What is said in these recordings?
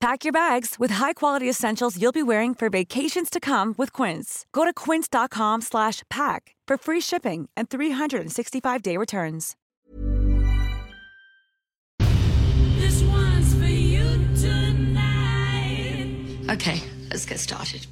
Pack your bags with high-quality essentials you'll be wearing for vacations to come with Quince. Go to quince.com slash pack for free shipping and 365-day returns. This one's for you tonight. Okay, let's get started.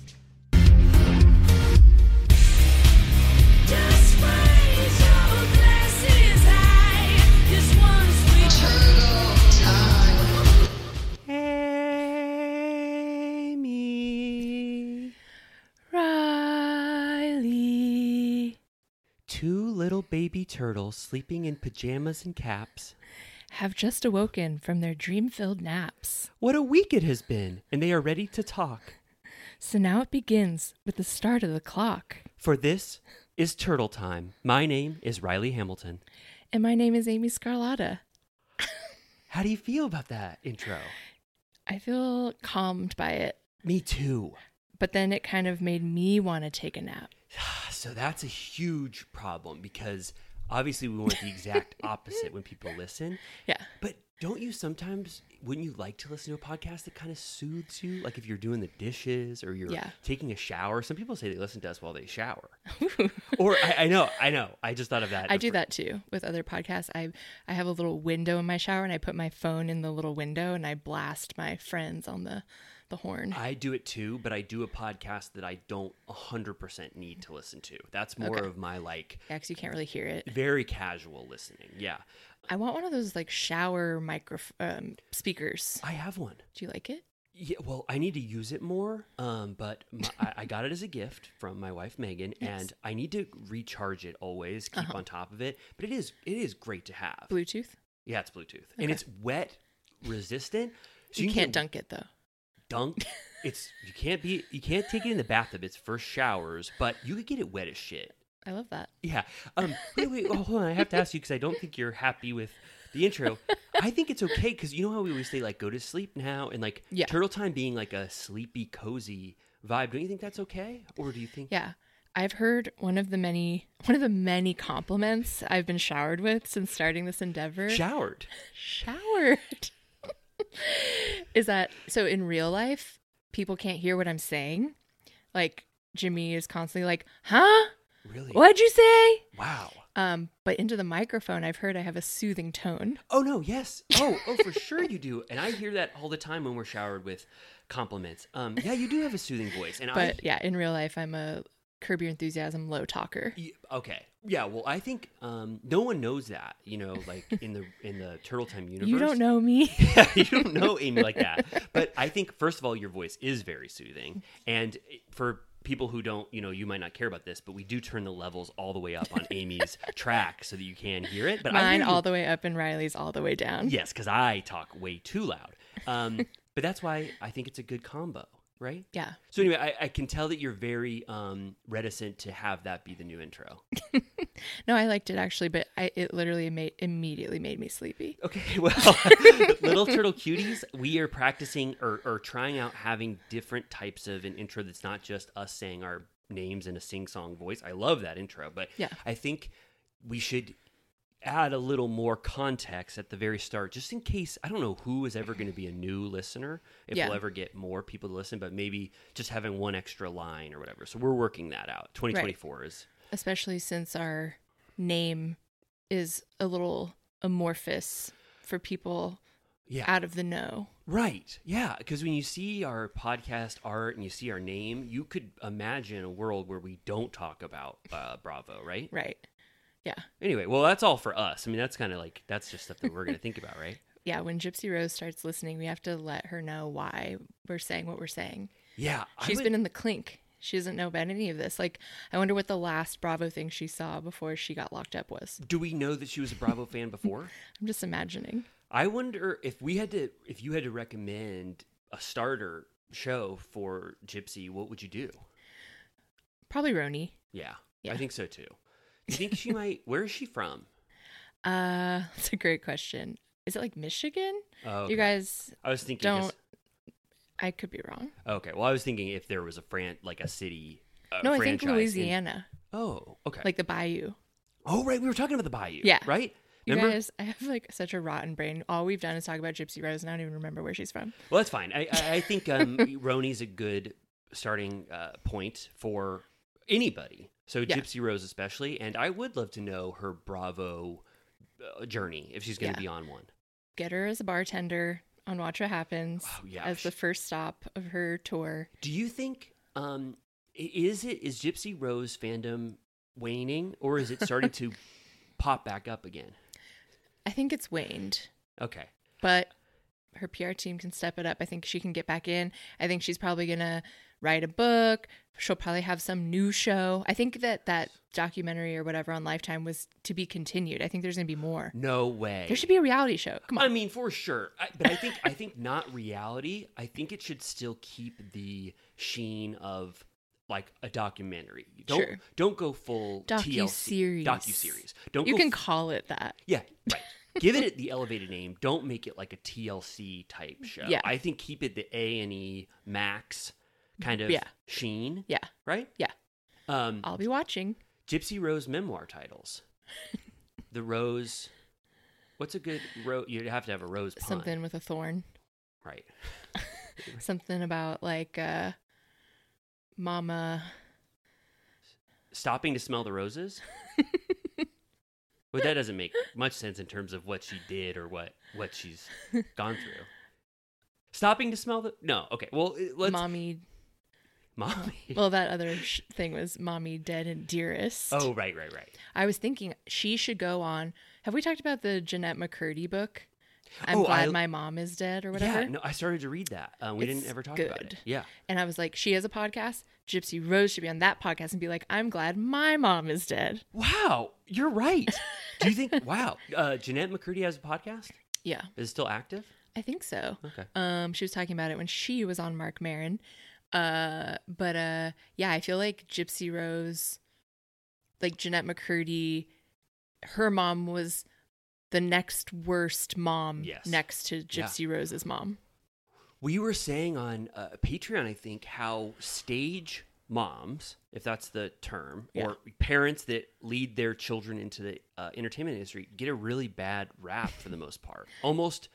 Two little baby turtles sleeping in pajamas and caps. Have just awoken from their dream filled naps. What a week it has been, and they are ready to talk. So now it begins with the start of the clock. For this is Turtle Time. My name is Riley Hamilton. And my name is Amy Scarlatta. How do you feel about that intro? I feel calmed by it, Me too. But then it kind of made me want to take a nap. So that's a huge problem because obviously we want the exact opposite when people listen. Yeah. But don't you sometimes wouldn't you like to listen to a podcast that kind of soothes you? Like if you're doing the dishes or you're Yeah. taking a shower. Some people say they listen to us while they shower. or I, I know, I know. I just thought of that. I do that too with other podcasts. I I have a little window in my shower and I put my phone in the little window and I blast my friends on the the horn. I do it too, but I do a podcast that I don't 100% need to listen to. That's more Okay. of my like Yeah, 'cause you can't really hear it. very casual listening. Yeah. I want one of those like shower micro um, speakers. I have one. Do you like it? Yeah, well, I need to use it more. Um, but my, I, I got it as a gift from my wife Megan, and I need to recharge it always, keep Uh-huh. on top of it. But it is it is great to have. Bluetooth? Yeah, it's Bluetooth, and it's wet resistant. So you, can can't get dunk it though. Dunk. It's you can't be you can't take it in the bathtub. It's for showers, but you could get it wet as shit. I love that. Yeah. Um. Wait, wait. Oh, hold on. I have to ask you because I don't think you're happy with the intro. I think it's okay because you know how we always say like go to sleep now and like Yeah. turtle time being like a sleepy, cozy vibe. Don't you think that's okay, or do you think? Yeah. I've heard one of the many one of the many compliments I've been showered with since starting this endeavor. Showered. showered. Is that so in real life people can't hear what I'm saying? Like Jimmy is constantly like, "Huh? Really? What'd you say?" Wow. Um, but into the microphone, I've heard I have a soothing tone. Oh no. Yes. Oh. Oh, for sure you do. And I hear that all the time when we're showered with compliments. Um. Yeah, you do have a soothing voice, and I But yeah, in real life, I'm a curb your enthusiasm low talker. Y- Okay. Yeah. Well, I think um, no one knows that. You know, like in the in the Turtle Time universe. You don't know me. you don't know Amy like that. But I think first of all, your voice is very soothing, and for people who don't, you know, you might not care about this, but we do turn the levels all the way up on Amy's track so that you can hear it. But I Mine all the way up and Riley's all the way down. Yes, because I talk way too loud. Um, but that's why I think it's a good combo, right? Yeah. So anyway, I, I can tell that you're very um, reticent to have that be the new intro. No, I liked it actually, but I, it literally made immediately made me sleepy. Okay, well, little turtle cuties, we are practicing or, or trying out having different types of an intro that's not just us saying our names in a sing song voice. I love that intro, but Yeah. I think we should add a little more context at the very start, just in case. I don't know who is ever going to be a new listener, if Yeah. we'll ever get more people to listen, but maybe just having one extra line or whatever. So we're working that out. 2024 is. Especially since our name is a little amorphous for people Yeah. out of the know. Right. Yeah. Because when you see our podcast art and you see our name, you could imagine a world where we don't talk about uh, Bravo, right? Right. Yeah. Anyway, well, that's all for us. I mean, that's kind of like, that's just stuff that we're going to think about, right? Yeah. When Gypsy Rose starts listening, we have to let her know why we're saying what we're saying. Yeah. She's would- been in the clink. She doesn't know about any of this. Like, I wonder what the last Bravo thing she saw before she got locked up was. Do we know that she was a Bravo fan before? I'm just imagining. I wonder if we had to, if you had to recommend a starter show for Gypsy, what would you do? Probably RHONY. Yeah. Yeah. I think so too. You think she might, where is she from? Uh, that's a great question. Is it like Michigan? Oh, okay. You guys I was thinking. don't. I could be wrong. okay. Well, I was thinking if there was a fran, like a city. Uh, no, I think franchise in- Louisiana, Oh, okay. like the Bayou. oh, right. We were talking about the Bayou. Yeah. Right. You Remember? guys, I have like such a rotten brain. All we've done is talk about Gypsy Rose, and I don't even remember where she's from. Well, that's fine. I, I, I think um, RHONY's a good starting uh, point for anybody. So Yeah. Gypsy Rose especially, and I would love to know her Bravo uh, journey if she's going to Yeah. be on one. Get her as a bartender on Watch What Happens Oh, yeah. as the first stop of her tour. Do you think um, is it is Gypsy Rose fandom waning or is it starting to pop back up again? I think it's waned, Okay. but her PR team can step it up. I think she can get back in. I think she's probably gonna write a book. She'll probably have some new show. I think that that documentary or whatever on Lifetime was to be continued. I think there's gonna be more. No way. There should be a reality show. Come on. I mean, for sure. I, but I think I think not reality. I think it should still keep the sheen of like a documentary. Don't Sure. don't go full Docu-series. Docu series. Don't you can f- call it that. yeah right. Give it the elevated name. Don't make it like a TLC type show. Yeah. I think keep it the A and E Max kind of Yeah. sheen. Yeah. Right. Yeah. Um, I'll be watching. Gypsy Rose memoir titles. the Rose. What's a good rose? You'd have to have a rose. Something with a thorn. Right. Something about like uh mama stopping to smell the roses. but that doesn't make much sense in terms of what she did or what what she's gone through. Stopping to smell the no. Okay, well let's mommy mommy. well that other sh- thing was mommy dead and dearest. oh right, right, right. I was thinking she should go on. Have we talked about the Jennette McCurdy book? I'm Oh, glad I- my mom is dead or whatever. Yeah, no, I started to read that. Um, we didn't ever talk about it. Yeah. And I was like, she has a podcast. Gypsy Rose should be on that podcast and be like, I'm glad my mom is dead. Wow, you're right. Do you think? wow, uh, Jennette McCurdy has a podcast. Yeah, Is it still active? I think so. Okay. Um, she was talking about it when she was on Marc Maron. Uh, but uh, yeah, I feel like Gypsy Rose, like Jennette McCurdy, her mom was the next worst mom Yes. next to Gypsy Rose's mom. We were saying on uh, Patreon, I think, how stage moms, if that's the term, Yeah. or parents that lead their children into the uh, entertainment industry get a really bad rap for the most part. Almost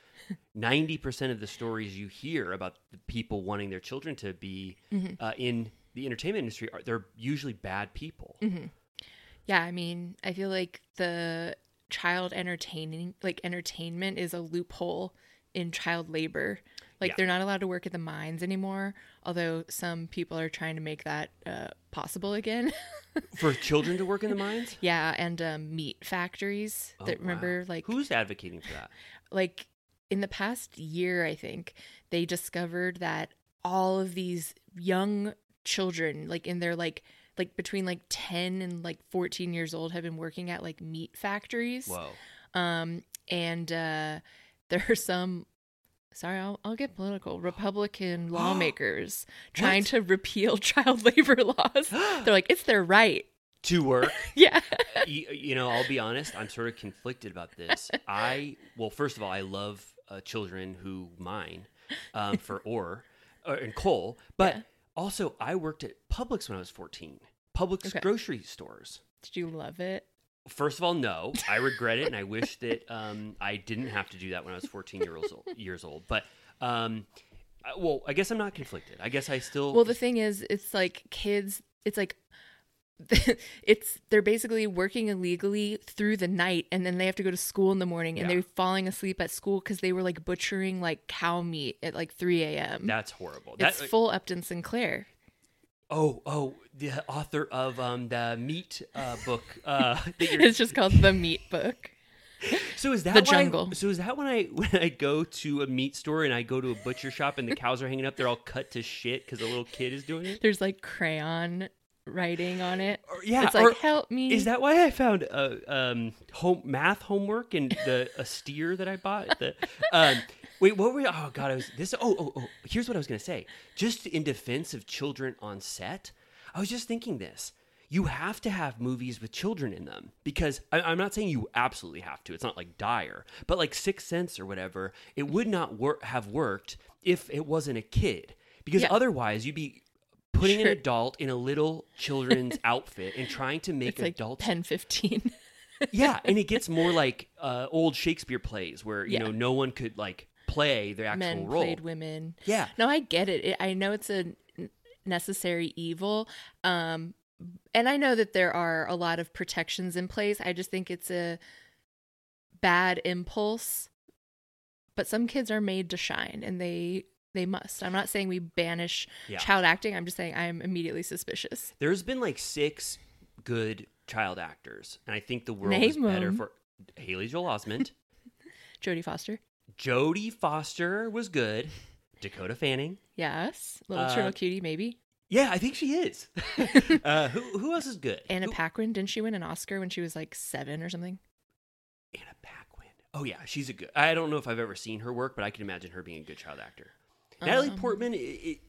90% of the stories you hear about the people wanting their children to be Mm-hmm. uh, in the entertainment industry, are they're usually bad people. Mm-hmm. Yeah, I mean, I feel like the child entertaining, like entertainment, is a loophole in child labor. Like Yeah. they're not allowed to work at the mines anymore. Although some people are trying to make that uh, possible again. For children to work in the mines? yeah, and um, meat factories. Oh, that remember, wow. like Who's advocating for that? like in the past year, I think they discovered that all of these young children, like in their like like between like 10 and like 14 years old have been working at like meat factories. Whoa. Um and uh there are some sorry, I'll I'll get political. Republican lawmakers trying What? to repeal child labor laws. They're like it's their right. To work? Yeah. you, you know, I'll be honest. I'm sort of conflicted about this. I well, first of all, I love uh, children who mine um, for ore uh, and coal, but Yeah. also I worked at Publix when I was 14. Publix Okay. grocery stores. Did you love it? First of all, no. I regret it, and I wish that um, I didn't have to do that when I was 14 years old. Years old, but um, I- well, I guess I'm not conflicted. I guess I still. Well, the thing is, it's like kids. It's like it's they're basically working illegally through the night, and then they have to go to school in the morning, and Yeah. they're falling asleep at school because they were like butchering like cow meat at like 3 a.m. that's horrible. it's That, full Upton Sinclair. oh, oh, the author of um, the meat uh, book. Uh, It's just called the Meat Book. So is that The jungle. so is that when I when I go to a meat store and I go to a butcher shop and the cows are hanging up, they're all cut to shit because a little kid is doing it? There's like crayon writing on it. Or- yeah, it's like help me. Is that why I found uh, um, home math homework and the a steer that I bought? The, um, wait, what were? you- Oh God, I was this. Oh, oh, oh. Here's what I was gonna say. Just in defense of children on set, I was just thinking this. You have to have movies with children in them because I, I'm not saying you absolutely have to. It's not like dire, but like Sixth Sense or whatever, it would not work have worked if it wasn't a kid because Yeah. otherwise you'd be putting Sure. an adult in a little children's outfit and trying to make it's like adults PEN15. yeah and it gets more like uh, old shakespeare plays where you Yeah. know no one could like play their actual Men role played women. yeah No, I get it. it. I know it's a necessary evil. Um, and I know that there are a lot of protections in place. I just think it's a bad impulse. But some kids are made to shine and they they must. I'm not saying we banish Yeah. child acting. I'm just saying I am immediately suspicious. there's been like six good child actors and i think the world Name is better 'em. for haley joel osment Jodie Foster. jodie foster was good dakota fanning Yes. Little Uh, turtle cutie, maybe. yeah i think she is uh, who, who else is good Anna Who- Paquin. Didn't she win an Oscar when she was like seven or something? Anna Paquin. Oh yeah, she's a good. I don't know if I've ever seen her work, but I can imagine her being a good child actor. Natalie Um, Portman, i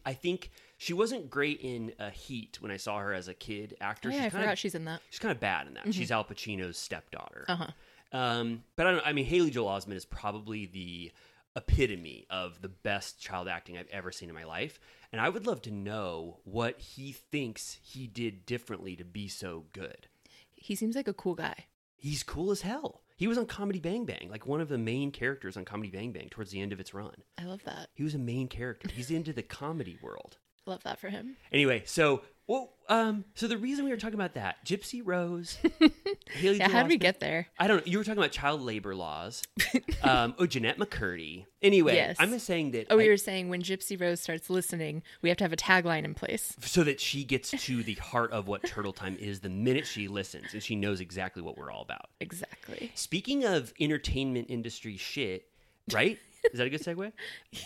i I think she wasn't great in uh, Heat when I saw her as a kid actor. Oh, yeah, she's I kind forgot of, she's in that. she's kind of bad in that. She's Al Pacino's stepdaughter. Uh huh. Um, but I don't. I mean, Haley Joel Osment is probably the epitome of the best child acting I've ever seen in my life, and I would love to know what he thinks he did differently to be so good. He seems like a cool guy. He's cool as hell. He was on Comedy Bang Bang, like one of the main characters on Comedy Bang Bang towards the end of its run. I love that. He was a main character. He's into the comedy world. Love that for him. Anyway, so well, um, so the reason we were talking about that, Gypsy Rose, Haley. Yeah, how did we get there? I don't know. You were talking about child labor laws. um, oh, Jennette McCurdy. Anyway, Yes. I'm just saying that. Oh, we were saying when Gypsy Rose starts listening, we have to have a tagline in place. so that she gets to the heart of what Turtle Time is the minute she listens, and she knows exactly what we're all about. Exactly. Speaking of entertainment industry shit, right? Is that a good segue?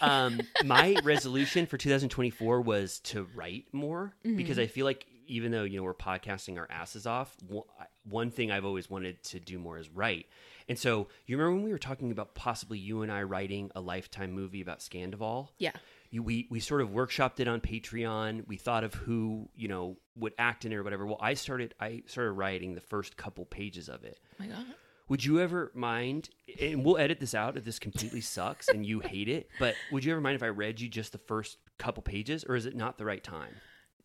Um, my resolution for 2024 was to write more because I feel like even though you know we're podcasting our asses off, one- one thing I've always wanted to do more is write. And so you remember when we were talking about possibly you and I writing a lifetime movie about Scandoval? Yeah. you, we we sort of workshopped it on Patreon. We thought of who you know would act in it or whatever. Well, I started I started writing the first couple pages of it. Oh my God. Would you ever mind? And we'll edit this out if this completely sucks and you hate it. But would you ever mind if I read you just the first couple pages, or is it not the right time?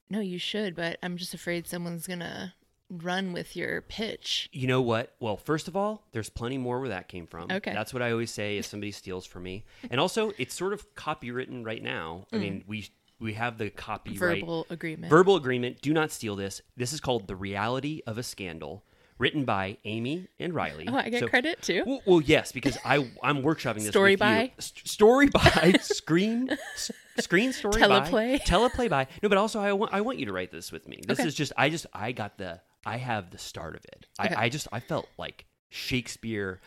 No, you should, but I'm just afraid someone's gonna run with your pitch. You know what? Well, first of all, there's plenty more where that came from. Okay. That's what I always say if somebody steals from me. And also, it's sort of copywritten right now. I mean, we we have the copyright Mm. Verbal agreement. Verbal agreement. Do not steal this. This is called "The Reality of a Scandal," written by Amy and Riley. Oh, I get So- credit too. Well, well, yes, because I I'm workshopping this. Story with you. by? St- story by screen s- screen story Teleplay? by teleplay Teleplay by. No, but also I want I want you to write this with me. This Okay. is just I just I got the I have the start of it. Okay. I, I just I felt like Shakespeare,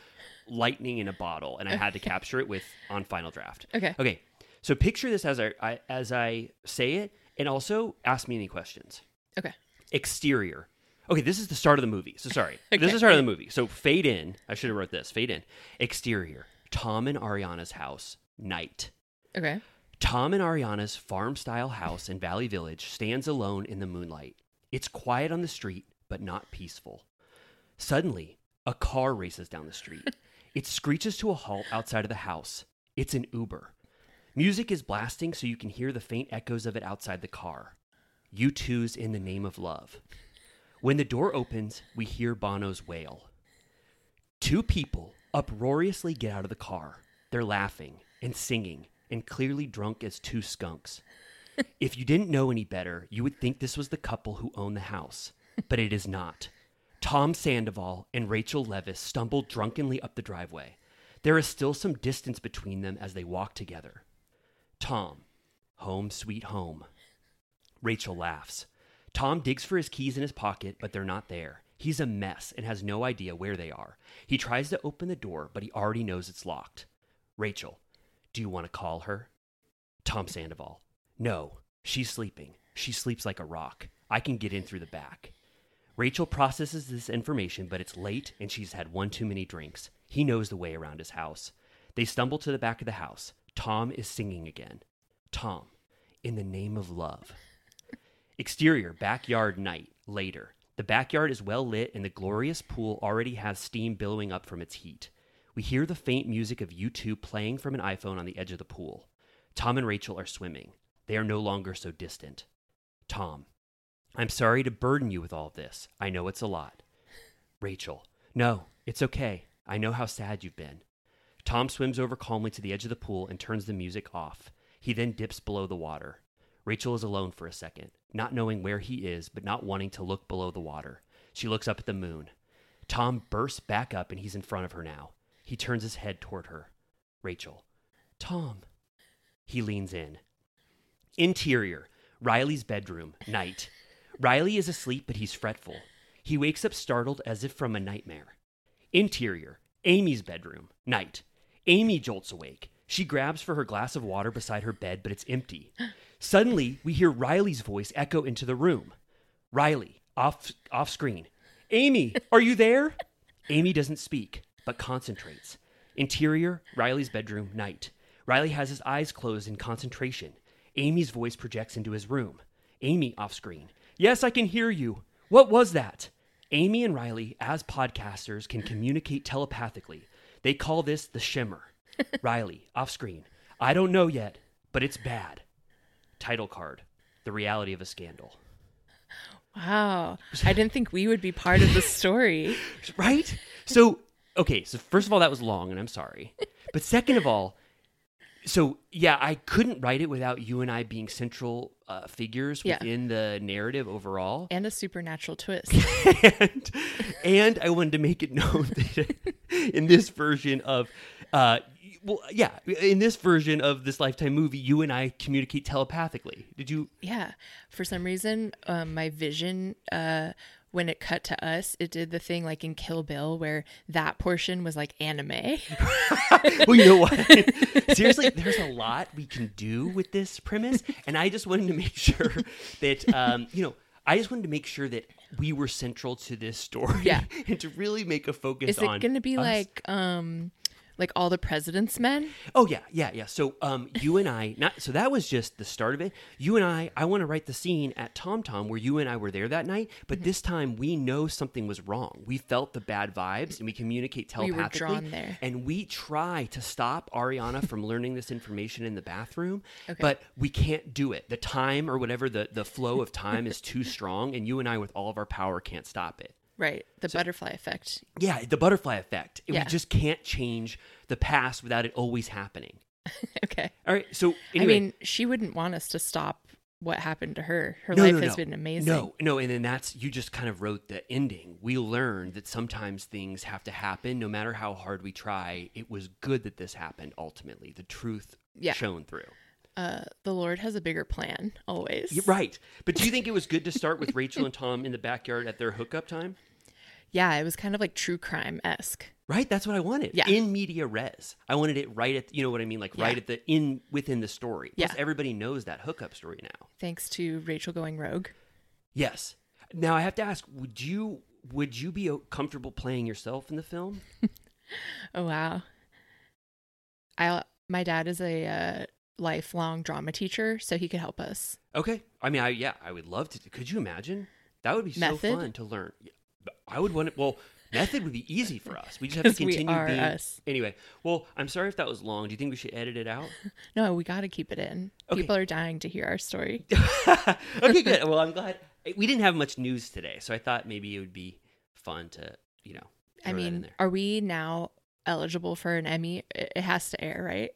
lightning in a bottle, and I had to capture it with on Final Draft. Okay. Okay. So picture this as I, I as I say it, and also ask me any questions. Okay. Exterior. Okay, this is the start of the movie. So sorry. This is the start of the movie. So fade in. I should have wrote this. Fade in. Exterior. Tom and Ariana's house. Night. Okay. Tom and Ariana's farm style house in Valley Village stands alone in the moonlight. It's quiet on the street, but not peaceful. Suddenly, a car races down the street. it screeches to a halt outside of the house. It's an Uber. Music is blasting so you can hear the faint echoes of it outside the car. U2's in the name of love. When the door opens, we hear Bono's wail. Two people uproariously get out of the car. They're laughing and singing and clearly drunk as two skunks. if you didn't know any better, you would think this was the couple who own the house, but it is not. Tom Sandoval and Rachel Leviss stumble drunkenly up the driveway. There is still some distance between them as they walk together. Tom, home sweet home. Rachel laughs. Tom digs for his keys in his pocket, but they're not there. He's a mess and has no idea where they are. He tries to open the door, but he already knows it's locked. Rachel, do you want to call her? Tom Sandoval, no, she's sleeping. She sleeps like a rock. I can get in through the back. Rachel processes this information, but it's late and she's had one too many drinks. He knows the way around his house. They stumble to the back of the house. Tom is singing again. Tom, in the name of love. Exterior, backyard night, later. The backyard is well lit and the glorious pool already has steam billowing up from its heat. We hear the faint music of U2 playing from an iPhone on the edge of the pool. Tom and Rachel are swimming. They are no longer so distant. Tom, I'm sorry to burden you with all this. I know it's a lot. Rachel, no, it's okay. I know how sad you've been. Tom swims over calmly to the edge of the pool and turns the music off. He then dips below the water. Rachel is alone for a second, not knowing where he is, but not wanting to look below the water. She looks up at the moon. Tom bursts back up and he's in front of her now. He turns his head toward her. Rachel, Tom. He leans in. Interior, Riley's bedroom, night. Riley is asleep, but he's fretful. He wakes up startled as if from a nightmare. Interior, Amy's bedroom, night. Amy jolts awake. She grabs for her glass of water beside her bed, but it's empty. Suddenly, we hear Riley's voice echo into the room. Riley, off off screen. Amy, are you there? Amy doesn't speak, but concentrates. Interior, Riley's bedroom, night. Riley has his eyes closed in concentration. Amy's voice projects into his room. Amy off screen. Yes, I can hear you. What was that? Amy and Riley, as podcasters, can communicate telepathically. They call this the shimmer. Riley, off screen. I don't know yet, but it's bad. Title card The Reality of a Scandal. Wow. I didn't think we would be part of the story. Right? So, okay, so first of all, that was long, and I'm sorry. But second of all, so yeah, I couldn't write it without you and I being central uh, figures Yeah. within the narrative overall. And a supernatural twist. and, and I wanted to make it known that in this version of, uh, well, yeah, in this version of this Lifetime movie, you and I communicate telepathically. Did you? Yeah. For some reason, um, my vision, uh, when it cut to us, it did the thing like in Kill Bill where that portion was like anime. well, you know what? Seriously, there's a lot we can do with this premise, and I just wanted to make sure that um, you know, I just wanted to make sure that we were central to this story, Yeah. and to really make a focus Is it on. going to be us. like, um, like all the president's men? Oh yeah, yeah, yeah. So um, you and I, not so that was just the start of it. You and I, I want to write the scene at TomTom where you and I were there that night, Mm-hmm. but this time we know something was wrong. We felt the bad vibes, and we communicate telepathically. We were drawn there. and we try to stop Ariana from learning this information in the bathroom, Okay. but we can't do it. The time or whatever the the flow of time is too strong, and you and I, with all of our power, can't stop it. Right. The butterfly effect. Yeah, the butterfly effect. Yeah. We just can't change the past without it always happening. Okay. All right, so anyway. I mean, she wouldn't want us to stop what happened to her. Her No, life no, has no. been amazing. No, no, and then that's you just kind of wrote the ending. We learned that sometimes things have to happen, no matter how hard we try. It was good that this happened. Ultimately, the truth Yeah. shone through. Uh, the Lord has a bigger plan always. You're right, but do you think it was good to start with Rachel and Tom in the backyard at their hookup time? Yeah, it was kind of like true crime esque. Right, that's what I wanted. Yeah. in media res. I wanted it right at you know what I mean, like right at the in within the story. Plus, Yeah. everybody knows that hookup story now. Thanks to Rachel going rogue. Yes. Now I have to ask: Would you would you be comfortable playing yourself in the film? Oh wow. I my dad is a uh, lifelong drama teacher, so he could help us. Okay. I mean, I yeah, I would love to. Could you imagine? That would be so fun to learn. I would want it. Well, method would be easy for us. We just have to 'Cause we continue are being. us. Anyway, well, I'm sorry if that was long. Do you think we should edit it out? No, we got to keep it in. Okay. People are dying to hear our story. okay, good. Well, I'm glad. we didn't have much news today, so I thought maybe it would be fun to you know. I throw that in mean, there. are we now eligible for an Emmy? It has to air, right?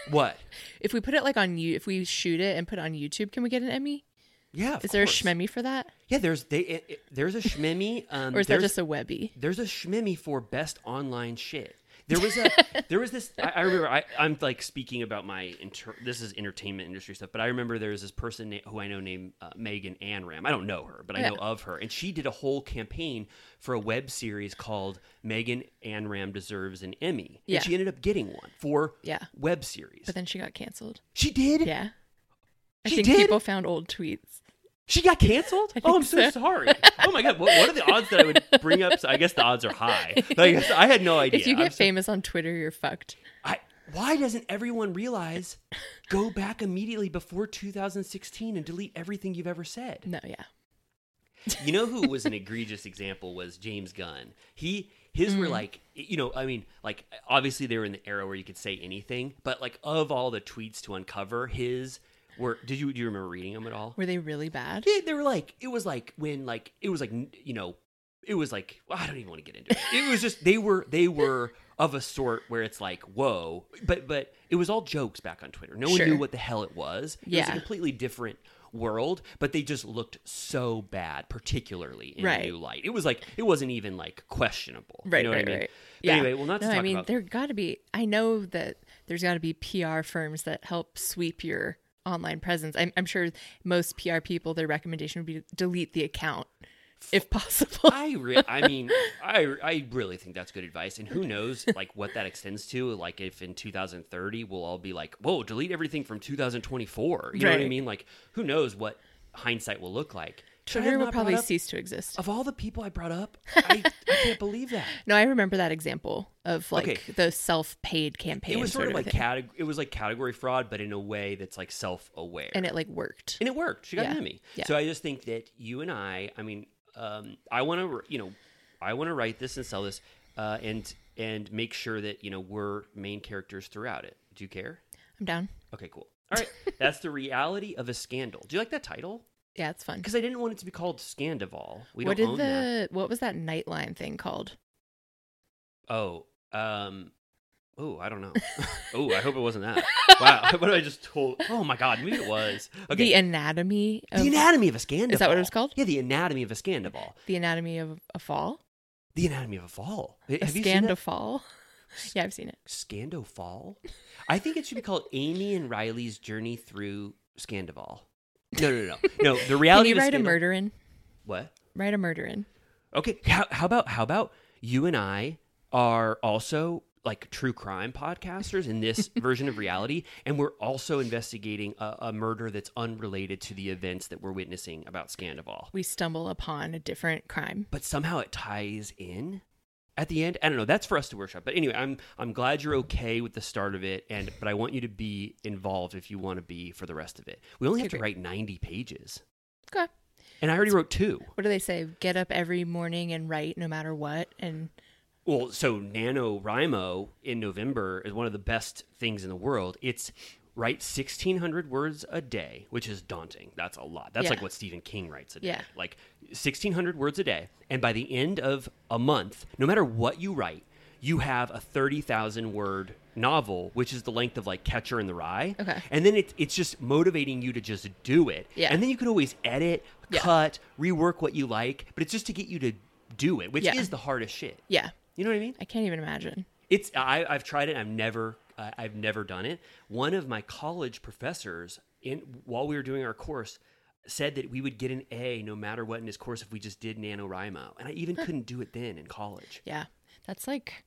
what? If we put it like on you, if we shoot it and put it on YouTube, can we get an Emmy? Yeah, Is there a course. schmemmy for that, Yeah, there's they it, it- there's a schmemmy. Um, or is that just a Webby? there's a schmemmy for best online shit. There was a there was this. I, I remember. I, I'm like speaking about my inter, this is entertainment industry stuff, but I remember there was this person na- who I know named uh, Megan Amram. I don't know her, but I know of her, and she did a whole campaign for a web series called Megan Amram deserves an Emmy. Yeah. and she ended up getting one for Yeah. web series. But then she got canceled. she did. Yeah. I She think did? people found old tweets. She got canceled? Oh, I'm so, so. sorry. Oh my god, what, what are the odds that I would bring up? I guess the odds are high. I guess I had no idea. If you I'm get so- famous on Twitter, you're fucked. I, why doesn't everyone realize go back immediately before 2016 and delete everything you've ever said? No, yeah. You know who was an egregious example was James Gunn. He his Mm. were like you know I mean like obviously they were in the era where you could say anything, but like of all the tweets to uncover, his were did you do you remember reading them at all? Were they really bad? Yeah, they were like it was like when like it was like you know it was like well, I don't even want to get into it. It was just they were they were of a sort where it's like whoa, but but it was all jokes back on Twitter. No one knew what the hell it was. It was a completely different world, but they just looked so bad, particularly in Right. a new light. It was like it wasn't even like questionable. Right, you know right, what I mean? right. But Anyway, well, not to no, I mean, about there got to be. I know that there's got to be PR firms that help sweep your online presence. I'm, I'm sure most PR people, their recommendation would be to delete the account if possible. I re- I mean, I I really think that's good advice, and who knows, like what that extends to. Like if in 2030 we'll all be like, "Whoa, delete everything from 2024." You know what I mean? Like who knows what hindsight will look like. Twitter will probably up- cease to exist. Of all the people I brought up, I, I can't believe that. No, I remember that example of like Okay. the self-paid campaign. It was sort of like thing. categ- It was like category fraud, but in a way that's like self-aware. and it like worked. and it worked. She got Yeah. an Emmy. Yeah. So I just think that you and I, I mean, um, I want to, you know, I want to write this and sell this, uh, and and make sure that you know we're main characters throughout it. Do you care? I'm down. Okay, cool. All right, that's the reality of a scandal. Do you like that title? Yeah, it's fun. Because I didn't want it to be called Scandoval. We what don't did own the that. what was that Nightline thing called? Oh, um, oh, I don't know. oh, I hope it wasn't that. Wow, what did I just told? Oh my God, maybe it was. Okay, The Anatomy of The anatomy of a Scandoval. Is that what it was called? Yeah, the anatomy of a Scandoval. the Anatomy of a Fall. The anatomy of a fall. A Have. Yeah, I've seen it. Scando Fall? I think it should be called Amy and Riley's Journey Through Scandoval. No, no, no, no. No, the Can reality you of write a murder in? What? Write a murder in. Okay, how, how about how about you and I are also like true crime podcasters in this version of reality, and we're also investigating a, a murder that's unrelated to the events that we're witnessing about Scandoval. We stumble upon a different crime. but somehow it ties in at the end. I don't know. That's for us to workshop. But anyway, I'm I'm glad you're okay with the start of it, and but I want you to be involved if you want to be for the rest of it. We only have to write 90 pages, Okay. and I already wrote two. What do they say? Get up every morning and write no matter what. And Well, so NaNoWriMo in November is one of the best things in the world. It's write 1600 words a day, which is daunting. That's a lot. That's Yeah. like what Stephen King writes a day. Yeah. Like 1600 words a day. And by the end of a month, no matter what you write, you have a 30,000 word novel, which is the length of like Catcher in the Rye. Okay. And then it, it's just motivating you to just do it. Yeah. And then you can always edit, Yeah. cut, rework what you like, but it's just to get you to do it, which Yeah. is the hardest shit. yeah, You know what I mean? I can't even imagine. It's I, I've tried it. I've never I I've never done it. One of my college professors in while we were doing our course said that we would get an A no matter what in his course if we just did NaNoWriMo, and I even couldn't do it then in college. Yeah. That's like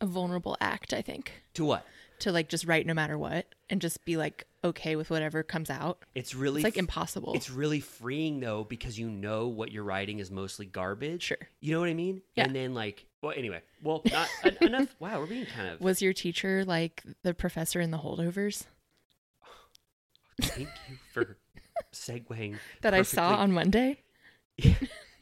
a vulnerable act, I think. To what? To like just write no matter what and just be like okay with whatever comes out. It's really It's like impossible. It's really freeing though because you know what you're writing is mostly garbage. Sure. You know what I mean? Yeah. And then like well anyway well not en- enough. Wow, we're being kind of. Was your teacher like the professor in the holdovers Thank you for segueing that I saw on Monday?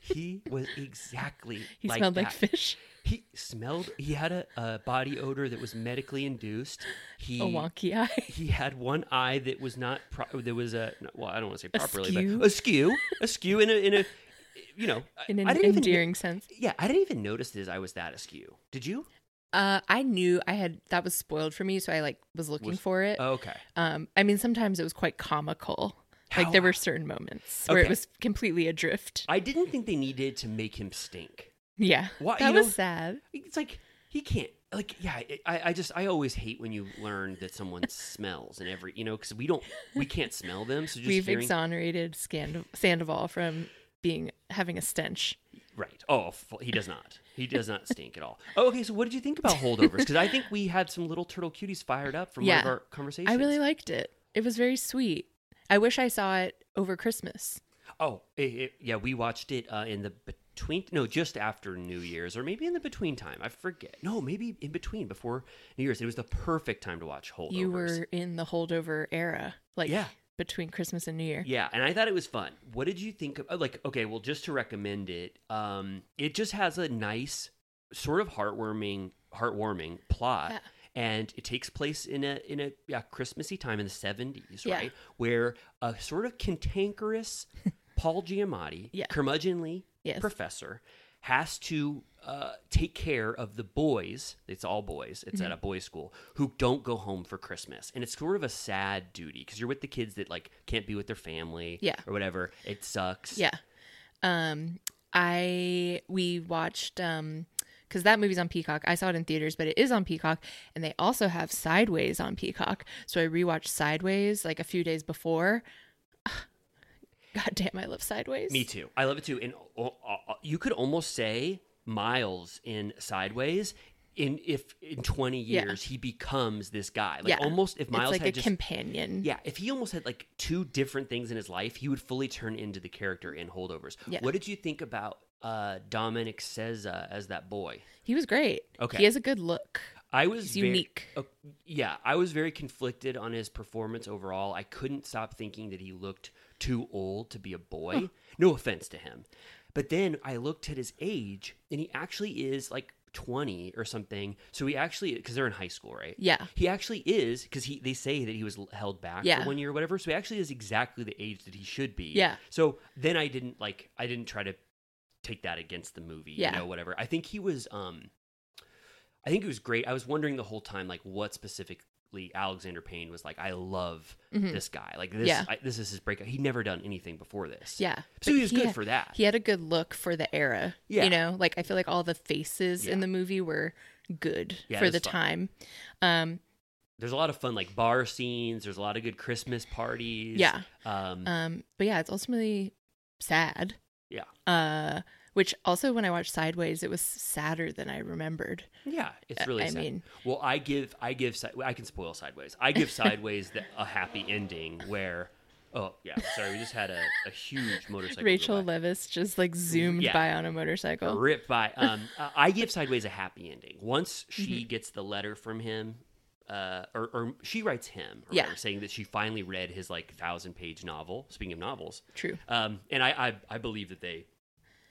he was exactly He like smelled that. like fish. He smelled. He had a, a body odor that was medically induced. He A wonky eye. He had one eye that was not. Pro- there was a well, I don't want to say properly, Askew? but askew, askew in a in a, you know, In an I didn't even- endearing sense. yeah, I didn't even notice this. I was that askew. Did you? Uh, I knew I had that was spoiled for me, so I like was looking Was- for it. Okay. Um, I mean, sometimes it was quite comical. Like there were certain moments where it was completely adrift. I didn't think they needed to make him stink. Yeah, Why- that was know- sad. It's like he can't. Like yeah, I, I just I always hate when you learn that someone smells and every you know because we don't we can't smell them. So just We've hearing, exonerated Scand- Sandoval from being having a stench. Right. Oh, he does not. He does not stink at all. Oh, okay. So, what did you think about holdovers? Because I think we had some little turtle cuties fired up from one of our conversations. I really liked it. It was very sweet. I wish I saw it over Christmas. Oh, it, it- yeah. We watched it uh, in the between. No, just after New Year's, or maybe in the between time. I forget. No, maybe in between before New Year's. It was the perfect time to watch holdovers. You were in the holdover era, like Yeah. between Christmas and New Year. Yeah, and I thought it was fun. What did you think of uh, like okay, well just to recommend it, um it just has a nice sort of heartwarming heartwarming plot. Yeah. And it takes place in a in a yeah, Christmassy time in the 70s, Yeah. right? Where a sort of cantankerous Paul Giamatti, Yeah. curmudgeonly Yes. professor, has to uh, take care of the boys. It's all boys. It's Mm-hmm. at a boys' school who don't go home for Christmas, and it's sort of a sad duty because you're with the kids that like can't be with their family, Yeah. or whatever. It sucks. Yeah. Um I we watched um cuz that movie's on Peacock. I saw it in theaters, but it is on Peacock and they also have Sideways on Peacock. So I rewatched Sideways like a few days before. God damn, I love Sideways. Me too. I love it too. And uh, uh, you could almost say Miles in Sideways. In if in twenty Yeah. years he becomes this guy, like yeah. almost if Miles it's like had a just companion. Yeah, if he almost had like two different things in his life, he would fully turn into the character in Holdovers. Yeah. What did you think about uh, Dominic Sessa as that boy? He was great. Okay. He has a good look. I was He's very- unique. uh, yeah, I was very conflicted on his performance overall. I couldn't stop thinking that he looked too old to be a boy. No offense to him. But then I looked at his age, and he actually is like 20 or something. So he actually, because they're in high school, right? Yeah. He actually is, because he they say that he was held back Yeah. for one year or whatever. So he actually is exactly the age that he should be. Yeah. So then I didn't like, I didn't try to take that against the movie, Yeah. you know, whatever. I think he was, um, I think it was great. I was wondering the whole time, like, what specifically Alexander Payne was like. I love this guy. Like this. Mm-hmm. Yeah. I, this is his breakout. He'd never done anything before this. Yeah. So he was good had- for that. He had a good look for the era. Yeah. You know, like I feel like all the faces in the movie were good Yeah, for the fun. time. Um, There's a lot of fun, like bar scenes. There's a lot of good Christmas parties. Yeah. Um. um, but yeah, it's ultimately sad. Yeah. Uh, which also when I watched Sideways, it was sadder than I remembered. Yeah, it's I- really. I sad. mean- well, I give, I give, I can spoil Sideways. I give Sideways the, a happy ending where, oh yeah, sorry, we just had a, a huge motorcycle. Rachel. Leviss just like zoomed Yeah. by on a motorcycle. Rip by. Um, uh, I give Sideways a happy ending. Once she Mm-hmm. gets the letter from him, uh, or, or she writes him, or Yeah. whatever, saying that she finally read his like thousand page novel. Speaking of novels, True. Um, and I, I, I believe that they,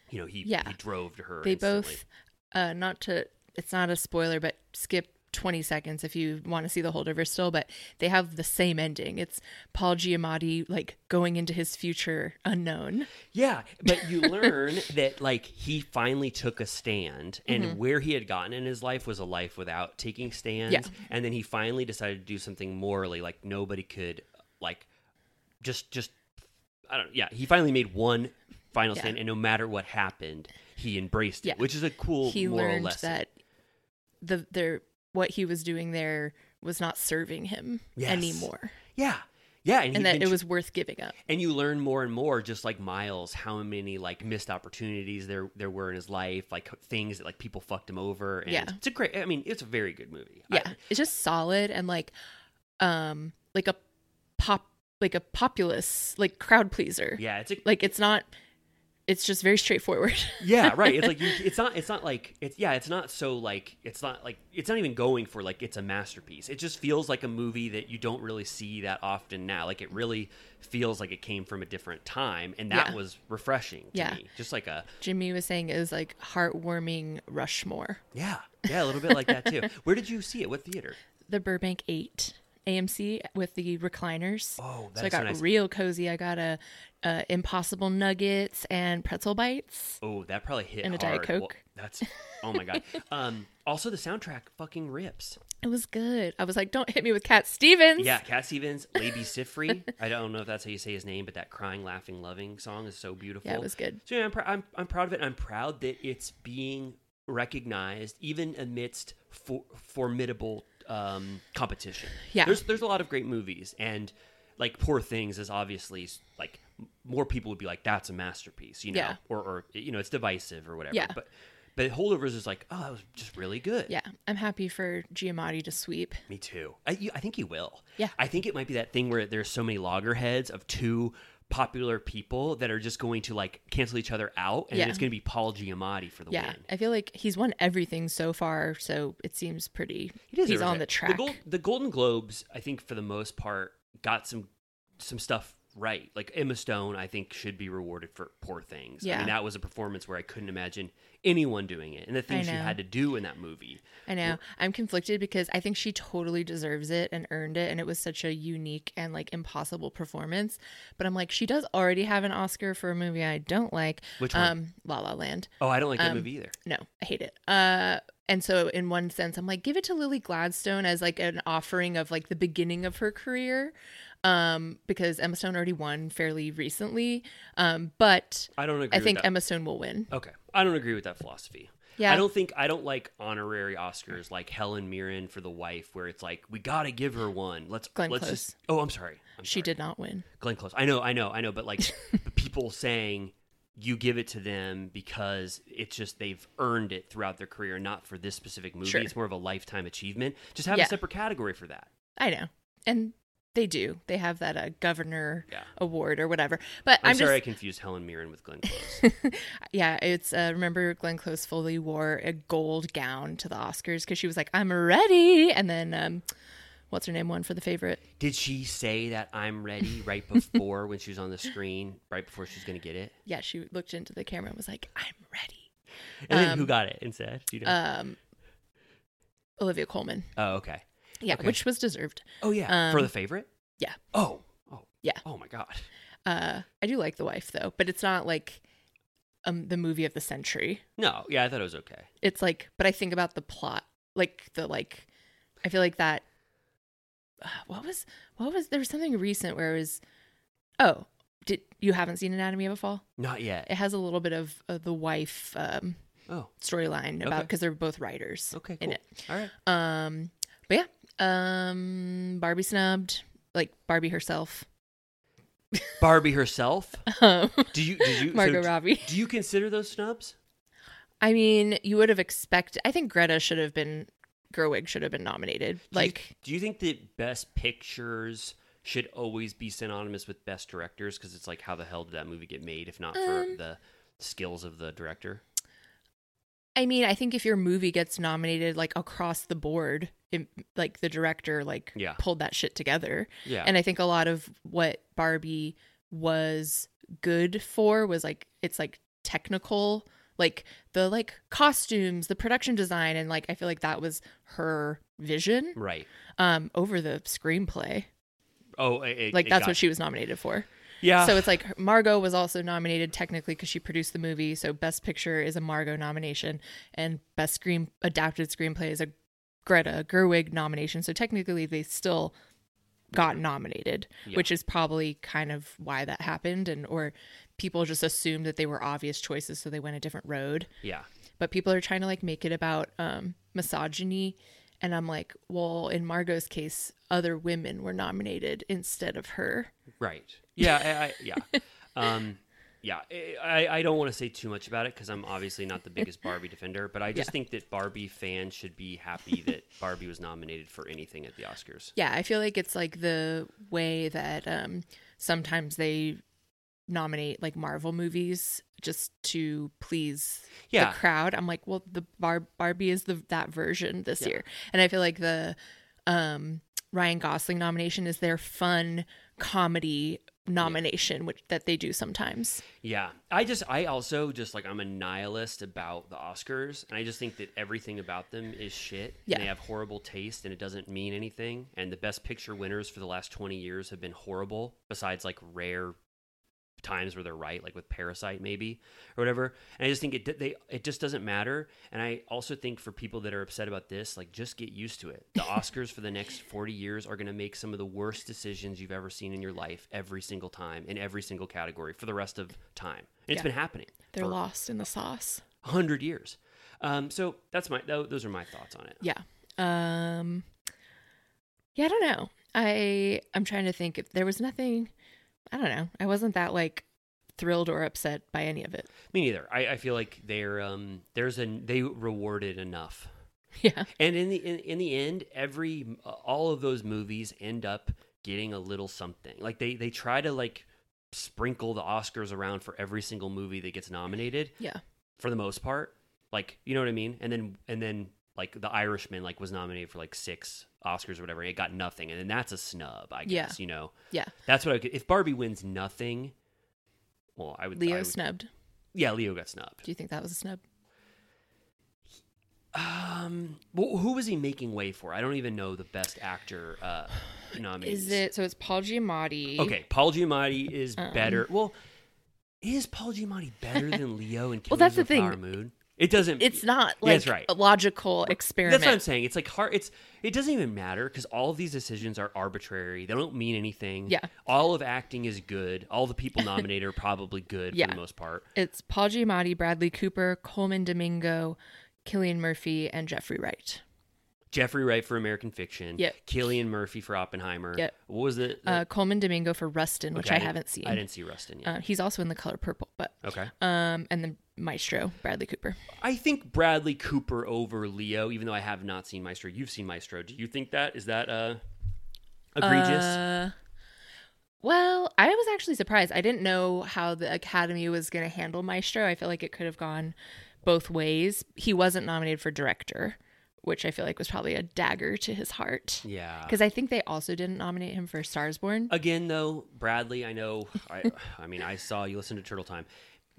you know, he, Yeah. he drove to her. They instantly. both, uh, not to, it's not a spoiler, but skip 20 seconds if you want to see the holdover still, but they have the same ending. It's Paul Giamatti like going into his future unknown. Yeah, but you learn that like he finally took a stand, and where he had gotten in his life was a life without taking stands. Mm-hmm. Yeah. and then he finally decided to do something morally, like nobody could, like, just just I don't. Yeah, he finally made one final Yeah. stand, and no matter what happened, he embraced it, Yeah. which is a cool he moral learned lesson. that the their what he was doing there was not serving him Yes. anymore yeah, yeah, and, and that it was worth giving up. and you learn more and more just like miles how many like missed opportunities there there were in his life like things that like people fucked him over and Yeah. it's a great i mean it's a very good movie I- Yeah, it's just solid and like um like a pop like a populace like crowd pleaser. yeah it's a Like it's not it's just very straightforward. Yeah, right. It's like you, it's not it's not like it's yeah, it's not so like it's not like it's not even going for like it's a masterpiece. It just feels like a movie that you don't really see that often now. Like it really feels like it came from a different time and that Yeah. was refreshing to Yeah. me. Just like a Jimmy was saying it was like heartwarming Rushmore. yeah, yeah, a little bit like that too. Where did you see it? What theater? The Burbank 8 AMC with the recliners. Oh, so I is so got nice. real cozy. I got a, a Impossible Nuggets and pretzel bites. Oh, that probably hit And a hard. Diet Well, Coke. that's oh my god. Um, also the soundtrack fucking rips. It was good. I was like, don't hit me with Cat Stevens. Yeah, Cat Stevens, Labi Siffre. I don't know if that's how you say his name, but that crying, laughing, loving song is so beautiful. Yeah, it was good. So yeah, I'm, pr- I'm I'm proud of it. I'm proud that it's being recognized even amidst for- formidable um, competition. Yeah. there's there's a lot of great movies, and like Poor Things is obviously like more people would be like that's a masterpiece, you know, Yeah. or or you know it's divisive or whatever. Yeah. but. But Holdovers is like, oh, that was just really good. Yeah, I'm happy for Giamatti to sweep. Me too. I, you- I think he will. Yeah. I think it might be that thing where there's so many loggerheads of two popular people that are just going to like cancel each other out, and Yeah. it's going to be Paul Giamatti for the Yeah, win. I feel like he's won everything so far, so it seems pretty. He he's on it. the track. The, Gold, the Golden Globes, I think, for the most part, got some some stuff right. Like Emma Stone, I think, should be rewarded for Poor Things. I Yeah. mean, that was a performance where I couldn't imagine anyone doing it, and the things she had to do in that movie. I know. I'm conflicted because I think she totally deserves it and earned it, and it was such a unique and like impossible performance. But I'm like, she does already have an Oscar for a movie I don't like. Which one? Um, La La Land. Oh, I don't like that Um, movie either. No, I hate it. Uh, and so in one sense, I'm like, give it to Lily Gladstone as like an offering of like the beginning of her career, um, because Emma Stone already won fairly recently. Um, but I don't agree. I think. Emma Stone will win. Okay, I don't agree with that philosophy. Yeah. I don't think I don't like honorary Oscars like Helen Mirren for The Wife, where it's like we got to give her one. Let's Glenn let's Close. just. Oh, I'm sorry. I'm She sorry. did not win. Glenn Close. I know, I know, I know. But like people saying you give it to them because it's just they've earned it throughout their career, not for this specific movie. Sure. It's more of a lifetime achievement. Just have Yeah. a separate category for that. I know, and they do. They have that uh, governor Yeah. award or whatever. But I'm, I'm, sorry I confused Helen Mirren with Glenn Close. yeah. It's uh, remember Glenn Close fully wore a gold gown to the Oscars because she was like, "I'm ready," and then um, what's her name won for the favorite. Did she say that I'm ready right before when she was on the screen, right before she's going to get it? Yeah, she looked into the camera and was like, "I'm ready." And then Um, who got it instead? Do you know? Um, Olivia Colman. oh, okay. Yeah, Okay. which was deserved. Oh yeah, for Um, the favorite. Yeah. Oh. Oh. Yeah. Oh my god. Uh, I do like The Wife though, but it's not like um the movie of the century. No. Yeah, I thought it was okay. It's like, but I think about the plot, like the like, I feel like that. Uh, what was what was there was something recent where it was, oh, did you haven't seen Anatomy of a Fall? Not yet. It has a little bit of uh, the wife um Oh. storyline about Okay. because they're both writers. Okay. in Cool. it. All right. Um, but yeah, um, Barbie snubbed, like Barbie herself. Barbie herself. Um, Do you? Did you? Margot so Robbie. Do you consider those snubs? I mean, you would have expected. I think Greta should have been, Gerwig should have been nominated. Do you- Like, do you think that best pictures should always be synonymous with best directors? Because it's like, how the hell did that movie get made if not for Um, the skills of the director? I mean, I think if your movie gets nominated like across the board, it, like the director like Yeah. pulled that shit together. Yeah. And I think a lot of what Barbie was good for was like it's like technical, like the like costumes, the production design, and like I feel like that was her vision Right. um over the screenplay. Oh, it, Like it that's got- what she was nominated for. Yeah. So it's like Margot was also nominated technically because she produced the movie. So Best Picture is a Margot nomination, and Best Screen Adapted Screenplay is a Greta Gerwig nomination. So technically, they still got nominated, Yeah. which is probably kind of why that happened, and or people just assumed that they were obvious choices, so they went a different road. yeah. But people are trying to like make it about um, misogyny. And I'm like, well, in Margot's case, other women were nominated instead of her. Right. Yeah. I, I, yeah. Um, yeah. I, I don't want to say too much about it because I'm obviously not the biggest Barbie defender, but I just Yeah. think that Barbie fans should be happy that Barbie was nominated for anything at the Oscars. Yeah, I feel like it's like the way that um sometimes they nominate like Marvel movies just to please Yeah. the crowd. I'm like, well, the Bar- Barbie is the that version this Yeah. year, and I feel like the um, Ryan Gosling nomination is their fun comedy nomination, which that they do sometimes. Yeah. I just, I also just like, I'm a nihilist about the Oscars. And I just think that everything about them is shit. Yeah. And they have horrible taste and it doesn't mean anything. And the best picture winners for the last 20 years have been horrible, besides like rare times where they're right, like with Parasite maybe or whatever. And I just think it they it just doesn't matter. And I also think for people that are upset about this, like just get used to it. The Oscars for the next 40 years are going to make some of the worst decisions you've ever seen in your life every single time in every single category for the rest of time. And it's Yeah. been happening They're lost in the sauce. 100 years. Um, so that's my those are my thoughts on it. Yeah. Um Yeah, I don't know. I I'm trying to think if there was nothing I don't know. I wasn't that like thrilled or upset by any of it. Me neither. I, I feel like they're um there's an they rewarded enough. Yeah. And in the in, in the end, every all of those movies end up getting a little something. Like they they try to like sprinkle the Oscars around for every single movie that gets nominated Yeah. for the most part. Like, you know what I mean? And then and then like The Irishman like was nominated for like 6 Oscars or whatever. It got nothing. And then that's a snub, I Yeah. guess, you know. Yeah. That's what I could if Barbie wins nothing, well, I would I Leo would- snubbed. Yeah, Leo got snubbed. Do you think that was a snub? Um, well, who was he making way for? I don't even know the best actor uh, nominees. Is it so it's Paul Giamatti. okay? Paul Giamatti is Um. better. Well, is Paul Giamatti better than Leo in Killers Well, that's the thing. It doesn't. It's not Yeah, like that's right. a logical experiment. That's what I'm saying. It's like hard. It's it doesn't even matter because all of these decisions are arbitrary. They don't mean anything. Yeah. All of acting is good. All the people nominated are probably good Yeah. for the most part. It's Paul Giamatti, Bradley Cooper, Colman Domingo, Cillian Murphy, and Jeffrey Wright. Jeffrey Wright for American Fiction. Yep. Cillian Murphy for Oppenheimer. Yep. What was it? Uh, Colman Domingo for Rustin, which Okay, I didn't- haven't seen. I didn't see Rustin yet. Uh, he's also in The Color Purple, but okay. um, and then Maestro, Bradley Cooper. I think Bradley Cooper over Leo, even though I have not seen Maestro. You've seen Maestro. Do you think that is that uh egregious? Uh, well, I was actually surprised. I didn't know how the Academy was going to handle Maestro. I feel like it could have gone both ways. He wasn't nominated for director, which I feel like was probably a dagger to his heart. yeah. Because I think they also didn't nominate him for Stars Born. Again, though, Bradley, I know. I, I mean, I saw you listen to Turtle Time.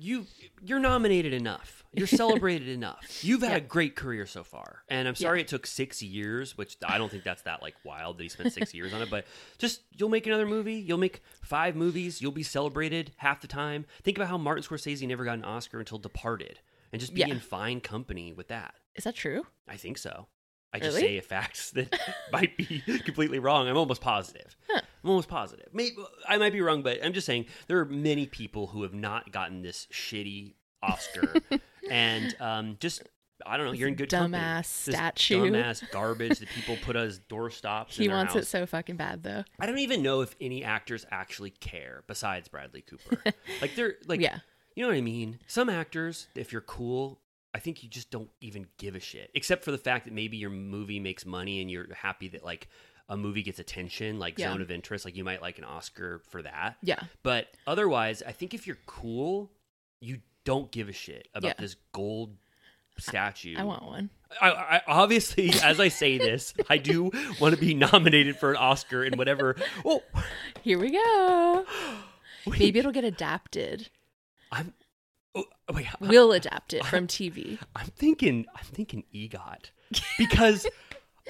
You, you're nominated enough. You're celebrated enough. You've had a great career so far, and I'm sorry it took six years, which I don't think that's that like wild that he spent six years on it. But just you'll make another movie. You'll make five movies. You'll be celebrated half the time. Think about how Martin Scorsese never got an Oscar until Departed, and just be Yeah. in fine company with that. Is that true? I think so. I just Really? say facts that might be completely wrong. I'm almost positive. I'm almost positive. Maybe I might be wrong, but I'm just saying there are many people who have not gotten this shitty Oscar, and um, just I don't know. You're in good company. dumbass This statue. dumbass garbage that people put as doorstops. He wants house. it so fucking bad, though. I don't even know if any actors actually care besides Bradley Cooper. like they're like Yeah. you know what I mean? Some actors, if you're cool, I think you just don't even give a shit. Except for the fact that maybe your movie makes money and you're happy that like a movie gets attention, like Yeah. Zone of Interest, like you might like an Oscar for that. Yeah. But otherwise, I think if you're cool, you don't give a shit about Yeah. this gold statue. I want one. I, I obviously, as I say this, I do want to be nominated for an Oscar in whatever. Oh, Here we go. wait, Maybe it'll get adapted. I'm. Oh, wait, I- We'll adapt it from TV. I'm thinking. I'm thinking EGOT because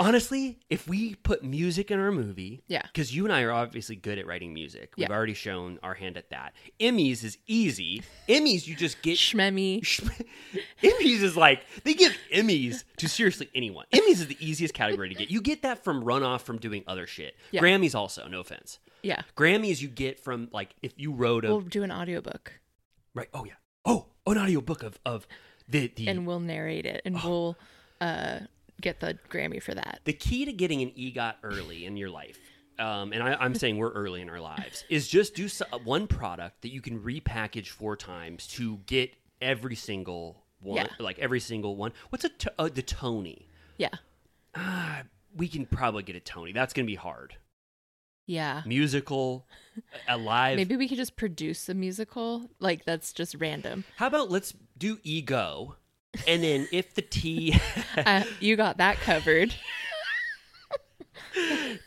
honestly, if we put music in our movie, Yeah. because you and I are obviously good at writing music. We've Yeah. already shown our hand at that. Emmys is easy. Emmys, you just get. Shmemmy. Emmys is like they give Emmys to seriously anyone. Emmys is the easiest category to get. You get that from runoff from doing other shit. Yeah. Grammys also, no offense. Yeah. Grammys you get from like if you wrote a We'll do an audiobook right. Oh yeah. Oh, an audiobook of of the the and we'll narrate it and we'll uh, get the Grammy for that. the key to getting an EGOT early in your life, um, and I, I'm saying we're early in our lives, is just do so, one product that you can repackage four times to get every single one, Yeah. like every single one. What's a uh, the Tony? Yeah. We can probably get a Tony. That's gonna be hard. Yeah. musical, a live. Maybe we could just produce a musical. Like that's just random. How about let's do ego, and then if the tea. uh, you got that covered.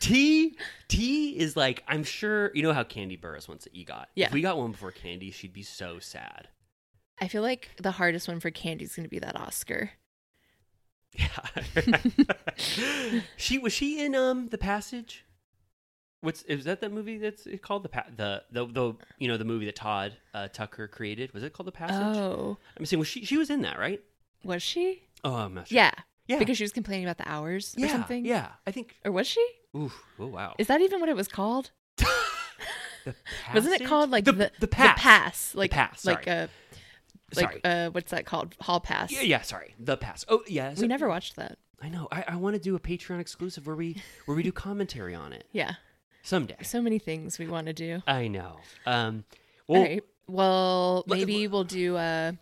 T T is like I'm sure you know how Kandi Burruss wants an EGOT. Yeah. If we got one before Kandi, she'd be so sad. I feel like the hardest one for Kandi is going to be that Oscar. Yeah. she was she in um the passage. What's is that that movie that's called the pa- the the the you know the movie that Todd uh, Tucker created? Was it called the passage? Oh, I'm saying was she she was in that right? Was she? Oh, I'm not sure. Yeah. Yeah. Because she was complaining about the hours yeah, or something. Yeah, I think. Or was she? Ooh, oh wow. Is that even what it was called? the Wasn't it called like the the the pass? pass, like pass, like sorry. uh like Sorry. uh what's that called? Hall pass. Yeah, yeah, sorry. The pass. Oh, yeah. We never watched that. I know. I, I want to do a Patreon exclusive where we where we do commentary on it Yeah. someday. So many things we want to do. I know. Um, well, All right. Well, maybe we'll do uh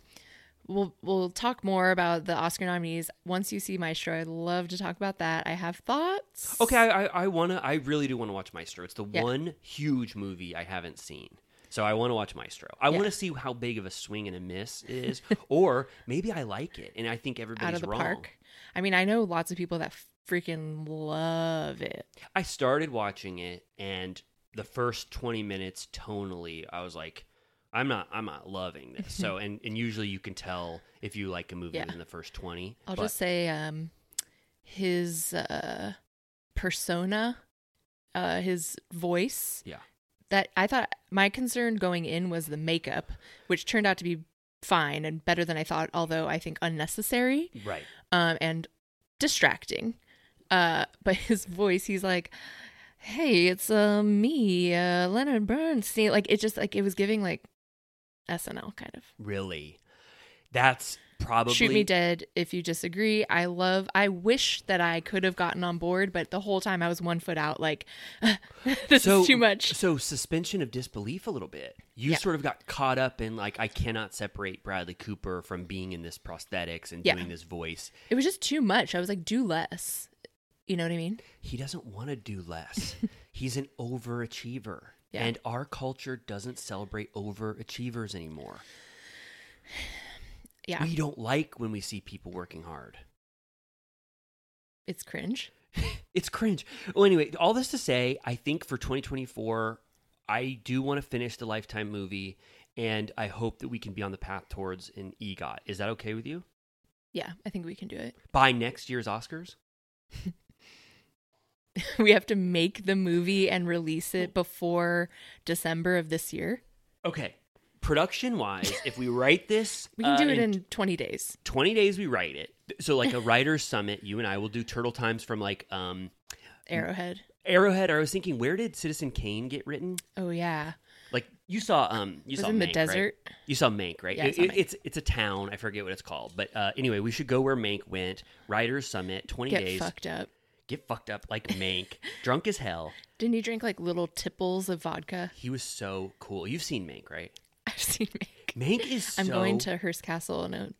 we'll we'll talk more about the Oscar nominees once you see Maestro. I'd love to talk about that. I have thoughts. okay. I, I, I wanna. I really do want to watch Maestro. It's the Yeah. one huge movie I haven't seen. So I want to watch Maestro. I Yeah. want to see how big of a swing and a miss it is, or maybe I like it and I think everybody's out of the wrong. park. I mean, I know lots of people that freaking love it. I started watching it, and the first twenty minutes, tonally, I was like, I'm not, I'm not loving this. so, and and usually you can tell if you like a movie Yeah. in the first twenty. I'll but- just say um his uh persona, uh his voice. Yeah. That I thought my concern going in was the makeup, which turned out to be fine and better than I thought, although I think unnecessary. right. um, and distracting. Uh, but his voice, he's like, "Hey, it's uh, me, uh, Leonard Bernstein." Like it just like it was giving like SNL kind of. Really, that's probably Shoot me dead if you disagree. I love. I wish that I could have gotten on board, but the whole time I was one foot out. Like this so, is too much. So suspension of disbelief a little bit. You Yeah. sort of got caught up in like I cannot separate Bradley Cooper from being in this prosthetics and Yeah. doing this voice. It was just too much. I was like, do less. You know what I mean? He doesn't want to do less. He's an overachiever. Yeah. And our culture doesn't celebrate overachievers anymore. Yeah, We don't like when we see people working hard. it's cringe. It's cringe. Well, anyway, all this to say, I think for 2024, I do want to finish the Lifetime movie, and I hope that we can be on the path towards an EGOT. Is that okay with you? Yeah, I think we can do it. By next year's Oscars? we have to make the movie and release it before December of this year. Okay. Production wise, if we write this, We can uh, do it in 20 days. 20 days. We write it. So, like a writer's summit, you and I will do Turtle Times from like um, Arrowhead. Arrowhead. I was thinking, where did Citizen Kane get written? Oh yeah. Like you saw, um, you Was saw in the Mank, right? desert. You saw Mank, right? Yeah, It- saw Mank. it's it's a town. I forget what it's called, but uh, anyway, we should go where Mank went. Writers Summit, twenty Get days. fucked up. Get fucked up like Mank, drunk as hell. Didn't he drink like little tipples of vodka? He was so cool. You've seen Mank, right? I've seen Mank. Mank is. I'm so- going to Hearst Castle in a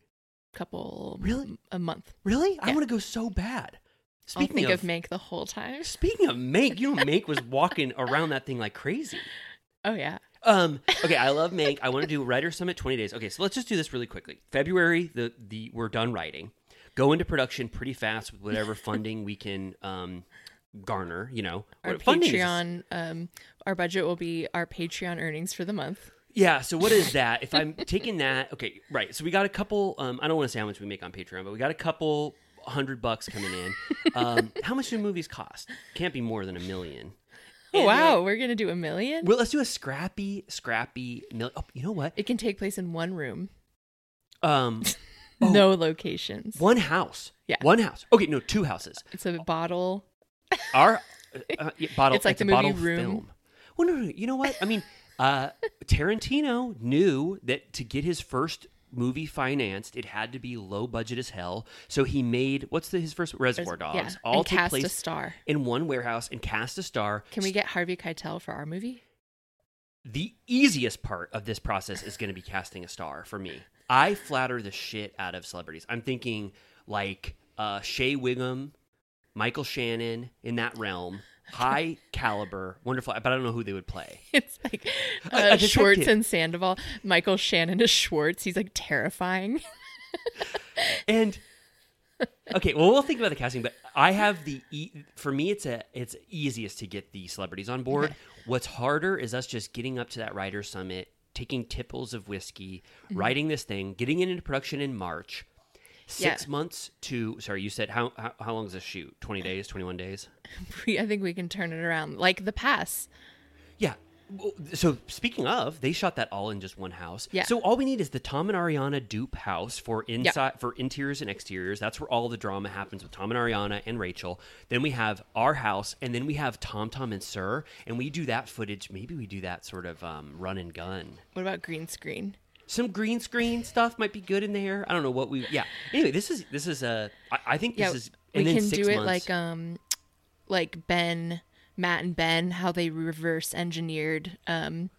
couple Really? a month. Really? I want to go so bad. I'll Speaking think of, of Mank the whole time. speaking of Mank, you know Mank was walking around that thing like crazy. Oh yeah. Um. Okay, I love Mank. I want to do Writer Summit 20 days. Okay, so let's just do this really quickly. February, the the we're done writing. Go into production pretty fast with whatever funding we can um garner. You know, Our Patreon, um, our budget will be our Patreon earnings for the month. Yeah. So what is that? If I'm taking that, okay, right. So we got a couple. Um, I don't want to say how much we make on Patreon, but we got a couple hundred bucks coming in. Um, how much do movies cost? Can't be more than a million. Oh, And, wow, uh, we're gonna do a million. well, let's do a scrappy, scrappy. Mil- oh, you know what? It can take place in one room, Um, Oh. no locations. one house. Yeah. One house. Okay, no, two houses. It's a bottle. Our uh, yeah, bottle. It's like a the movie bottle Room. film. Well, no, no, no. You know what? I mean, uh, Tarantino knew that to get his first movie financed, it had to be low budget as hell. So he made what's the, his first Reservoir Res- Dogs? yeah, All and take cast a place star. in one warehouse and cast a star. Can we get Harvey Keitel for our movie? the easiest part of this process is going to be casting a star for me. I flatter the shit out of celebrities. I'm thinking like uh, Shea Whigham, Michael Shannon in that realm. high caliber, wonderful. But I don't know who they would play. It's like A- uh, Schwartz and Sandoval. Michael Shannon is Schwartz. He's like terrifying. And okay, well, we'll think about the casting, but I have the e- for me, it's a it's easiest to get the celebrities on board. What's harder is us just getting up to that writer summit, taking tipples of whiskey, Mm-hmm. writing this thing, getting it into production in March. Six Yeah. months to sorry, you said how, how how long is this shoot? Twenty days, twenty one days. I think we can turn it around. Like the pass. Yeah. So speaking of, they shot that all in just one house. Yeah. So all we need is the Tom and Ariana dupe house for inside for interiors and exteriors. That's where all the drama happens with Tom and Ariana and Rachel. Then we have our house, and then we have Tom, Tom, and Sir, and we do that footage. Maybe we do that sort of um, run and gun. What about green screen? Some green screen stuff might be good in there. I don't know what we. Yeah. Anyway, this is this is a. I I think this yeah, is. we then can do it months- like um, like Ben, Matt, and Ben. How they reverse engineered um,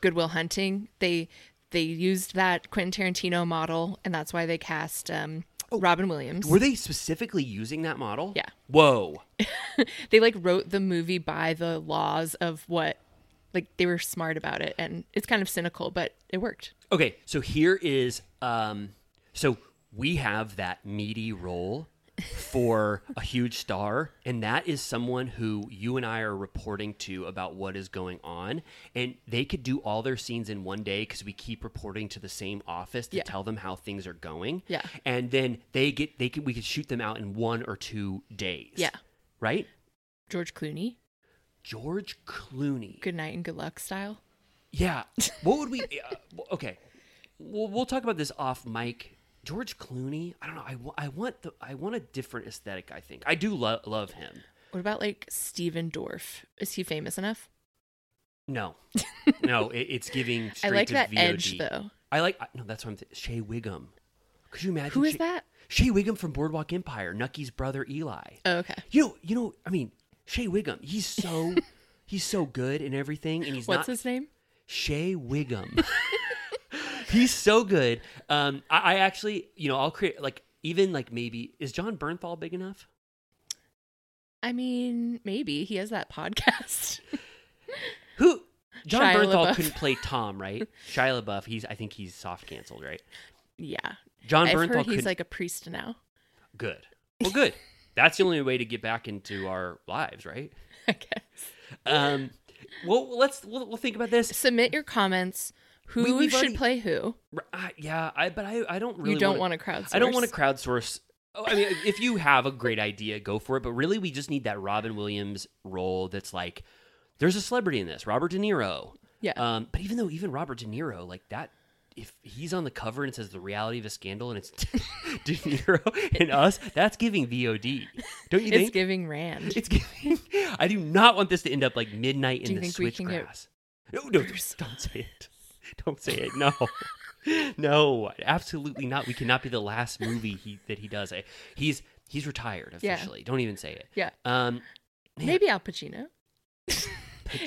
Good Will Hunting. They they used that Quentin Tarantino model, and that's why they cast um, Robin Williams. Oh, Were they specifically using that model? Yeah. Whoa. they like wrote the movie by the laws of what like they were smart about it and it's kind of cynical but it worked Okay, so here is um so we have that meaty role for a huge star and that is someone who you and I are reporting to about what is going on and they could do all their scenes in one day cuz we keep reporting to the same office to Yeah. tell them how things are going. Yeah. And then they get they could we could shoot them out in 1 or 2 days. Yeah. Right? george clooney George Clooney. good night and good luck style Yeah. What would we? Uh, okay. We'll, we'll talk about this off mic. George Clooney. I don't know. I, I want the. I want a different aesthetic. I think I do lo- love him. what about like stephen dorff is he famous enough No, no. It, it's giving. i Straight like to that VOD. edge though I like. No, that's what I'm. Th- Shea Whigham. Could you imagine? who is Shea- that Shea Whigham from Boardwalk Empire. Nucky's brother Eli. oh, okay You know. You know. I mean, Shea Whigham. He's so. he's so good in everything, and he's what's not. his name Shea Whigham. He's so good. Um, I, I actually, you know, I'll create like even like maybe is Jon Bernthal big enough? i mean maybe he has that podcast Who John Shia Bernthal LaBeouf. couldn't play Tom, right? Shia LaBeouf. He's I think he's soft canceled, right? yeah John i've Bernthal heard he's couldn't- like a priest now Good. Well, good. That's the only way to get back into our lives, right? i guess Um, well, let's we'll, we'll think about this. submit your comments who We- should already- play who Uh, yeah, I but I I don't really you don't wanna- crowdsource I don't want to crowdsource. Oh, I mean, if you have a great idea, go for it. But really, we just need that Robin Williams role. That's like, there's a celebrity in this, Robert De Niro. Yeah. Um, but even though even Robert De Niro, like that, if he's on the cover and it says the reality of a scandal and it's De Niro and us, that's giving VOD. Don't you it's think? It's giving rand It's giving. I do not want this to end up like midnight in Do you the think we can get switchgrass. No, no, don't say it. Don't say it. No, no, absolutely not. We cannot be the last movie he that he does. I- He's he's retired Yeah. officially. Don't even say it. yeah Um, man, maybe al pacino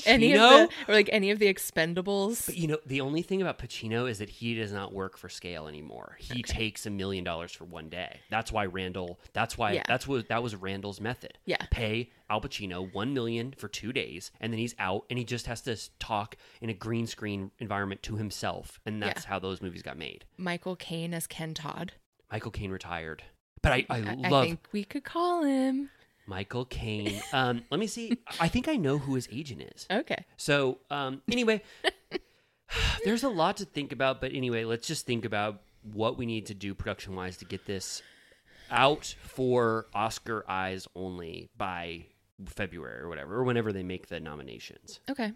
any of Pacino? the or like any of the expendables But you know, the only thing about Pacino is that he does not work for scale anymore. He takes a million dollars for one day. That's why Randall. That's why. Yeah. That's what that was Randall's method. Yeah. Pay Al Pacino one million for two days, and then he's out, and he just has to talk in a green screen environment to himself, and that's Yeah. how those movies got made. michael caine as ken todd Michael Caine retired, but I, I, I, I love think we could call him Michael Caine. Um, let me see. I think I know who his agent is. okay So, um, anyway, there's a lot to think about, but anyway, let's just think about what we need to do production wise to get this out for Oscar eyes only by February or whatever, or whenever they make the nominations. okay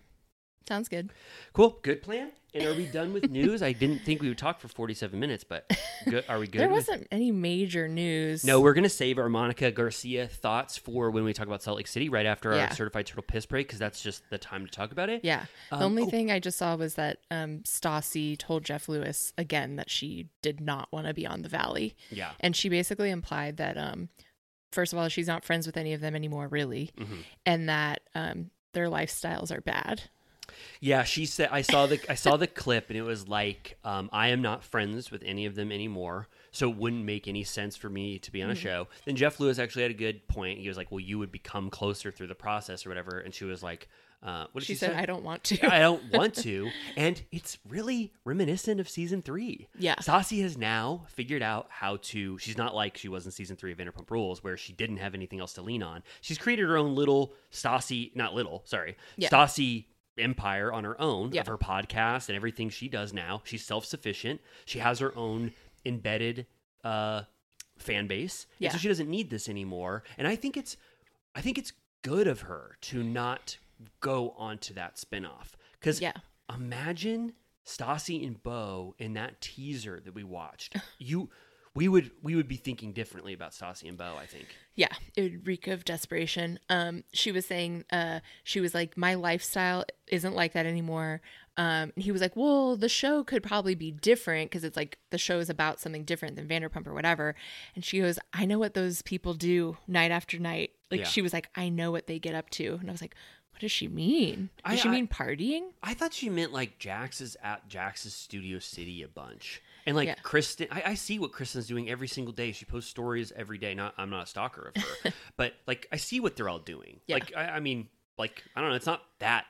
sounds good Cool, good plan. And are we done with news? I didn't think we would talk for 47 minutes, but good. Are we good? there wasn't any major news No, we're gonna save our Monica Garcia thoughts for when we talk about Salt Lake City right after Yeah. our certified turtle piss break because that's just the time to talk about it. yeah the Um, only oh. thing i just saw was that um stassi told jeff lewis again that she did not want to be on the valley Yeah. and she basically implied that um first of all she's not friends with any of them anymore really Mhm. and that um their lifestyles are bad Yeah, she said I saw the I saw the clip and it was like um, I am not friends with any of them anymore. so it wouldn't make any sense for me to be on a Mm-hmm. show. Then Jeff Lewis actually had a good point. He was like, "Well, you would become closer through the process or whatever," and she was like, uh, "What did She she, said, say? "I don't want to." I don't want to. And it's really reminiscent of season three. Yeah. Stassi has now figured out how to. She's not like she was in season three of Vanderpump Rules, where she didn't have anything else to lean on. She's created her own little Stassi, not little, sorry, Yeah. Stassi empire on her own Yeah. of her podcast and everything she does now. She's self sufficient. She has her own embedded uh, fan base, and Yeah. so she doesn't need this anymore. And I think it's, I think it's good of her to not go onto that spinoff because Yeah. imagine Stassi and Beau in that teaser that we watched. you, we would we would be thinking differently about Stassi and Beau. I think. Yeah, it would reek of desperation. Um, she was saying, uh, she was like, my lifestyle isn't like that anymore. Um, and he was like, well, the show could probably be different because it's like the show is about something different than Vanderpump or whatever. And she goes, I know what those people do night after night. Like Yeah. she was like, I know what they get up to, and I was like, what does she mean? Does I- she I- mean partying? I thought she meant like Jax is at Jax's Studio City a bunch. And like Yeah. Kristen, I, I see what Kristen's doing every single day. She posts stories every day. Not, I'm not a stalker of her, but like I see what they're all doing. Yeah. Like I, I mean, like I don't know. It's not that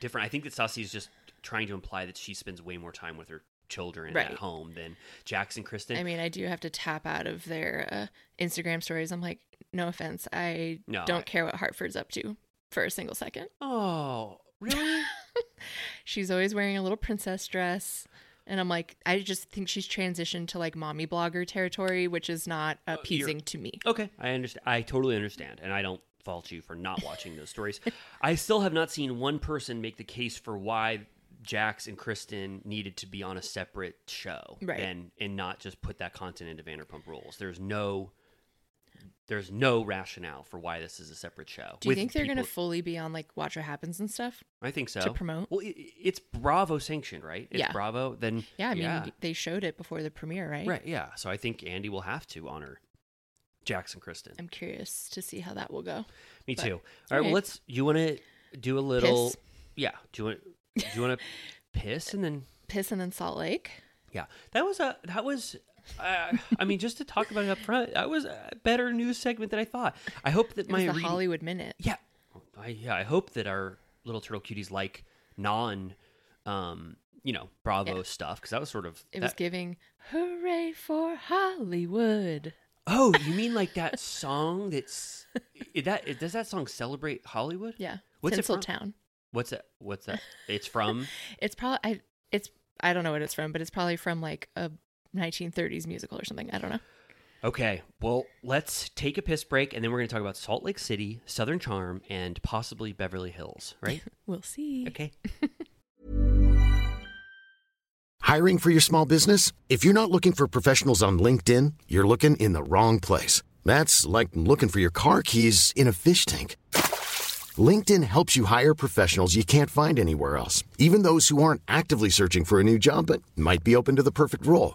different. I think that Stassi is just trying to imply that she spends way more time with her children Right. at home than Jackson Kristen. I mean, I do have to tap out of their uh, Instagram stories. I'm like, no offense, I No, don't I- care what Hartford's up to for a single second. oh, really? She's always wearing a little princess dress. And I'm like, I just think she's transitioned to like mommy blogger territory, which is not oh, appeasing to me. Okay, I understand. I totally understand, and I don't fault you for not watching those stories. I still have not seen one person make the case for why Jax and Kristen needed to be on a separate show, Right. And and not just put that content into Vanderpump Rules. There's no, there's no rationale for why this is a separate show. Do you think they're going to fully be on like Watch What Happens and stuff? I think so. to promote? Well, it, it's Bravo sanctioned, right? It's Yeah. Bravo. Then Yeah, I mean, yeah. they showed it before the premiere, right? right, yeah. So I think Andy will have to honor Jackson Kristen. I'm curious to see how that will go. Me But- too. All right. Well, let's. You want to do a little? Piss? Yeah. Do you want? Do you want to piss and then? Piss and then Salt Lake. Yeah. That was a. That was. Uh, I mean, just to talk about it up front, that was a better news segment than I thought. I hope that It my the reading- Hollywood Minute. Yeah. I yeah. I hope that our little turtle cuties like non, um, you know, Bravo Yeah. stuff because that was sort of. It was giving hooray for Hollywood. Oh, you mean like that song? That's is that does that song celebrate Hollywood? Yeah. What's it from? Tinseltown. What's that? What's that? It's from. It's probably I it's I don't know what it's from, but it's probably from like a 1930s musical or something. I don't know. Okay, well, let's take a piss break, and then we're going to talk about Salt Lake City, Southern Charm, and possibly Beverly Hills, right? We'll see. Okay. Hiring for your small business? If you're not looking for professionals on LinkedIn, you're looking in the wrong place. That's like looking for your car keys in a fish tank. LinkedIn helps you hire professionals you can't find anywhere else, even those who aren't actively searching for a new job but might be open to the perfect role.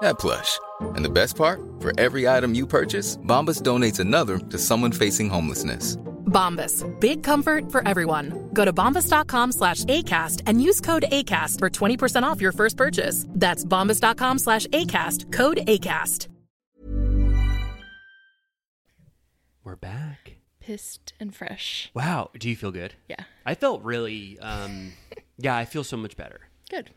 that plush. And the best part? For every item you purchase, Bombas donates another to someone facing homelessness. Bombas. Big comfort for everyone. Go to bombas.com slash ACAST and use code ACAST for 20% off your first purchase. That's bombas.com slash ACAST. Code ACAST. We're back. Pissed and fresh. Wow. Do you feel good? Yeah. I felt really, um, yeah, I feel so much better. Good.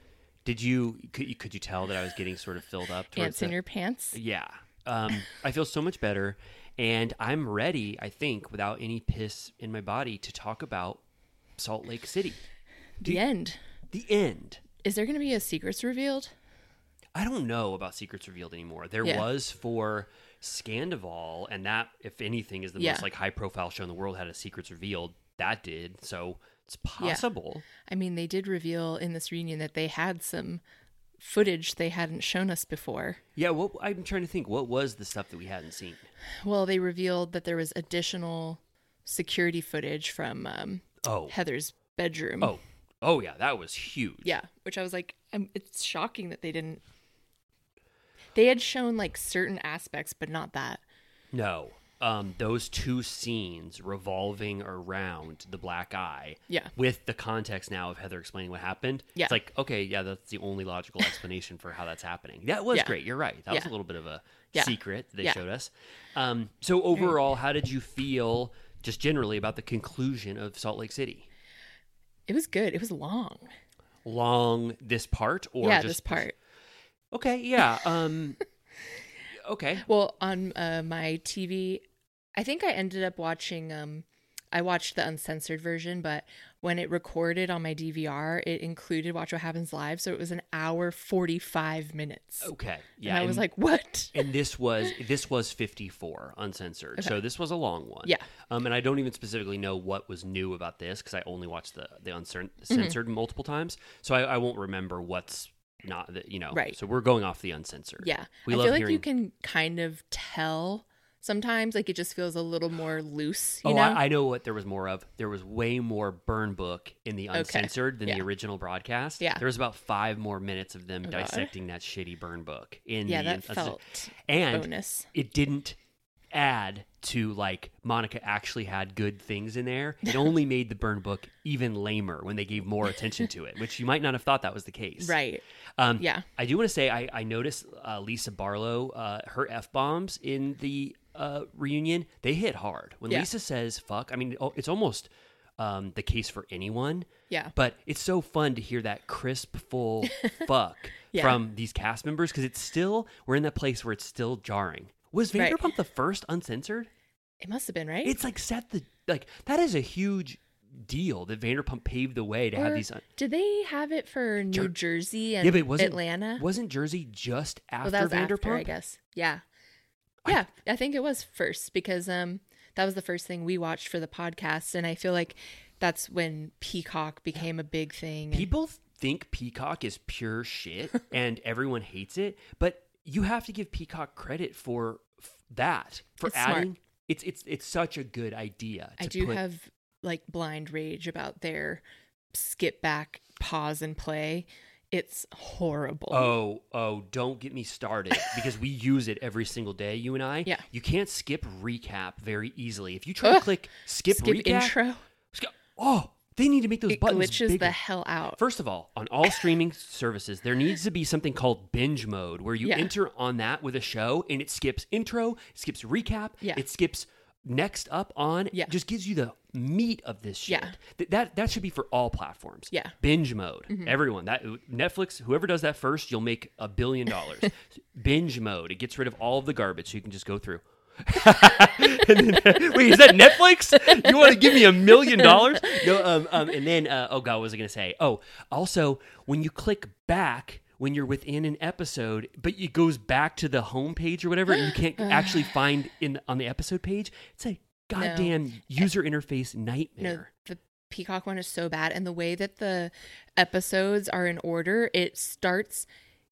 Did you, could you, could you tell that I was getting sort of filled up? towards Ants in the- your pants. Yeah. Um, I feel so much better. And I'm ready, I think, without any piss in my body, to talk about Salt Lake City. The end. The end. Is there going to be a secrets revealed? I don't know about Secrets Revealed anymore. There Yeah. was for Scandoval, and that, if anything, is the Yeah. most like high profile show in the world. Had a Secrets Revealed. That did so. It's Yeah. possible. I mean, they did reveal in this reunion that they had some footage they hadn't shown us before. Yeah, what I'm trying to think. What was the stuff that we hadn't seen? Well, they revealed that there was additional security footage from um, Oh. Heather's bedroom. Oh, oh yeah, that was huge. Yeah, which I was like, um, it's shocking that they didn't. They had shown like certain aspects, but not that. No, um, those two scenes revolving around the black eye. Yeah. With the context now of Heather explaining what happened. Yeah. It's like okay, yeah, that's the only logical explanation for how that's happening. That was Yeah. great. You're right. That was a little bit of a Yeah. secret they Yeah. showed us. Um, so overall, how did you feel? Just generally about the conclusion of Salt Lake City. It was good. It was long. Long this part or yeah, just this part. Okay, yeah. Um okay. Well, on uh, my TV, I think I ended up watching. Um, I watched the uncensored version, but when it recorded on my DVR, it included Watch What Happens Live, so it was an hour forty five minutes. Okay. and Yeah. I was and- like, "What?" and this was this was 54 uncensored Okay. so this was a long one Yeah. um and i don't even specifically know what was new about this because i only watched the the Mm-hmm. uncensored multiple times so I, I won't remember what's not the, you know Right. so we're going off the uncensored Yeah, we I love feel like hearing you can kind of tell sometimes. Like it just feels a little more loose. You oh know? I, I know what there was more of there was way more burn book in the Okay. uncensored than the original broadcast Yeah. there was about five more minutes of them Oh, God. dissecting that shitty burn book in Yeah, the that felt and bonus. it didn't add to like Monica actually had good things in there. It only made the burn book even lamer when they gave more attention to it, which you might not have thought that was the case. Right. Um, Yeah. I do want to say I, I noticed uh, Lisa Barlow, uh, her f bombs in the uh, reunion, they hit hard. When Yeah. Lisa says "fuck," I mean oh, it's almost um, the case for anyone. Yeah. But it's so fun to hear that crisp, full fuck Yeah. from these cast members because it's still we're in that place where it's still jarring. Was Right. Vanderpump the first uncensored? It must have been right. It's like set the like that is a huge deal that Vanderpump paved the way to have these. un- Did they have it for New Jer- Jersey and yeah, but it wasn't Atlanta? Wasn't Jersey just after well, Vanderpump? after, I guess. Yeah. Yeah, I, think it was first because um that was the first thing we watched for the podcast, and I feel like that's when Peacock became a big thing. and- People think Peacock is pure shit and everyone hates it, but you have to give Peacock credit for f- that for It's smart. adding. It's it's it's such a good idea. I do put- have like blind rage about their skip back, pause, and play. It's horrible. Oh, oh, don't get me started because we use it every single day, you and I. Yeah. You can't skip recap very easily. If you try to click skip, Skip recap, intro. oh, they need to make those It buttons glitches bigger. the hell out. First of all, on all streaming services, there needs to be something called binge mode where you Yeah. enter on that with a show and it skips intro, it skips recap, Yeah. it skips next up on. Yeah. Just gives you the meat of this shit. Yeah. Th- that that should be for all platforms. Yeah. Mm-hmm. Binge mode. Everyone. That Netflix, whoever does that first, you'll make a billion dollars. binge mode. It gets rid of all of the garbage so you can just go through. Then- wait, is that Netflix? You want to give me a million dollars? No, um, um, and then, uh, oh god, what was I going to say? Oh, also, when you click back when you're within an episode, but it goes back to the home page or whatever, and you can't actually find in on the episode page. It's a goddamn user interface nightmare. No, the Peacock one is so bad, and the way that the episodes are in order, it starts.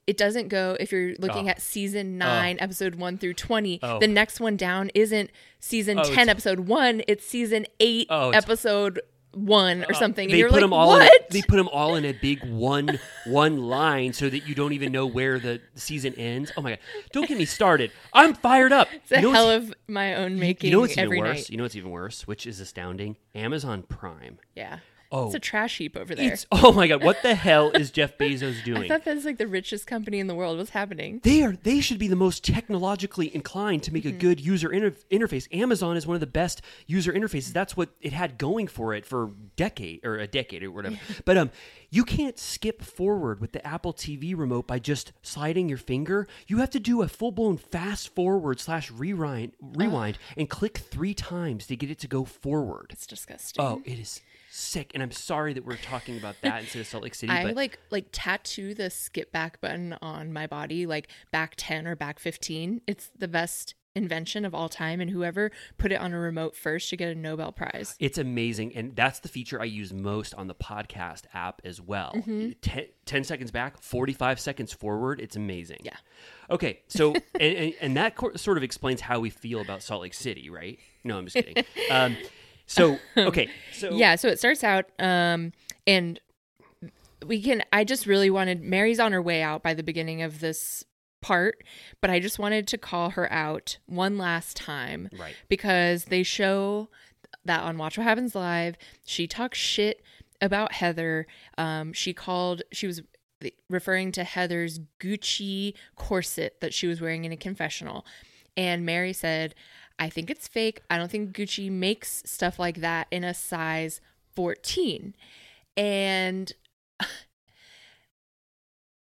It doesn't go if you're looking Oh. at season oh. nine, episode one through twenty. Oh. The next one down isn't season Oh, ten, episode one. It's season eight, Oh, episode one or uh, something. And They put like, them all. what? In, they put them all in a big one one line so that you don't even know where the season ends. Oh my god! Don't get me started. I'm fired up. it's a You know hell of my own making. You know what's even worse? night. You know what's even worse, which is astounding? Amazon Prime. Yeah. Oh. It's a trash heap over there. It's oh my god! What the hell is Jeff Bezos doing? I thought that's like the richest company in the world. What's happening? They are. They should be the most technologically inclined to make Mm-hmm. a good user inter- interface. Amazon is one of the best user interfaces. That's what it had going for it for decade or a decade or whatever. but um, you can't skip forward with the Apple TV remote by just sliding your finger. You have to do a full blown fast forward slash rewind rewind and click three times to get it to go forward. It's disgusting. Oh, it is sick. And I'm sorry that we're talking about that instead of Salt Lake City. I but like like tattoo the skip back button on my body, like back ten or back fifteen. It's the best invention of all time, and whoever put it on a remote first should get a Nobel Prize. It's amazing. And that's the feature I use most on the podcast app as well. Ten, 10 seconds back, 45 seconds forward. It's amazing. Yeah. Okay. So, and, and, and that co- sort of explains how we feel about Salt Lake City, right? No, I'm just kidding. Um, so, okay. So, yeah, so it starts out, um, and we can. I just really wanted Mary's on her way out by the beginning of this part, but I just wanted to call her out one last time, Right. Because they show that on Watch What Happens Live, she talks shit about Heather. Um, she called. She was referring to Heather's Gucci corset that she was wearing in a confessional. And Mary said, I think it's fake. I don't think Gucci makes stuff like that in a size 14. And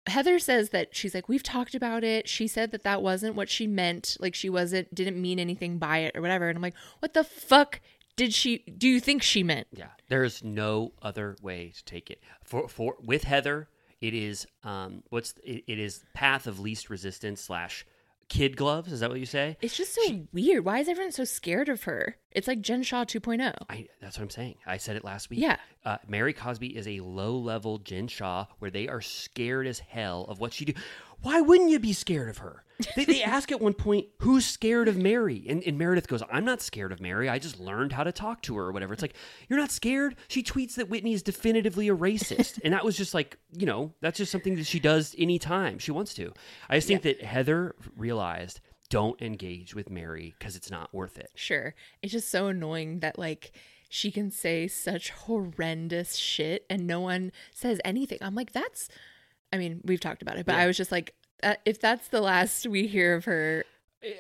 Heather says that she's like, we've talked about it. She said that that wasn't what she meant. Like, she wasn't, didn't mean anything by it or whatever. And I'm like, what the fuck did she, do you think she meant? Yeah, there's no other way to take it. For for with Heather, it is um what's it, it is path of least resistance slash kid gloves. Is that what you say? It's just so weird. Why is everyone so scared of her? It's like Jen Shah oh. 2.0. I that's what I'm saying. I said it last week. Yeah. Uh, Mary Cosby is a low level Jen Shah where they are scared as hell of what she do. Why wouldn't you be scared of her? They, they ask at one point, "Who's scared of Mary?" And, and Meredith goes, "I'm not scared of Mary. I just learned how to talk to her or whatever." It's like you're not scared. She tweets that Whitney is definitively a racist, and that was just like you know that's just something that she does anytime she wants to. I just think that Heather realized don't engage with Mary because it's not worth it. Sure. It's just so annoying that like she can say such horrendous shit and no one says anything. I'm like, that's I mean, we've talked about it, but I was just like, uh, if that's the last we hear of her,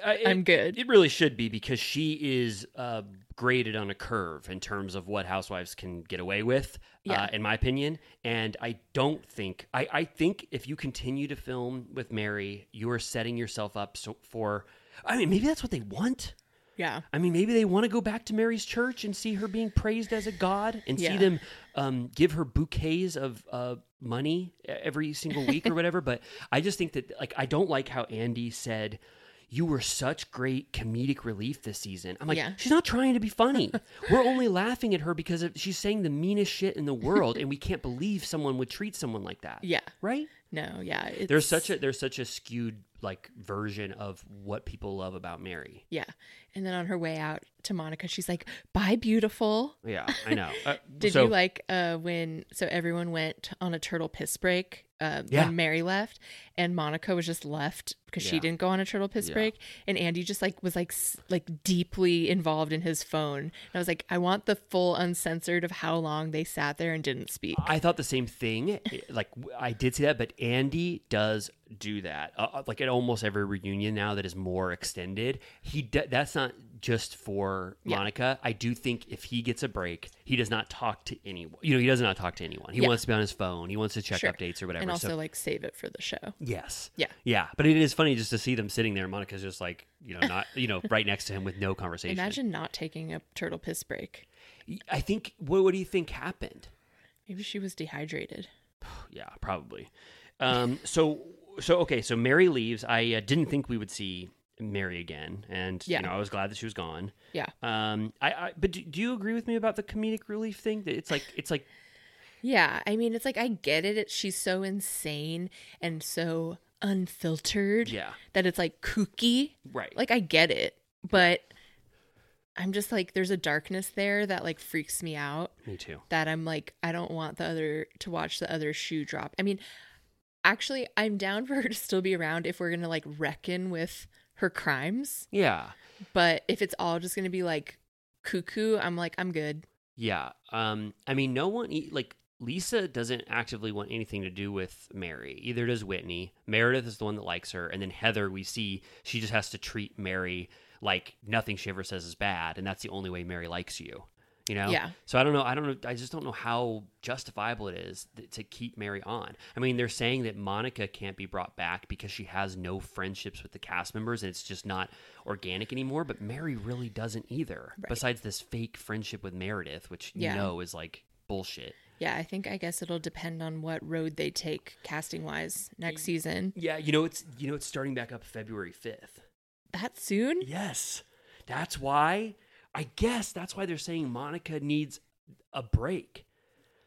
I- I'm good. It really should be because she is uh, graded on a curve in terms of what housewives can get away with, Yeah. uh, in my opinion. And I don't think I, I think if you continue to film with Mary, you are setting yourself up so, for. I mean, maybe that's what they want. Yeah. I mean, maybe they want to go back to Mary's church and see her being praised as a god and see them um, give her bouquets of uh, money every single week or whatever. But I just think that, like, I don't like how Andy said, You were such great comedic relief this season. I'm like, Yeah. She's not trying to be funny. We're only laughing at her because of, she's saying the meanest shit in the world, and we can't believe someone would treat someone like that. Yeah. Right? No, yeah. It's, There's such a there's such a skewed like version of what people love about Mary. Yeah. And then on her way out to Monica, she's like, bye, beautiful. Yeah, I know. Uh, Did so- you like uh, when so everyone went on a turtle piss break uh, Yeah. when Mary left and Monica was just left because she didn't go on a turtle piss Yeah. break and Andy just like was like s- like deeply involved in his phone. And I was like, I want the full uncensored of how long they sat there and didn't speak. I thought the same thing. Like I did see that, but Andy does do that. Uh, Uh, like at almost every reunion now that is more extended, he d- that's not just for Yeah. Monica. I do think if he gets a break, he does not talk to anyone. You know, he does not talk to anyone. He Yeah. wants to be on his phone. He wants to check Sure. updates or whatever. And also so, like save it for the show. yes, Yeah. yeah. But it is funny just to see them sitting there. Monica's just like you know not you know right next to him with no conversation. Imagine not taking a turtle piss break. I think. What, what do you think happened? Maybe she was dehydrated. Yeah, probably. Um, so so okay, so Mary leaves. I uh, didn't think we would see Mary again, and Yeah. you know I was glad that she was gone. Yeah. Um, I, I but do, do you agree with me about the comedic relief thing? That it's like it's like Yeah, I mean, it's like I get it. It's, she's so insane and so unfiltered. Yeah. That it's like kooky. Right. Like I get it, but I'm just like there's a darkness there that like freaks me out. me too. That I'm like I don't want the other to watch the other shoe drop. I mean, actually, I'm down for her to still be around if we're gonna like reckon with her crimes. Yeah, But if it's all just gonna be like cuckoo, I'm like I'm good. yeah. Um, I mean, no one like Lisa doesn't actively want anything to do with Mary. Either does Whitney. Meredith is the one that likes her, and then Heather, we see she just has to treat Mary like nothing she ever says is bad, and that's the only way Mary likes you. You know? Yeah. So I don't know. I don't know. I just don't know how justifiable it is th- to keep Mary on. I mean, they're saying that Monica can't be brought back because she has no friendships with the cast members and it's just not organic anymore. But Mary really doesn't either. Right. Besides this fake friendship with Meredith, which Yeah. you know is like bullshit. Yeah, I think I guess it'll depend on what road they take casting wise next season. Yeah, you know it's you know it's starting back up February fifth. that soon? Yes. That's why, I guess that's why they're saying Monica needs a break.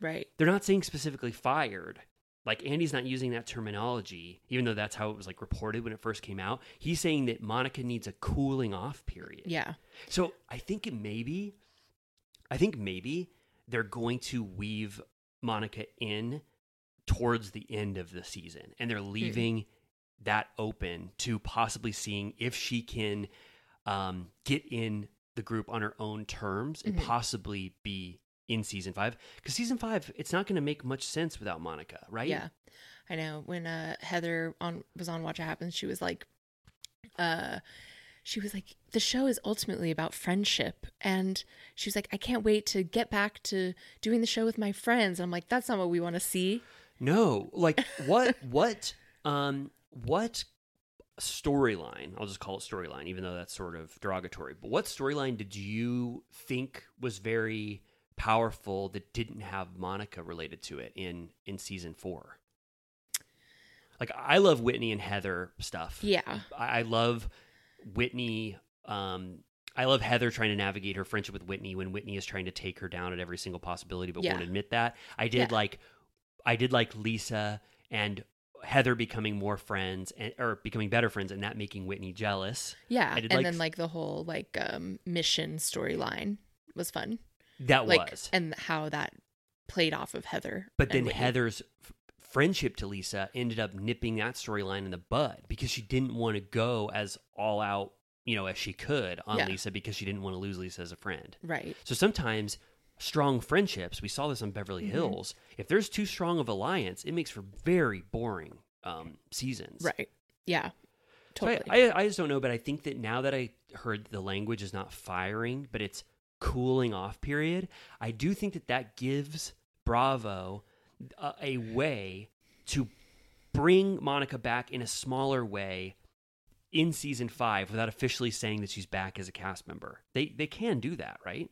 Right. They're not saying specifically fired. Like Andy's not using that terminology, even though that's how it was like reported when it first came out. He's saying that Monica needs a cooling off period. Yeah. So I think it maybe, I think maybe they're going to weave Monica in towards the end of the season, and they're leaving that open to possibly seeing if she can um, get in the group on her own terms and Mhm. possibly be in season five. Because season five, it's not going to make much sense without Monica, right? Yeah. I know. When uh Heather on was on Watch What Happens, she was like uh she was like, the show is ultimately about friendship. And she was like, I can't wait to get back to doing the show with my friends. And I'm like, that's not what we want to see. No, like what what um what storyline? I'll just call it storyline, even though that's sort of derogatory. But what storyline did you think was very powerful that didn't have Monica related to it in in season four? Like I love Whitney and Heather stuff. Yeah. I, I love Whitney. Um, I love Heather trying to navigate her friendship with Whitney when Whitney is trying to take her down at every single possibility, but Yeah. won't admit that. I did Yeah. like, I did like Lisa and Heather becoming more friends and or becoming better friends, and that making Whitney jealous. Yeah. Did and like then like the whole like um mission storyline was fun. that like was. and how that played off of Heather. But then Whitney. Heather's f- friendship to Lisa ended up nipping that storyline in the bud because she didn't want to go as all out, you know, as she could on Yeah. Lisa because she didn't want to lose Lisa as a friend. Right. So sometimes strong friendships, we saw this on Beverly Mhm. Hills, if there's too strong of alliance, it makes for very boring um, seasons. Right. Yeah. So I- Totally. I, I just don't know, but I think that now that I heard the language is not firing, but it's cooling off period, I do think that that gives Bravo a, a way to bring Monica back in a smaller way in season five without officially saying that she's back as a cast member. They they can do that, right?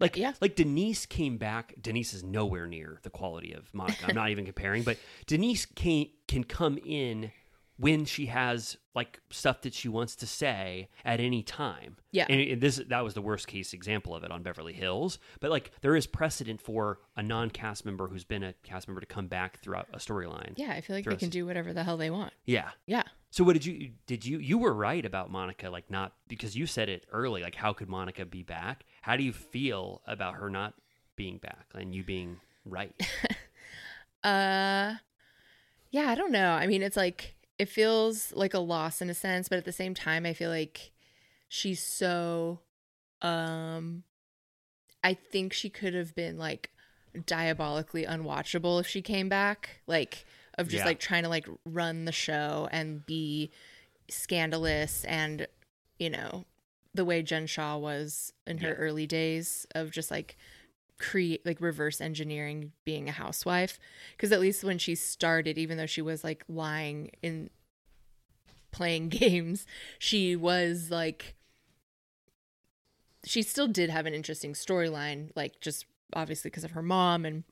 Like Yeah. like Denise came back. Denise is nowhere near the quality of Monica. I'm not even comparing, but Denise can can come in when she has like stuff that she wants to say at any time. Yeah. And this that was the worst case example of it on Beverly Hills, but like there is precedent for a non-cast member who's been a cast member to come back throughout a storyline. yeah, I feel like they can do whatever the hell they want. Yeah. Yeah. So what did you did you you were right about Monica like not because you said it early like how could Monica be back? How do you feel about her not being back and you being right? Uh yeah, I don't know. I mean, it's like it feels like a loss in a sense, but at the same time I feel like she's so um I think she could have been like diabolically unwatchable if she came back, like of just Yeah. like trying to like run the show and be scandalous and you know, the way Jen Shah was in her Yeah. early days of just like create like reverse engineering being a housewife because at least when she started even though she was like lying in playing games she was like she still did have an interesting storyline like just obviously because of her mom and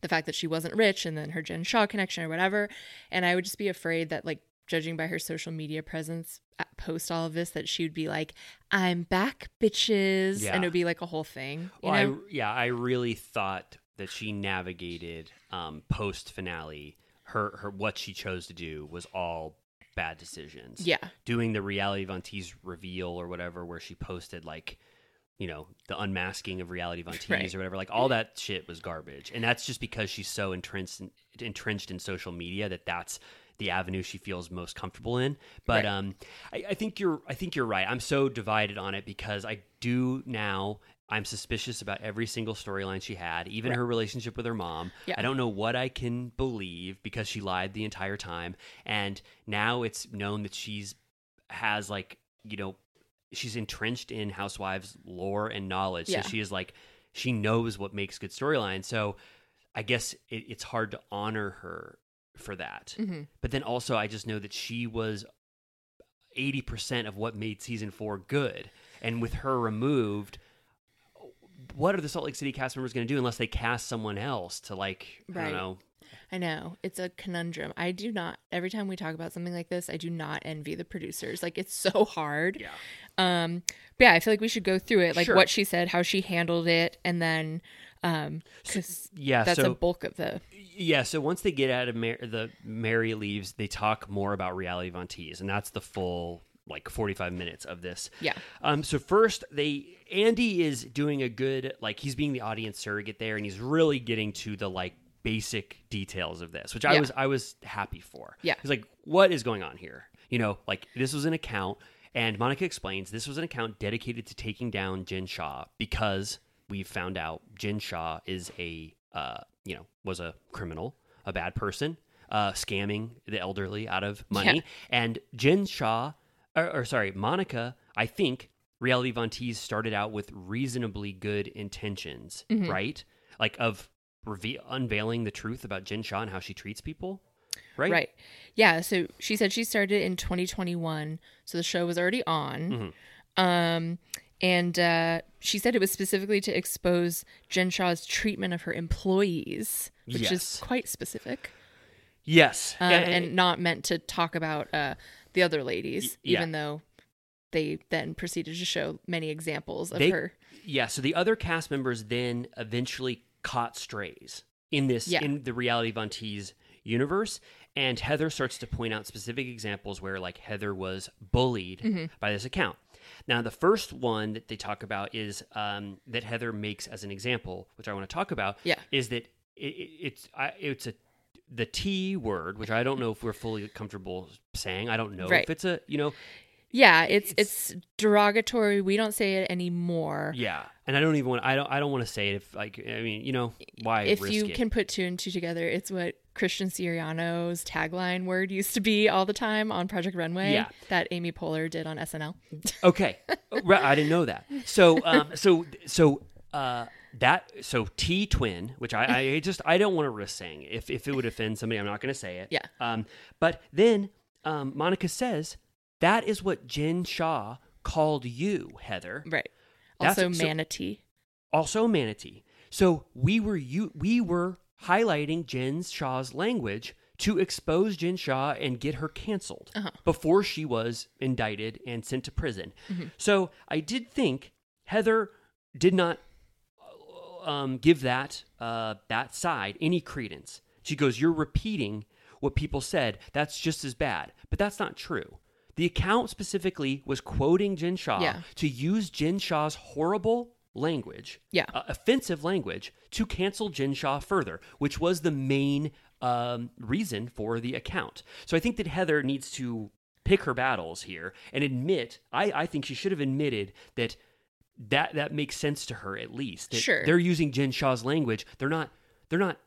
the fact that she wasn't rich and then her Jen Shah connection or whatever and I would just be afraid that like judging by her social media presence post all of this that she would be like I'm back bitches Yeah. and it would be like a whole thing you Well, I yeah, I really thought that she navigated um, post finale. Her her what she chose to do was all bad decisions. Yeah. doing the reality Von Tease reveal or whatever, where she posted like, you know, the unmasking of reality Von Tease Right. or whatever. Like all that shit was garbage, and that's just because she's so entrenched in, entrenched in social media that that's the avenue she feels most comfortable in. But Right. um, I, I think you're I think you're right. I'm so divided on it because I do now. I'm suspicious about every single storyline she had, even her relationship with her mom. Yeah. I don't know what I can believe because she lied the entire time. And now it's known that she's has like, you know, she's entrenched in housewives lore and knowledge. Yeah. So she is like she knows what makes good storyline. So I guess it, it's hard to honor her for that. Mhm. But then also I just know that she was 80% of what made season 4 good. And with her removed, what are the Salt Lake City cast members going to do unless they cast someone else to like I don't know I know it's a conundrum. I do not. Every time we talk about something like this, I do not envy the producers. Like it's so hard. Yeah. Um. But yeah, I feel like we should go through it, like Sure. what she said, how she handled it, and then, um, because yeah, that's so- a bulk of the. Yeah, so once they get out of Mar- the Mary leaves, they talk more about reality Von and that's the full like 45 minutes of this. Yeah. Um so first they Andy is doing a good like he's being the audience surrogate there and he's really getting to the like basic details of this, which I Yeah. was I was happy for. Yeah. He's like what is going on here? You know, like this was an account and Monica explains this was an account dedicated to taking down Jen Shah because we found out Jen Shah is a uh, you know, was a criminal, a bad person, uh, scamming the elderly out of money. Yeah. And Jen Shah, or, or sorry, Monica, I think Reality Von Tease started out with reasonably good intentions, Mhm. right? Like of reve- unveiling the truth about Jen Shah and how she treats people, right? Right. Yeah. So she said she started in 2021, so the show was already on. Mhm. Um, and uh, she said it was specifically to expose Jen Shah's treatment of her employees, which Yes. is quite specific, Yes. uh, Yeah, and not meant to talk about uh, the other ladies, yeah. even though they then proceeded to show many examples of they, her. Yeah, so the other cast members then eventually caught strays in this Yeah. in the reality Von Tease universe, and Heather starts to point out specific examples where like Heather was bullied Mhm. by this account. Now, the first one that they talk about is um, that Heather makes as an example, which I want to talk about. Yeah. is that it, it, it's I, it's a the T word, which I don't know if we're fully comfortable saying. I don't know Right. if it's a you know Yeah, it's it's derogatory. We don't say it anymore. yeah, and I don't even want I don't I don't want to say it if like I mean you know why if risk you it? can put two and two together, it's what Christian Siriano's tagline word used to be all the time on Project Runway Yeah. that Amy Poehler did on SNL. Okay, right, I didn't know that. So, um, so, so uh, that so T twin, which I, I just I don't want to risk saying if if it would offend somebody, I'm not going to say it. Yeah. Um, but then um, Monica says that is what Jen Shah called you, Heather. Right. That's- Also so- manatee. Also manatee. So we were you we were highlighting Jen Shah's language to expose Jen Shah and get her canceled Uh-huh. before she was indicted and sent to prison. Mhm. So I did think Heather did not um, give that uh, that side any credence. She goes, "You're repeating what people said. That's just as bad." But that's not true. The account specifically was quoting Jen Shah Yeah. to use Jen Shah's horrible language, Yeah. uh, offensive language, to cancel Jen Shah further, which was the main um, reason for the account. So I think that Heather needs to pick her battles here and admit. I, I think she should have admitted that that that makes sense to her at least. Sure. they're using Jen Shah's language. They're not. They're not.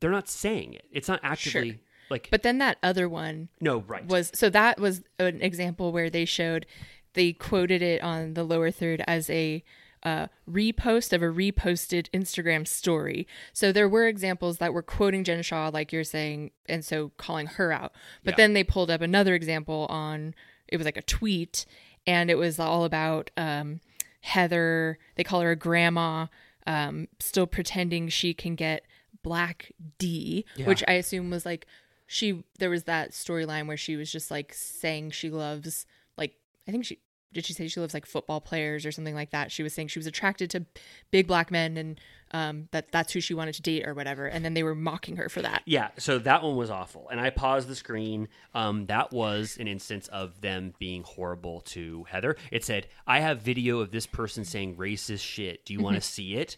They're not saying it. It's not actively Sure. Like. But then that other one no, right. was so that was an example where they showed they quoted it on the lower third as a uh, repost of a reposted Instagram story. So there were examples that were quoting Jen Shah, like you're saying, and so calling her out. But Yeah. then they pulled up another example on it was like a tweet, and it was all about um, Heather. They call her a grandma, um, still pretending she can get Black D, Yeah. which I assume was like she. There was that storyline where she was just like saying she loves like I think she did she say she loves like football players or something like that. She was saying she was attracted to big black men and um, that that's who she wanted to date or whatever. And then they were mocking her for that. Yeah, so that one was awful, and I paused the screen. Um, that was an instance of them being horrible to Heather. It said, "I have video of this person saying racist shit. Do you want to see it?"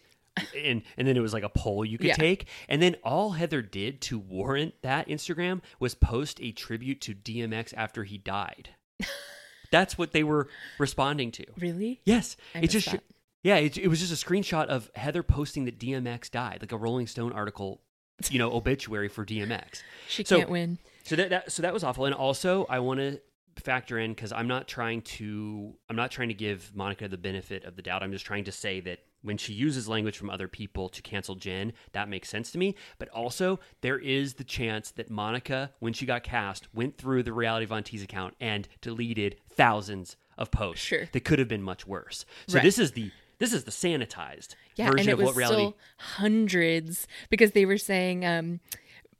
And and then it was like a poll you could Yeah. take, and then all Heather did to warrant that Instagram was post a tribute to DMX after he died. That's what they were responding to. Really? Yes, I it just that. yeah, it, it was just a screenshot of Heather posting that DMX died, like a Rolling Stone article, you know, obituary for DMX. She So- can't win. So that, that so that was awful, and also I want to factor in because I'm not trying to I'm not trying to give Monica the benefit of the doubt. I'm just trying to say that when she uses language from other people to cancel Jen, that makes sense to me. But also there is the chance that Monica, when she got cast, went through the Reality Von Tease account and deleted thousands of posts Sure. that could have been much worse. So Right. this is the this is the sanitized Yeah, version and it of was what reality. still hundreds because they were saying um,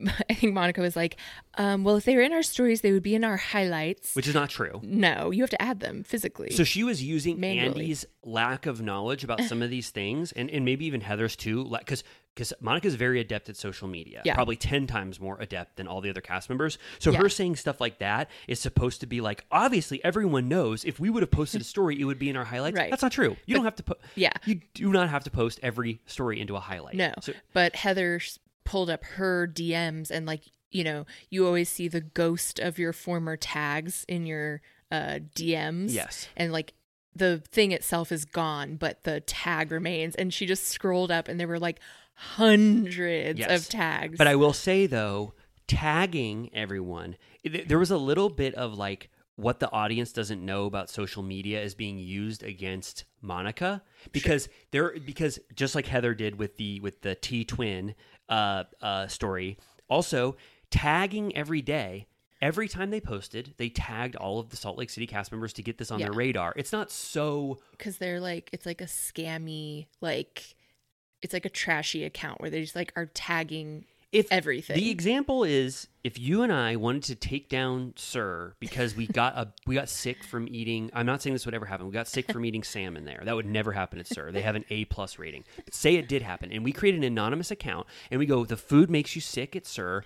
I think Monica was like, um, well, if they were in our stories, they would be in our highlights. which is not true. no, you have to add them physically. So she was using Manually. Andy's lack of knowledge about some of these things, and, and maybe even Heather's too, because because Monica's very adept at social media, Yeah. probably ten times more adept than all the other cast members. So Yeah. her saying stuff like that is supposed to be like, obviously everyone knows if we would have posted a story, it would be in our highlights. Right. That's not true. You don't have to put. yeah. you do not have to post every story into a highlight. No, So, but Heather s- pulled up her DMs and like you know you always see the ghost of your former tags in your uh, DMs. Yes. and like the thing itself is gone, but the tag remains. And she just scrolled up, and there were like hundreds Yes. of tags. But I will say though, tagging everyone, th- there was a little bit of like what the audience doesn't know about social media is being used against Monica because there because just like Heather did with the with the T twin uh, uh, story, also tagging every day. Every time they posted, they tagged all of the Salt Lake City cast members to get this on Yeah. their radar. It's not so because they're like it's like a scammy like it's like a trashy account where they just like are tagging if everything. The example is if you and I wanted to take down SUR because we got a we got sick from eating. I'm not saying this would ever happen. We got sick from eating salmon there. That would never happen at SUR. They have an A plus rating. But say it did happen, and we create an anonymous account, and we go, the food makes you sick at SUR.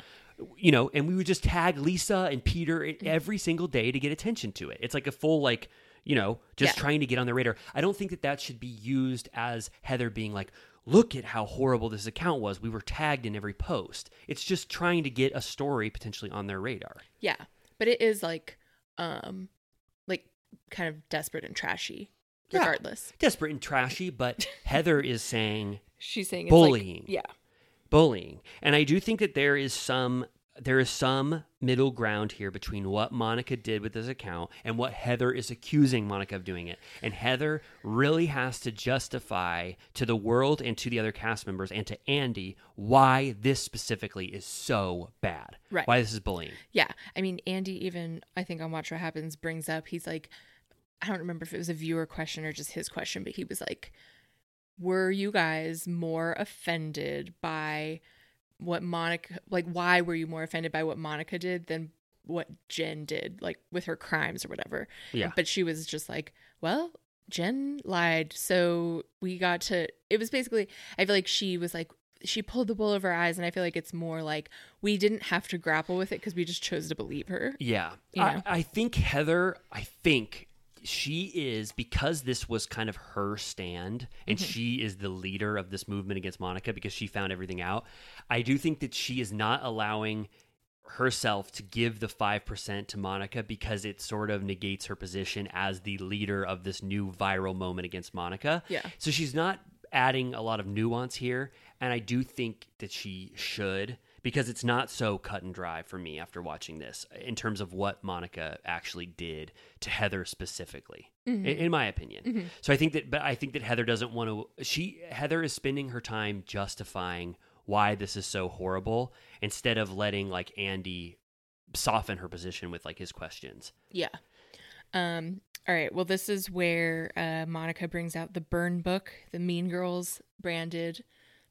You know, and we would just tag Lisa and Peter Mm. every single day to get attention to it. It's like a full like you know, just Yeah. trying to get on the radar. I don't think that that should be used as Heather being like, look at how horrible this account was. We were tagged in every post. It's just trying to get a story potentially on their radar. yeah but it is like um like kind of desperate and trashy Yeah. regardless Desperate and trashy, but Heather is saying she's saying it's like- bullying. yeah bullying. And I do think that there is some there is some middle ground here between what Monica did with this account and what Heather is accusing Monica of doing it. And Heather really has to justify to the world and to the other cast members and to Andy why this specifically is so bad. Right. Why this is bullying. Yeah. I mean, Andy, even I think on Watch What Happens, brings up, he's like, I don't remember if it was a viewer question or just his question, but he was like, Were you guys more offended by what Monica, like, why were you more offended by what Monica did than what Jen did, like with her crimes or whatever? Yeah. But she was just like, Well, Jen lied. So we got to, it was basically, I feel like she was like, she pulled the wool over our eyes, and I feel like it's more like we didn't have to grapple with it because we just chose to believe her. Yeah. You I. I think Heather, I think she is, because this was kind of her stand and Mm-hmm. she is the leader of this movement against Monica because she found everything out. I do think that she is not allowing herself to give the 5% to Monica because it sort of negates her position as the leader of this new viral moment against Monica. Yeah. So she's not adding a lot of nuance here. And I do think that she should because it's not so cut and dry for me after watching this in terms of what Monica actually did to Heather specifically, in, in my opinion. So I think that, but I think that Heather doesn't want to, she, Heather is spending her time justifying why this is so horrible instead of letting like Andy soften her position with like his questions. Yeah. Um. All right. Well, this is where uh, Monica brings out the burn book, the Mean Girls branded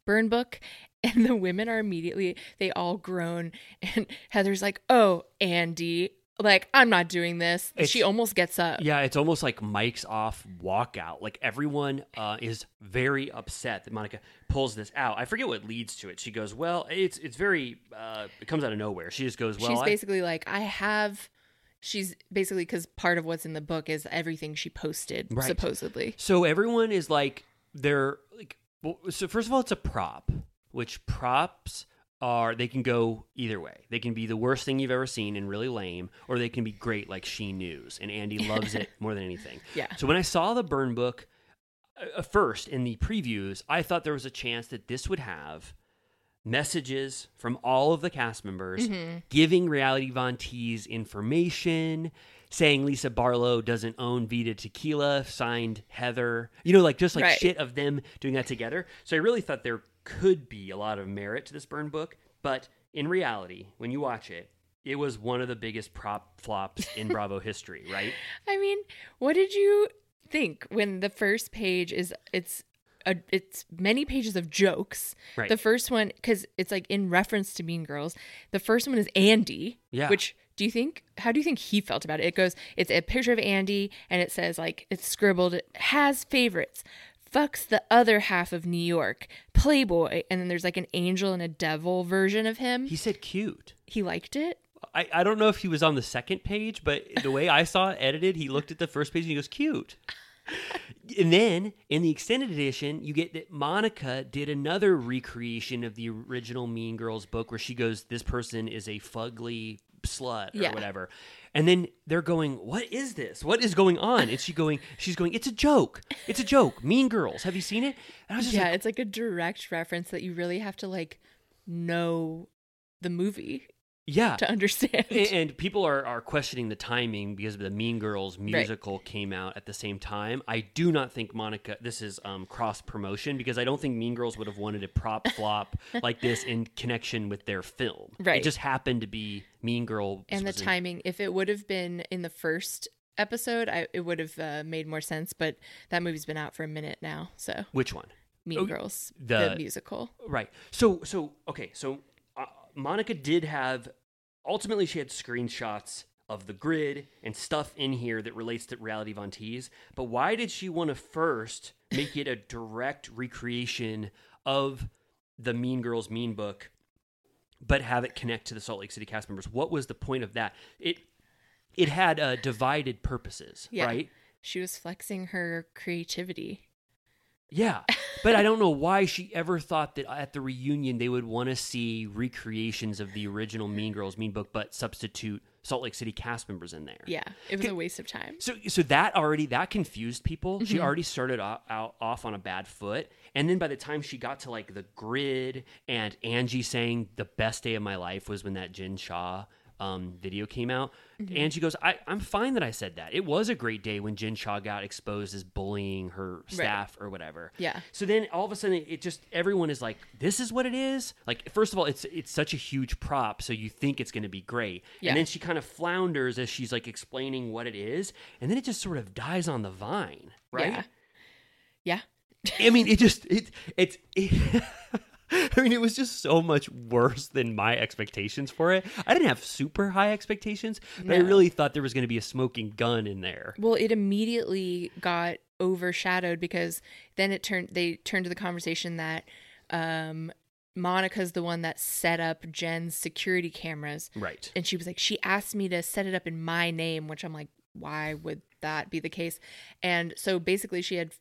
burn book, and the women are immediately they all groan, and Heather's like, "Oh, Andy." Like I'm not doing this. she almost gets up. Yeah, it's almost like Mike's off walkout. Like everyone uh, is very upset that Monica pulls this out. I forget what leads to it. She goes, "Well, it's it's very uh, it comes out of nowhere." She just goes, "Well, she's I- basically like, I have. She's basically because part of what's in the book is everything she posted, Right. supposedly. So everyone is like they're like well, so first of all it's a prop, which props are they can go either way. They can be the worst thing you've ever seen and really lame or they can be great like She News and Andy loves it more than anything. Yeah. So when I saw the burn book uh, first in the previews, I thought there was a chance that this would have messages from all of the cast members giving Reality Von Tease information, saying Lisa Barlow doesn't own Vida Tequila, signed Heather. You know, like just like Right. shit of them doing that together. So I really thought there could be a lot of merit to this burn book, but in reality, when you watch it, it was one of the biggest prop flops in Bravo history, right? I mean, what did you think when the first page is it's a, it's many pages of jokes. Right. The first one, because it's like in reference to Mean Girls. The first one is Andy. Yeah. Which do you think? How do you think he felt about it? It goes. It's a picture of Andy, and it says like it's scribbled. It has favorites. Fucks the other half of New York. Playboy, and then there's like an angel and a devil version of him. He said cute. he liked it. I, I don't know if he was on the second page, but the way I saw it edited, he looked at the first page and he goes, cute. and then in the extended edition, you get that Monica did another recreation of the original Mean Girls book where she goes, This person is a fugly slut or Yeah. whatever. And then they're going, What is this? What is going on? And she going, she's going, It's a joke. It's a joke. Mean Girls. Have you seen it? And I was just Yeah, like, it's like a direct reference that you really have to like know the movie Yeah. to understand. A- and people are, are questioning the timing because the Mean Girls musical came out at the same time. I do not think Monica. This is um, cross promotion because I don't think Mean Girls would have wanted a prop flop like this in connection with their film. Right. It just happened to be Mean Girl. and the was in- timing if it would have been in the first episode I, it would have uh, made more sense but that movie's been out for a minute now so Which one? mean Oh, girls the- the, musical Right. So so okay. So Monica did have. Ultimately, she had screenshots of the grid and stuff in here that relates to Reality Von. But why did she want to first make it a direct recreation of the Mean Girls Mean Book, but have it connect to the Salt Lake City cast members? What was the point of that? It it had uh, divided purposes, yeah right? she was flexing her creativity Yeah. But I don't know why she ever thought that at the reunion they would want to see recreations of the original Mean Girls Mean Book, but substitute Salt Lake City cast members in there. yeah it was a waste of time So, so that already that confused people. She Mhm. already started out, out off on a bad foot, and then by the time she got to like the grid and Angie saying the best day of my life was when that Jen Shah um, video came out, Mhm. she goes, I, "I'm fine that I said that. It was a great day when Jen Shah got exposed as bullying her staff or whatever." Yeah. So then all of a sudden it just everyone is like, "This is what it is." Like first of all, it's it's such a huge prop, so you think it's going to be great, Yeah. and then she kind of flounders as she's like explaining what it is, and then it just sort of dies on the vine, right? Yeah. yeah I mean, it just it it's. It, I mean, it was just so much worse than my expectations for it. I didn't have super high expectations, but I really thought there was going to be a smoking gun in there. well it immediately got overshadowed because then it turned they turned to the conversation that um Monica's the one that set up Jen's security cameras. Right. And she was like, she asked me to set it up in my name, which I'm like, why would that be the case? And so basically, she had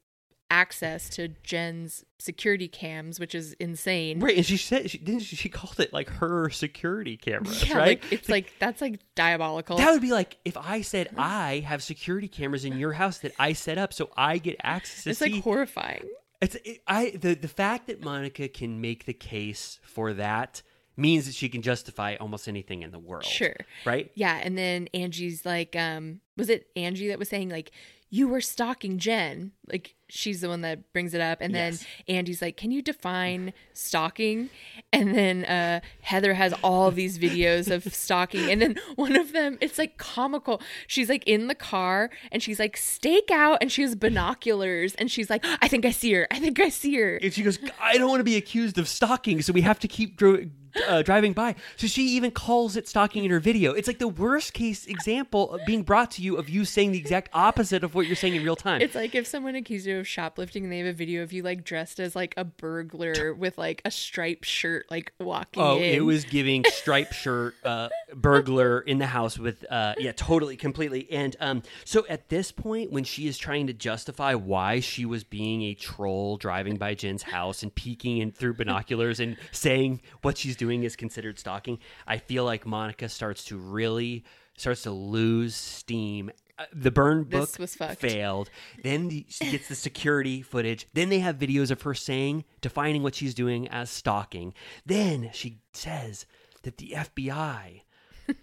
access to Jen's security cams, which is insane. Right, and she said she didn't. She called it like her security cameras, Yeah, right? like it's like that's like diabolical. That would be like if I said I have security cameras in your house that I set up so I get access to it's see. like horrifying. It's it, I the the fact that Monica can make the case for that means that she can justify almost anything in the world. Sure. Right? Yeah, and then Angie's like, um, was it Angie that was saying like you were stalking Jen? Like she's the one that brings it up, and Yes. then Andy's like, can you define stalking? And then uh, Heather has all these videos of stalking, and then one of them, it's like comical. She's like in the car, and she's like stake out, and she has binoculars, and she's like, I think I see her. I think I see her. And she goes, I don't want to be accused of stalking, so we have to keep dro- uh, driving by. So she even calls it stalking in her video. It's like the worst case example of being brought to you of you saying the exact opposite of what you're saying in real time. It's like if someone accused you of shoplifting and they have a video of you like dressed as like a burglar with like a striped shirt, like walking Oh, in. it was giving striped shirt, uh, burglar in the house with, uh, yeah, totally, completely. And um, so at this point, when she is trying to justify why she was being a troll driving by Jen's house and peeking in through binoculars and saying what she's doing is considered stalking, I feel like Monica starts to really starts to lose steam. Uh, the burn book This was fucked. failed. Then the, she gets the security footage. Then they have videos of her saying, defining what she's doing as stalking. Then she says that the FBI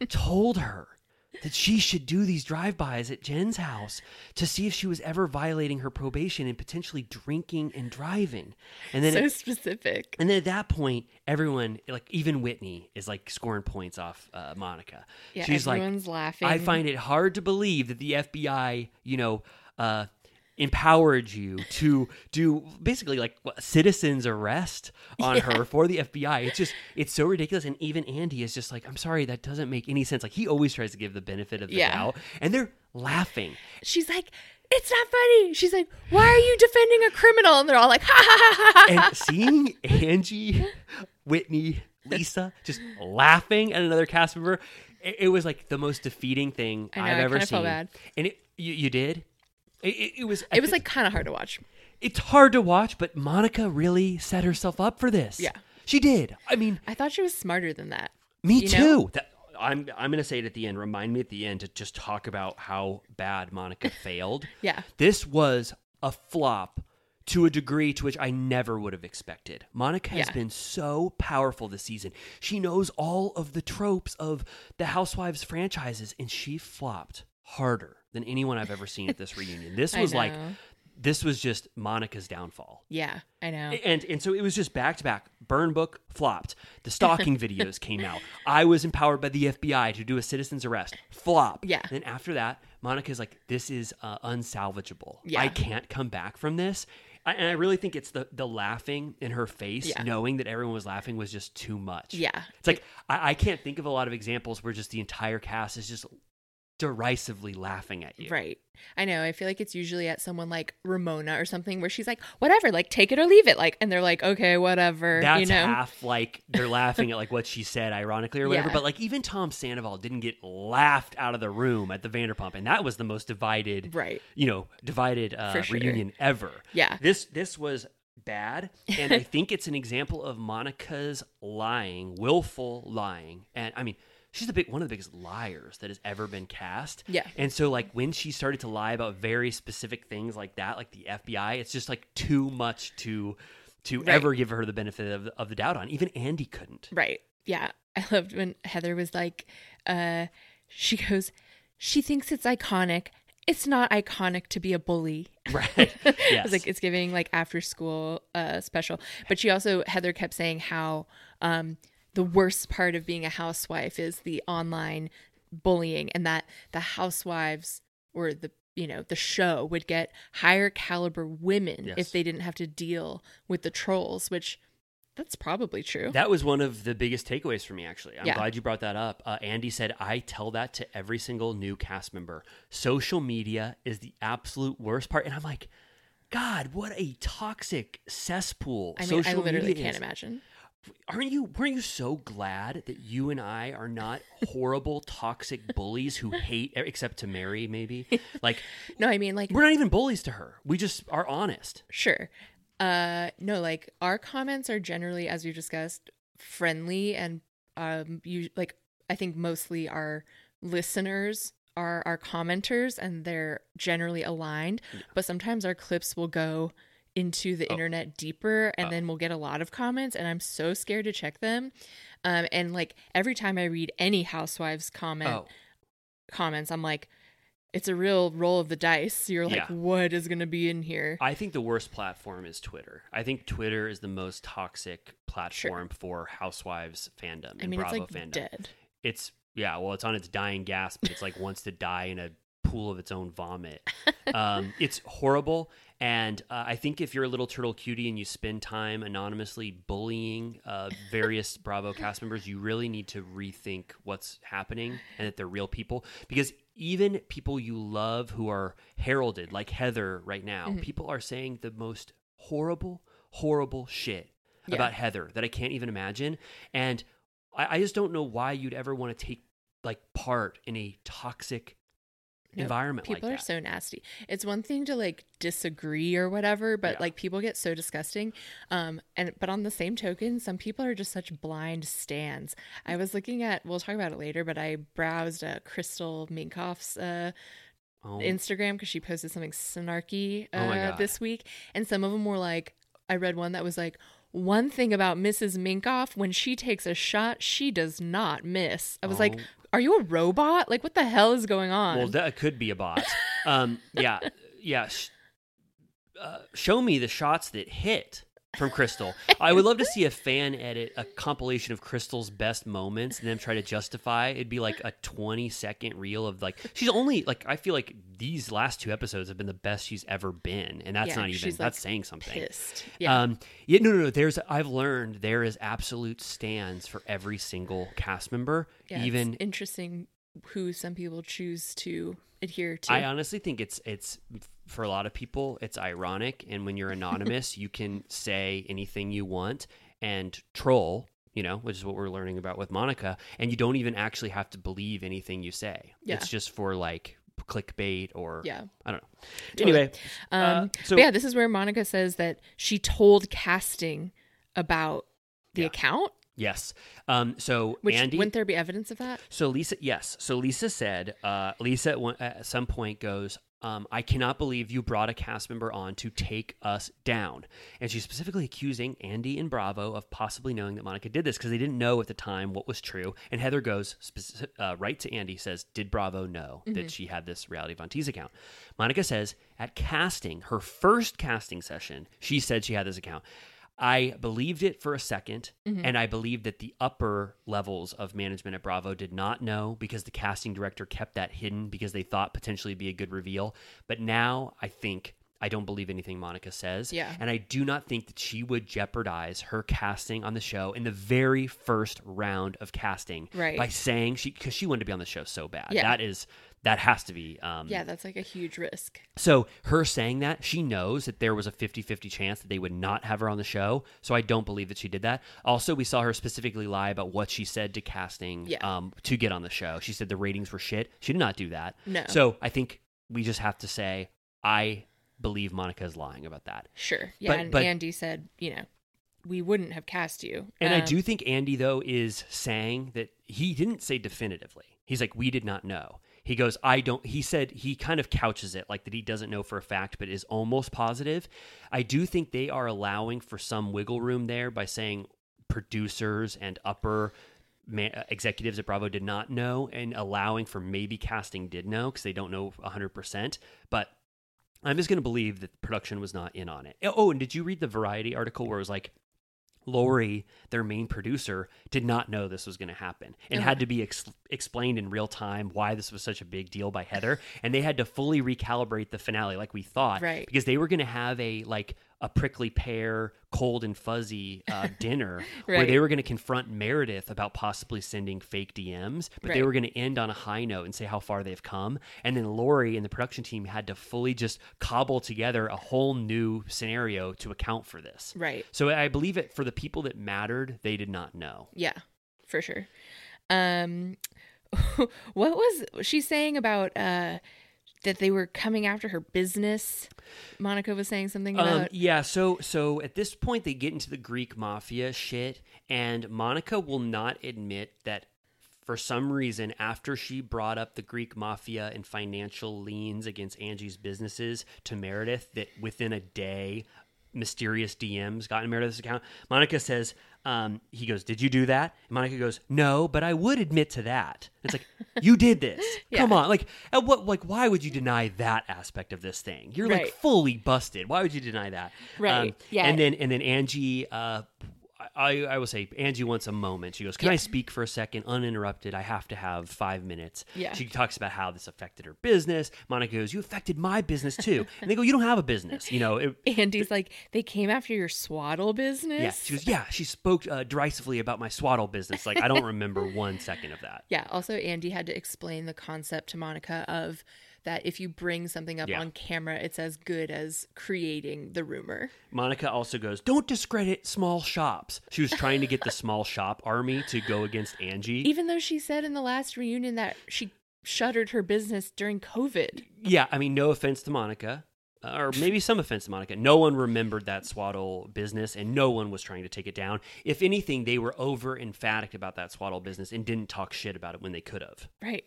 told her that she should do these drive-bys at Jen's house to see if she was ever violating her probation and potentially drinking and driving. And then so it- specific. and then at that point, everyone, like even Whitney, is like scoring points off uh, Monica. Yeah, She's like, everyone's laughing. I find it hard to believe that the FBI, you know, uh, empowered you to do basically like what, citizens arrest on her for the FBI. It's just it's so ridiculous. And even Andy is just like, I'm sorry, that doesn't make any sense. Like he always tries to give the benefit of the Yeah. doubt, and they're laughing. She's like, it's not funny. She's like, why are you defending a criminal? And they're all like, ha ha ha ha. and seeing Angie, Whitney, Lisa just laughing at another cast member, it, was like the most defeating thing know, have I ever seen. And it, you, you did. It, it, it was. It was like kind of hard to watch. it's hard to watch, but Monica really set herself up for this. Yeah. she did. I mean, I thought she was smarter than that. me too. know? That, I'm I'm gonna say it at the end. Remind me at the end to just talk about how bad Monica failed. Yeah. This was a flop to a degree to which I never would have expected. Monica has Yeah. been so powerful this season. She knows all of the tropes of the Housewives franchises, and she flopped harder than anyone I've ever seen at this reunion. This was like, this was just Monica's downfall. Yeah, I know. And and so it was just back to back. Burn book flopped. The stalking videos came out. I was empowered by the FBI to do a citizen's arrest. Flop. Yeah. Then after that, Monica's like, "This is uh, unsalvageable. Yeah. I can't come back from this." I, and I really think it's the the laughing in her face, Yeah. knowing that everyone was laughing, was just too much. Yeah. It's like I, I can't think of a lot of examples where just the entire cast is just derisively laughing at you. Right. I know. I feel like it's usually at someone like Ramona or something where she's like, whatever, like take it or leave it. Like, and they're like, okay, whatever. That's you know? half like they're laughing at like what she said, ironically or whatever. Yeah. But like even Tom Sandoval didn't get laughed out of the room at the Vanderpump, and that was the most divided, Right. You know, divided uh, sure. reunion ever. Yeah. This this was bad, and I think it's an example of Monica's lying, willful lying, and I mean. She's the big one of the biggest liars that has ever been cast. Yeah. And so like when she started to lie about very specific things like that, like the FBI, it's just like too much to to Right. ever give her the benefit of, of the doubt on. Even Andy couldn't. Right. Yeah. I loved when Heather was like, uh, she goes, she thinks it's iconic. It's not iconic to be a bully. Right. I Yes. was like, it's giving like after school uh, special. But she also, Heather kept saying how um, the worst part of being a housewife is the online bullying and that the housewives or the you know the show would get higher caliber women Yes. if they didn't have to deal with the trolls which that's probably true That was one of the biggest takeaways for me, actually. I'm Yeah. glad you brought that up. Uh, Andy said, I tell that to every single new cast member. Social media is the absolute worst part. And I'm like, God, what a toxic cesspool i mean social i literally media can't is. imagine Aren't you? Weren't you so glad that you and I are not horrible, toxic bullies who hate, except to Mary, maybe? Like, no i mean like we're not even bullies to her. We just are honest. Sure. Uh no, like our comments are generally as we've discussed friendly and um you like I think mostly our listeners are our commenters and they're generally aligned, but sometimes our clips will go into Oh. the internet deeper and then we'll get a lot of comments and I'm so scared to check them. Um and like every time I read any housewives comment Oh, comments, I'm like it's a real roll of the dice. You're like, Yeah. what is going to be in here? I think the worst platform is Twitter. I think Twitter is the most toxic platform for Housewives fandom and I mean, Bravo it's like fandom. dead. It's yeah, well, it's on its dying gasp. It's like wants to die in a pool of its own vomit. Um, it's horrible, and uh, I think if you're a little turtle cutie and you spend time anonymously bullying uh, various Bravo cast members, you really need to rethink what's happening and that they're real people. Because even people you love who are heralded, like Heather right now, Mm-hmm. people are saying the most horrible, horrible shit Yeah. about Heather that I can't even imagine. And I, I just don't know why you'd ever want to take like part in a toxic No, environment People like are so nasty. It's one thing to like disagree or whatever, but Yeah. like people get so disgusting. Um, and but on the same token, some people are just such blind stands. I was looking at. We'll talk about it later, but I browsed uh, Crystal Minkoff's uh, Oh, Instagram because she posted something snarky uh, Oh this week, and some of them were like, I read one that was like. One thing about Mrs. Minkoff, when she takes a shot, she does not miss. I was like, Oh. "Are you a robot? Like, what the hell is going on?" well, that could be a bot. um, yeah, yeah. Sh- uh, show me the shots that hit. From Crystal. I would love to see a fan edit a compilation of Crystal's best moments and then try to justify. It'd be like a 20 second reel of like she's only like I feel like these last two episodes have been the best she's ever been, and that's Yeah, not even that's like, saying something. pissed. Yeah. Um. Yeah. No. No. No. There's. I've learned there is absolute stands for every single cast member. Yeah, even it's interesting who some people choose to adhere to. I honestly think it's it's for a lot of people it's ironic, and when you're anonymous, you can say anything you want and troll. You know, which is what we're learning about with Monica, and you don't even actually have to believe anything you say. Yeah. It's just for like clickbait or Yeah. I don't know. Totally. Anyway, Um, uh, so yeah, this is where Monica says that she told casting about the Yeah. account. yes. Um. So Which Andy, wouldn't there be evidence of that? So Lisa, yes. So Lisa said, uh, Lisa at, one, at some point goes, um, I cannot believe you brought a cast member on to take us down. And she's specifically accusing Andy and Bravo of possibly knowing that Monica did this because they didn't know at the time what was true. And Heather goes speci- uh, right to Andy, says, Did Bravo know that she had this Reality Von Tease account? Monica says, at casting, her first casting session, she said she had this account. I believed it for a 2nd mm-hmm. and I believed that the upper levels of management at Bravo did not know because the casting director kept that hidden because they thought potentially be a good reveal. But now I think I don't believe anything Monica says. Yeah. And I do not think that she would jeopardize her casting on the show in the very first round of casting Right. by saying she because she wanted to be on the show so bad. Yeah. That is that has to be um Yeah, that's like a huge risk. so her saying that, she knows that there was a 50-50 chance that they would not have her on the show. So I don't believe that she did that. Also, we saw her specifically lie about what she said to casting Yeah. um, to get on the show. She said the ratings were shit. She did not do that. No. So I think we just have to say I believe Monica is lying about that. Sure. Yeah, But- and but- Andy said, you know, we wouldn't have cast you. And I Um, do think Andy though is saying that he didn't say definitively. He's like, we did not know. He goes, I don't. He said he kind of couches it like that he doesn't know for a fact, but is almost positive. I do think they are allowing for some wiggle room there by saying producers and upper ma- uh, executives at Bravo did not know, and allowing for maybe casting did know because they don't know 100%. But I'm just going to believe that production was not in on it. Oh, and did you read the Variety article where it was like, Lori, their main producer, did not know this was going to happen and had to be ex- explained in real time why this was such a big deal by Heather. and they had to fully recalibrate the finale like we thought. Right. Because they were going to have a like a prickly pear, cold and fuzzy uh, dinner where they were going to confront Meredith about possibly sending fake DMs, but they were going to end on a high note and say how far they've come. And then Lori and the production team had to fully just cobble together a whole new scenario to account for this. Right. So I believe it for the people that mattered, they did not know. Yeah, for sure. Um, what was she saying about uh that they were coming after her business? Monica was saying something Um, about. yeah, so so at this point they get into the Greek mafia shit, and Monica will not admit that for some reason after she brought up the Greek mafia and financial liens against Angie's businesses to Meredith, that within a day mysterious DMs got in Meredith's account. Monica says, um, he goes, Did you do that? And Monica goes, No, but I would admit to that. It's like, you did this. Come on. Like at what like why would you deny that aspect of this thing? You're like fully busted. Why would you deny that? Um, Right. Yeah. And then and then Angie uh I, I will say Angie wants a moment. She goes, "Can I speak for a second, uninterrupted? I have to have five minutes." Yeah. She talks about how this affected her business. Monica goes, "You affected my business too." and they go, "You don't have a business." You know, it, Andy's like, they came after your swaddle business. yeah. She goes, "Yeah." She spoke uh, derisively about my swaddle business. Like I don't remember one second of that. Yeah. Also, Andy had to explain the concept to Monica of that if you bring something up Yeah. on camera, it's as good as creating the rumor. Monica also goes, "Don't discredit small shops." She was trying to get the small shop army to go against Angie. Even though she said in the last reunion that she shuttered her business during COVID. Yeah, I mean, no offense to Monica, uh, or maybe some offense to Monica. No one remembered that swaddle business, and no one was trying to take it down. If anything, they were over emphatic about that swaddle business and didn't talk shit about it when they could have. Right.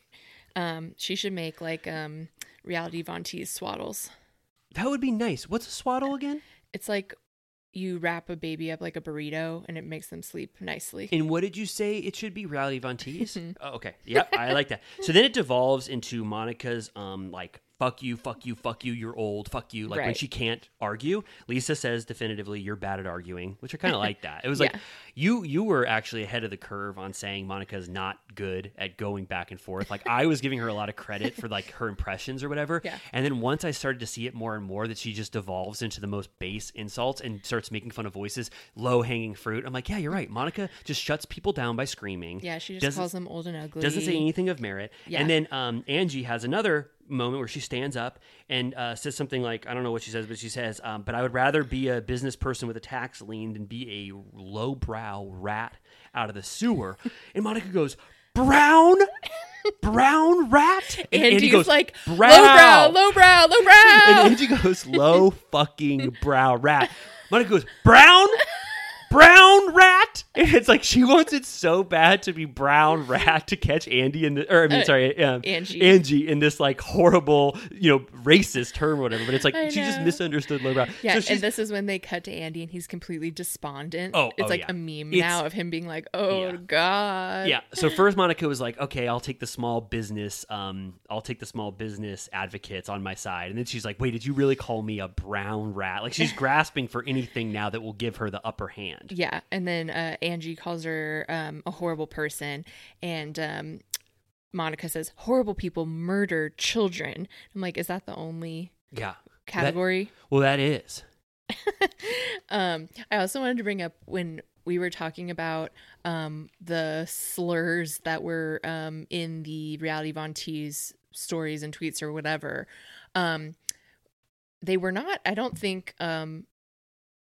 Um, she should make like um reality Von swaddles. That would be nice. What's a swaddle again? It's like you wrap a baby up like a burrito and it makes them sleep nicely. And what did you say it should be? Reality Von oh, okay. Yep, I like that. So then it devolves into Monica's um like fuck you, fuck you, fuck you, you're old, fuck you. Like when she can't argue, Lisa says definitively, you're bad at arguing, which I kind of like that. It was like you you were actually ahead of the curve on saying Monica's not good at going back and forth. Like I was giving her a lot of credit for like her impressions or whatever. Yeah. And then once I started to see it more and more that she just devolves into the most base insults and starts making fun of voices, low hanging fruit. I'm like, yeah, you're right. Monica just shuts people down by screaming. Yeah, she just calls them old and ugly. doesn't say anything of merit. Yeah. And then um, Angie has another moment where she stands up and uh, says something like, I don't know what she says, but she says, um, but I would rather be a business person with a tax lien than be a lowbrow rat out of the sewer. and Monica goes, Brown? Brown rat? And Andy Andy goes goes, like brow. lowbrow, lowbrow, lowbrow. And Angie goes, low fucking brow rat. Monica goes, brown? Brown rat? And it's like she wants it so bad to be brown rat to catch Andy in the, or I mean, Uh, sorry, um, Angie. Angie in this like horrible, you know, racist term or whatever. But it's like I she just misunderstood low brow. Yeah, so and this is when they cut to Andy and he's completely despondent. Oh, it's oh, like yeah. a meme It's- now of him being like, "Oh Yeah. God." yeah. So first Monica was like, okay, I'll take the small business, um, I'll take the small business advocates on my side. And then she's like, wait, did you really call me a brown rat? Like she's grasping for anything now that will give her the upper hand. Yeah, and then uh, Angie calls her um, a horrible person, and um, Monica says horrible people murder children. I'm like, is that the only Yeah. category? Well, that is. um, I also wanted to bring up when we were talking about um, the slurs that were um, in the reality Von Tease stories and tweets or whatever. Um, they were not, I don't think, um,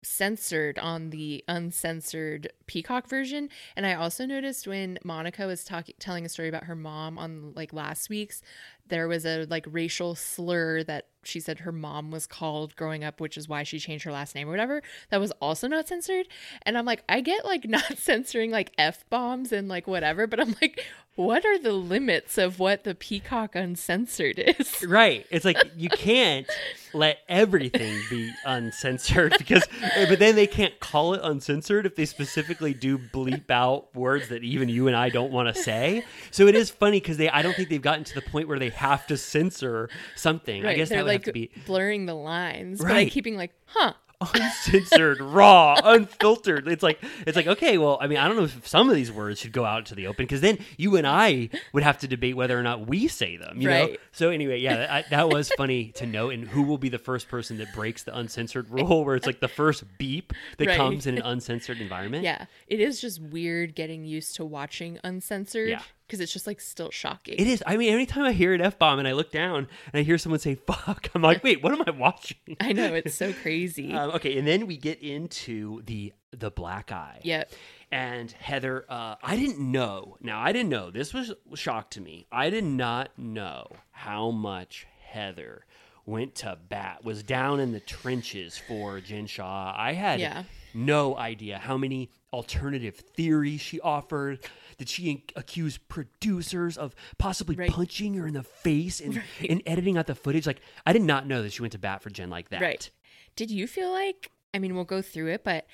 censored on the uncensored Peacock version. And I also noticed when Monica was talking, telling a story about her mom on like last week's, there was a like racial slur that she said her mom was called growing up, which is why she changed her last name or whatever. That was also not censored. And I'm like, I get like not censoring like F bombs and like whatever, but I'm like, what are the limits of what the Peacock uncensored is? Right. It's like you can't let everything be uncensored because, eh, but then they can't call it uncensored if they specifically do bleep out words that even you and I don't want to say. So it is funny because they, I don't think they've gotten to the point where they have to censor something. I guess they're that would like be blurring the lines, but Right. like keeping like, huh? Uncensored, raw, unfiltered. It's like it's like okay, well, I mean, I don't know if some of these words should go out to the open because then you and I would have to debate whether or not we say them. You know. So anyway, yeah, that, that was funny to note. And who will be the first person that breaks the uncensored rule, where it's like the first beep that Right. comes in an uncensored environment? Yeah, it is just weird getting used to watching uncensored Yeah. Because it's just like still shocking. It is. I mean, anytime I hear an f bomb and I look down and I hear someone say "fuck," I'm like, wait, what am I watching? I know it's so crazy. Um, okay, and then we get into the the black eye. Yep. And Heather, uh, I didn't know. Now I didn't know. This was a shock to me. I did not know how much Heather went to bat, was down in the trenches for Jen Shah. I had Yeah. no idea how many alternative theories she offered. Did she accuse producers of possibly Right. punching her in the face and, and editing out the footage? Like, I did not know that she went to bat for Jen like that. Right. Did you feel like? I mean, we'll go through it, but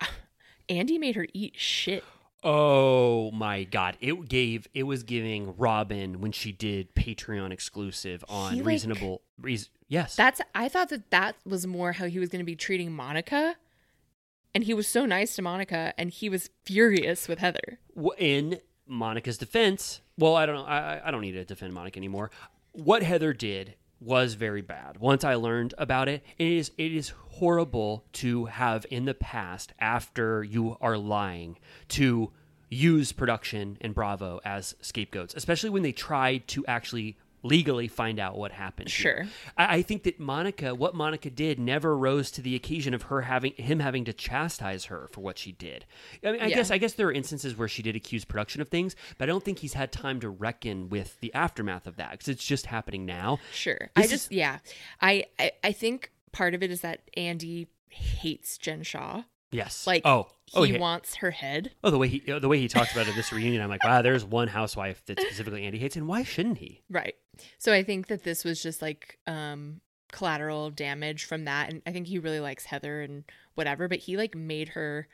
Andy made her eat shit. Oh my god! It gave it was giving Robin when she did Patreon exclusive on He, like- reasonable. Reas- yes, That's. I thought that that was more how he was going to be treating Monica, and he was so nice to Monica, and he was furious with Heather. In Monica's defense. Well, I don't know. I, I- don't need to defend Monica anymore. What Heather did was very bad. Once I learned about it, it is it is horrible to have in the past after you are lying to use production and Bravo as scapegoats, especially when they tried to actually legally find out what happened. Sure. I, I think that Monica, what Monica did, never rose to the occasion of her having him having to chastise her for what she did. I mean, I Yeah. guess I guess there are instances where she did accuse production of things, but I don't think he's had time to reckon with the aftermath of that because it's just happening now. Sure. This I just yeah. I, I I think part of it is that Andy hates Jen Shah. Yes. Like oh he oh yeah. wants her head. Oh, the way he the way he talks about it at this reunion, I'm like, wow, there's one housewife that specifically Andy hates, and why shouldn't he? Right. So I think that this was just like um collateral damage from that and I think he really likes Heather and whatever, but he like made her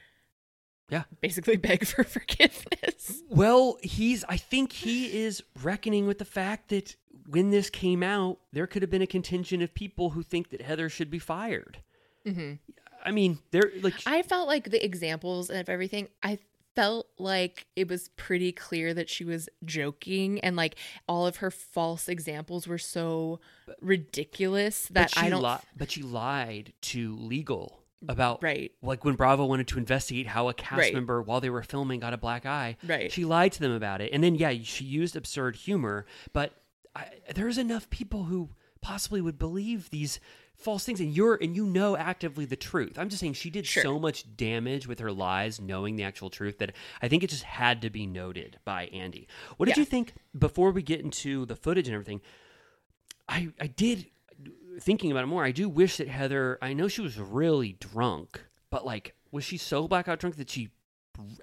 Yeah. basically beg for forgiveness. Well, he's. I think he is reckoning with the fact that when this came out, there could have been a contingent of people who think that Heather should be fired. hmm I mean, they're like, I felt like the examples of everything, I felt like it was pretty clear that she was joking and like all of her false examples were so ridiculous that she I don't li- but she lied to legal about Right. like when Bravo wanted to investigate how a cast Right. member while they were filming got a black eye. Right. She lied to them about it, and then yeah, she used absurd humor. But I, there's enough people who possibly would believe these false things, and you're and you know actively the truth. I'm just saying she did Sure. so much damage with her lies, knowing the actual truth that I think it just had to be noted by Andy. What did Yeah. you think before we get into the footage and everything? I I did thinking about it more. I do wish that Heather. I know she was really drunk, but like, was she so blackout drunk that she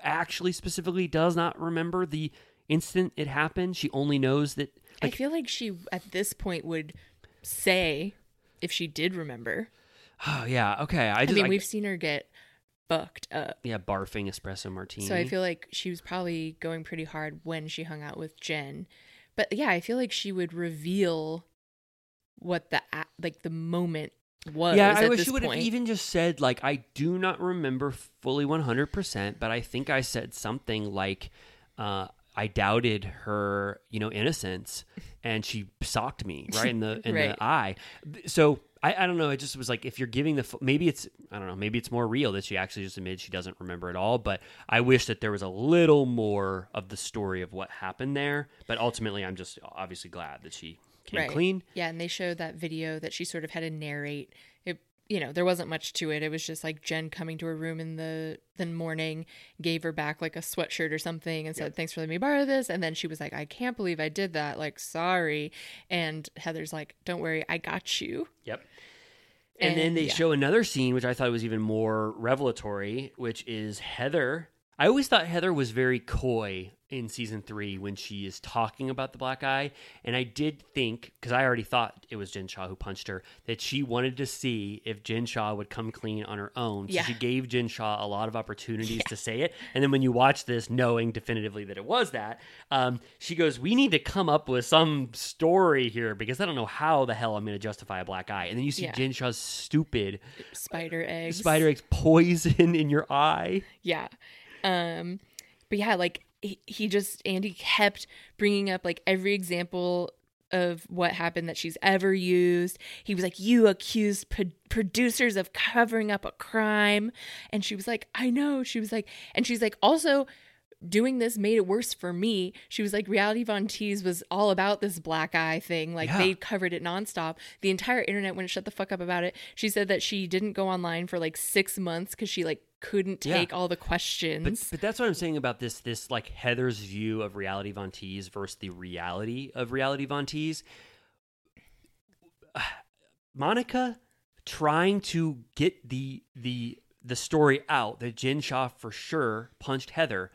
actually specifically does not remember the instant it happened? She only knows that. I feel like she at this point would say if she did remember. Oh yeah, okay. I I, just. mean, I- we've seen her get fucked up. yeah, barfing espresso martini. So I feel like she was probably going pretty hard when she hung out with Jen. But yeah, I feel like she would reveal what the like the moment was. yeah, I wish she would have even just said like, I do not remember fully one hundred percent, but I think I said something like, uh, I doubted her, you know, innocence, and she socked me right in the in Right. the eye. So I, I don't know. It just was like if you're giving the maybe it's I don't know maybe it's more real that she actually just admitted she doesn't remember at all. But I wish that there was a little more of the story of what happened there. But ultimately, I'm just obviously glad that she came Right. clean. Yeah, and they showed that video that she sort of had to narrate. You know, there wasn't much to it. It was just like Jen coming to her room in the the morning, gave her back like a sweatshirt or something, and said, "Thanks for letting me borrow this." And then she was like, "I can't believe I did that. Like, sorry." And Heather's like, "Don't worry, I got you." Yep. And, then they yeah. show another scene, which I thought was even more revelatory, which is Heather. I always thought Heather was very coy in season three when she is talking about the black eye. And I did think, because I already thought it was Jen Shah who punched her, that she wanted to see if Jen Shah would come clean on her own. So Yeah. she gave Jen Shah a lot of opportunities to say it. And then when you watch this, knowing definitively that it was that, um, she goes, We need to come up with some story here because I don't know how the hell I'm going to justify a black eye. And then you see Yeah. Shah's stupid Spider eggs. spider eggs poison in your eye. Yeah. Um but yeah, like he, he just Andy kept bringing up like every example of what happened that she's ever used. He was like, "You accused pro- producers of covering up a crime." And she was like, "I know." She was like and she's like, "Also, doing this made it worse for me. She was like, Reality Von Tease was all about this black eye thing. Like Yeah. they covered it nonstop. The entire internet wouldn't shut the fuck up about it. She said that she didn't go online for like six months because she like couldn't Yeah. take all the questions. but that's what I'm saying about this this like Heather's view of reality Von Tease versus the reality of reality Von Tease. Monica trying to get the the the story out that Jen Shah for sure punched Heather,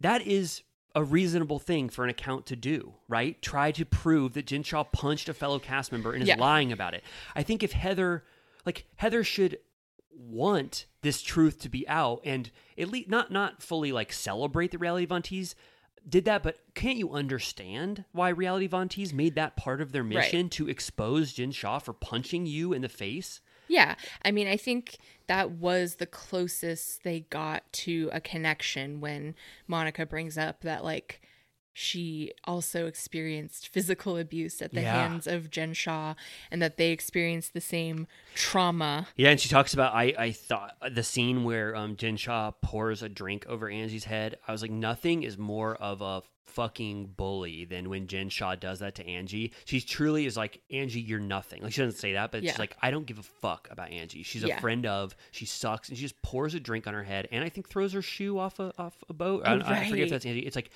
that is a reasonable thing for an account to do, right? Try to prove that Jen Shah punched a fellow cast member and is Yeah. lying about it. I think if Heather, like Heather, should want this truth to be out and at least not not fully like celebrate the reality Von did that, but can't you understand why reality Von made that part of their Right. mission to expose Jen Shah for punching you in the face? Yeah. I mean, I think that was the closest they got to a connection when Monica brings up that like she also experienced physical abuse at the Yeah. hands of Jen Shah and that they experienced the same trauma. Yeah, and she talks about I I thought the scene where um Jen Shah pours a drink over Angie's head. I was like, nothing is more of a fucking bully than when Jen Shah does that to Angie. She truly is like, Angie, you're nothing. Like she doesn't say that, but Yeah. she's like, I don't give a fuck about Angie. She's Yeah. a friend of. She sucks, and she just pours a drink on her head, and I think throws her shoe off a off a boat. I, I forget if that's Angie. It's like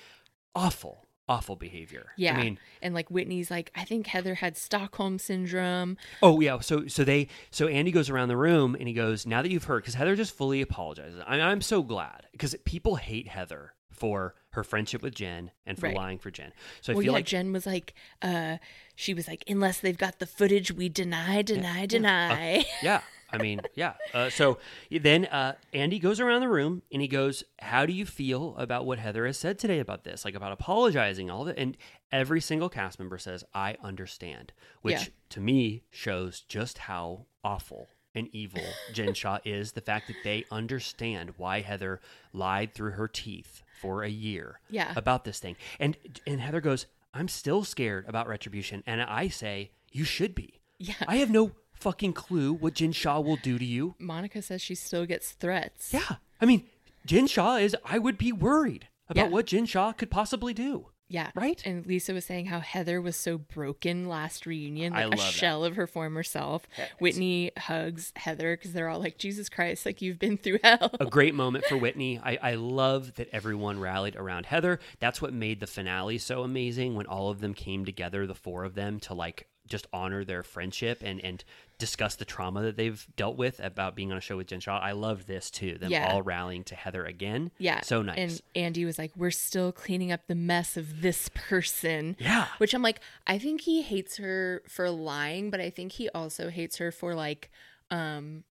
awful, awful behavior. Yeah. I mean, and like Whitney's like, I think Heather had Stockholm syndrome. Oh yeah, so so they so Andy goes around the room and he goes, "Now that you've heard, because Heather just fully apologizes. I, I'm so glad because people hate Heather for her friendship with Jen and for Right. lying for Jen. So I well, feel yeah, like Jen was like, uh, she was like, unless they've got the footage, we deny, deny, deny. yeah, I mean, yeah. Uh, so then uh, Andy goes around the room and he goes, "How do you feel about what Heather has said today about this? Like about apologizing, all of it?" And every single cast member says, "I understand," which Yeah. to me shows just how awful and evil Jen Shah is. The fact that they understand why Heather lied through her teeth for a year Yeah. about this thing, and and Heather goes, "I'm still scared about retribution," and I say, "You should be." Yeah. I have no fucking clue what Jen Shah will do to you. Monica says she still gets threats. Yeah. I mean, Jen Shah is, I would be worried about Yeah. what Jen Shah could possibly do. Yeah. Right? And Lisa was saying how Heather was so broken last reunion, I like a love that. shell of her former self. Whitney hugs Heather because they're all like, Jesus Christ, like you've been through hell. A great moment for Whitney. I, I love that everyone rallied around Heather. That's what made the finale so amazing when all of them came together, the four of them, to like just honor their friendship and, and discuss the trauma that they've dealt with about being on a show with Jen Shah. I love this too. Them Yeah. all rallying to Heather again. Yeah. So nice. And Andy was like, We're still cleaning up the mess of this person. Yeah. Which I'm like, I think he hates her for lying, but I think he also hates her for like um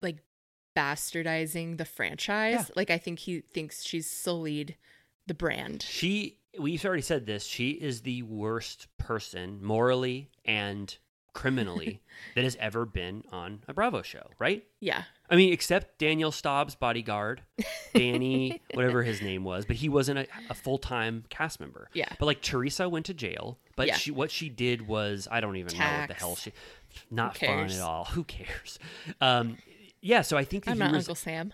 like bastardizing the franchise. Yeah. Like I think he thinks she's sullied the brand. She, we've already said this, she is the worst person morally and criminally that has ever been on a Bravo show, right? Yeah. I mean, except Danielle Staub's bodyguard, Danny, whatever his name was, but he wasn't a, a full time cast member. Yeah. But like Teresa went to jail, but Yeah. she what she did was I don't even know what the hell she. Not fun at all. Who cares? Um, yeah. So I think that I'm not Uncle Sam.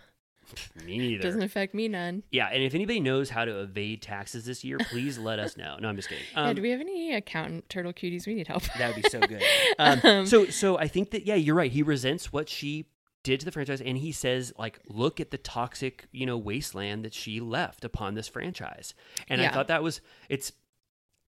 Me neither. Doesn't affect me none. Yeah, and if anybody knows how to evade taxes this year, please let us know. No, I'm just kidding. yeah, Um, do we have any accountant turtle cuties? We need help. that would be so good. Um, so, so I think that yeah, you're right. He resents what she did to the franchise, and he says like, look at the toxic, you know, wasteland that she left upon this franchise. And I thought that was it's.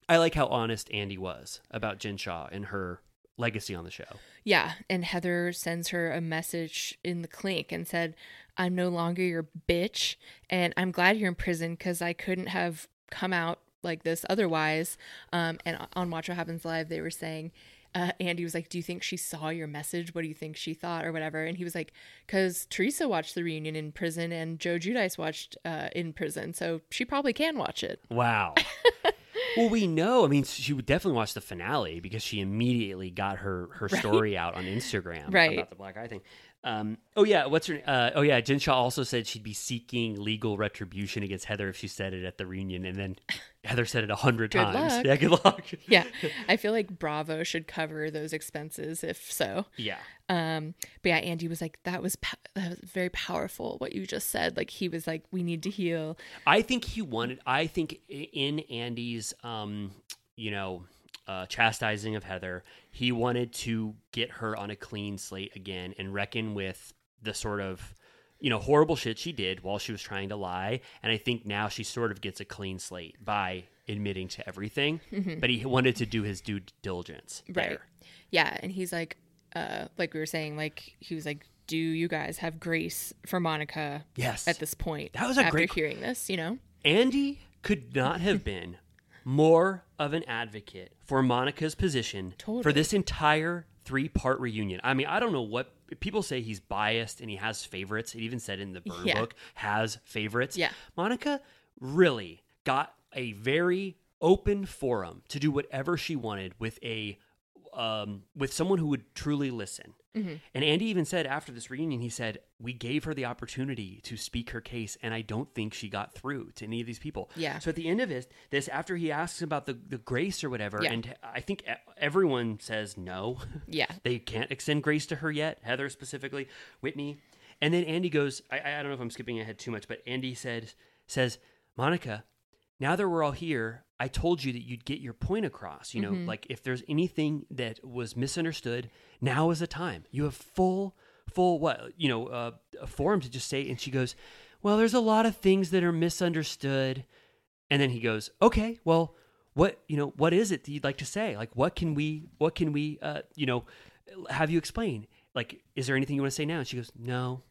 I like how honest Andy was about Jen Shah and her legacy on the show. Yeah, and Heather sends her a message in the clink and said, "I'm no longer your bitch, and I'm glad you're in prison because I couldn't have come out like this otherwise." Um, and on Watch What Happens Live, they were saying. Uh, Andy was like, "Do you think she saw your message? What do you think she thought, or whatever?" And he was like, "Cause Teresa watched the reunion in prison, and Joe Giudice watched uh, in prison, so she probably can watch it." Wow. well, we know. I mean, she would definitely watch the finale because she immediately got her her story out on Instagram Right. about the black eye thing. Um, oh yeah, what's her? Uh, oh yeah, Jen Shah also said she'd be seeking legal retribution against Heather if she said it at the reunion, and then Heather said it a hundred times. luck. Yeah, good luck. Yeah, I feel like Bravo should cover those expenses if so. yeah. Um, but yeah, Andy was like, "That was po- that was very powerful. What you just said. Like he was like, we need to heal. I think he wanted. I think in Andy's, um, you know, uh, chastising of Heather, he wanted to get her on a clean slate again and reckon with the sort of, you know, horrible shit she did while she was trying to lie. And I think now she sort of gets a clean slate by admitting to everything. But he wanted to do his due diligence. Mm-hmm. Right. there. Yeah, and he's like, uh, like we were saying, like he was like, do you guys have grace for Monica? Yes. At this point, That was a after great- hearing this, you know. Andy could not have been more of an advocate for Monica's position for this entire three part reunion. I mean, I don't know what people say he's biased and he has favorites. It even said in the burn Yeah. book has favorites. Yeah. Monica really got a very open forum to do whatever she wanted with a um, with someone who would truly listen. Mm-hmm. And Andy even said after this reunion, he said, We gave her the opportunity to speak her case, and I don't think she got through to any of these people. Yeah. So at the end of it, this, after he asks about the, the grace or whatever, Yeah. and I think everyone says no. Yeah. they can't extend grace to her yet, Heather specifically, Whitney. And then Andy goes, I, I don't know if I'm skipping ahead too much, but Andy said, says, Monica, now that we're all here, I told you that you'd get your point across. You know, Mm-hmm. like if there's anything that was misunderstood, now is the time. You have full, full, what, you know, uh, a forum to just say. And she goes, Well, there's a lot of things that are misunderstood. And then he goes, Okay, well, what, you know, what is it that you'd like to say? Like, what can we, what can we, uh, you know, have you explain? Like, is there anything you want to say now? And she goes, No.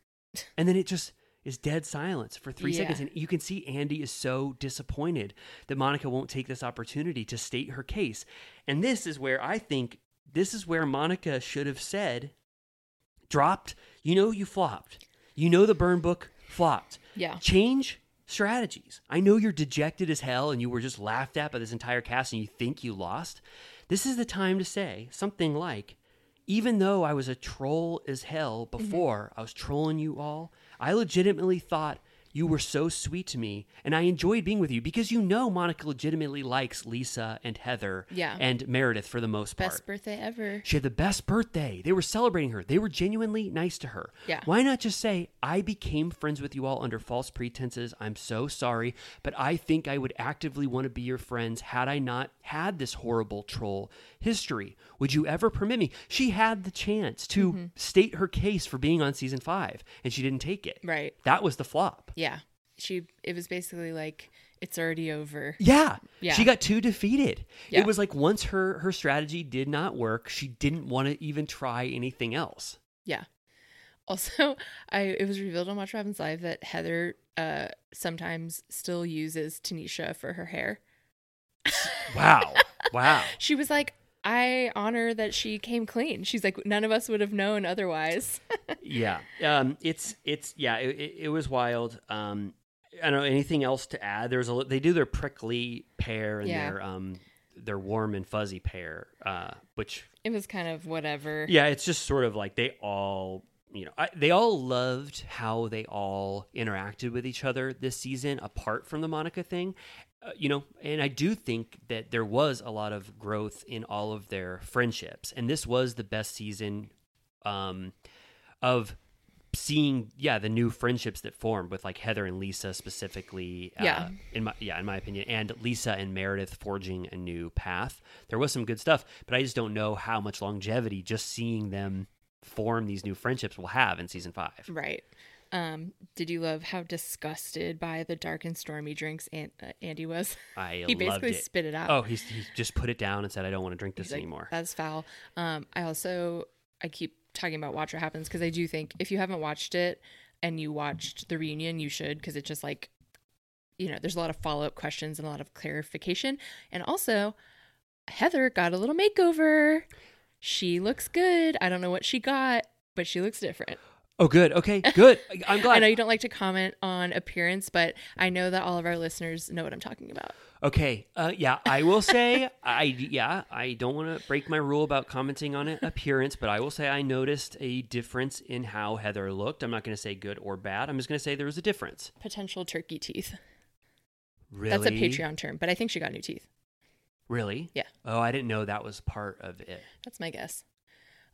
And then it just is dead silence for three Yeah. seconds. And you can see Andy is so disappointed that Monica won't take this opportunity to state her case. And this is where I think this is where Monica should have said, dropped. You know you flopped. You know the burn book flopped. Yeah. Change strategies. I know you're dejected as hell and you were just laughed at by this entire cast and you think you lost. This is the time to say something like, even though I was a troll as hell mm-hmm. before, I was trolling you all. I legitimately thought you were so sweet to me and I enjoyed being with you because you know Monica legitimately likes Lisa and Heather Yeah. and Meredith for the most part. Best birthday ever. She had the best birthday. They were celebrating her. They were genuinely nice to her. Yeah. Why not just say, I became friends with you all under false pretenses. I'm so sorry, but I think I would actively want to be your friends had I not had this horrible troll history. Would you ever permit me? She had the chance to Mm-hmm. state her case for being on season five, and she didn't take it. Right. That was the flop. Yeah. She it was basically like it's already over. Yeah. Yeah. She got too defeated. Yeah. It was like once her her strategy did not work, she didn't want to even try anything else. Yeah. Also, I it was revealed on Watch Happens Live that Heather uh sometimes still uses Tanisha for her hair. Wow. wow. She was like, I honor that she came clean. She's like, none of us would have known otherwise. yeah um it's it's yeah it, it, it was wild um i don't know anything else to add there's a they do their prickly pear and Yeah. their um their warm and fuzzy pear uh which it was kind of whatever. yeah it's just sort of like they all you know I, they all loved how they all interacted with each other this season apart from the monica thing uh, you know and i do think that there was a lot of growth in all of their friendships and this was the best season um of seeing yeah the new friendships that formed with like heather and lisa specifically uh, Yeah. in my yeah in my opinion and lisa and meredith forging a new path there was some good stuff but i just don't know how much longevity just seeing them form these new friendships will have in season five Right. Um, did you love how disgusted by the dark and stormy drinks An- uh, Andy was? i he basically it. spit it out. oh he's, he just put it down and said i don't want to drink this like, anymore That's foul. Um, I also I keep talking about Watch What Happens because I do think if you haven't watched it and you watched the reunion, you should because it just like you know there's a lot of follow up questions and a lot of clarification. And also, Heather got a little makeover. She looks good. I don't know what she got, but she looks different. Oh good okay good i'm glad. I know you don't like to comment on appearance, but I know that all of our listeners know what I'm talking about. Okay. Uh, yeah, I will say I yeah I don't want to break my rule about commenting on it appearance, but I will say I noticed a difference in how Heather looked. I'm not going to say good or bad. I'm just going to say there was a difference. Potential turkey teeth. Really, That's a Patreon term, but I think she got new teeth. Really? Yeah. Oh, I didn't know that was part of it. That's my guess.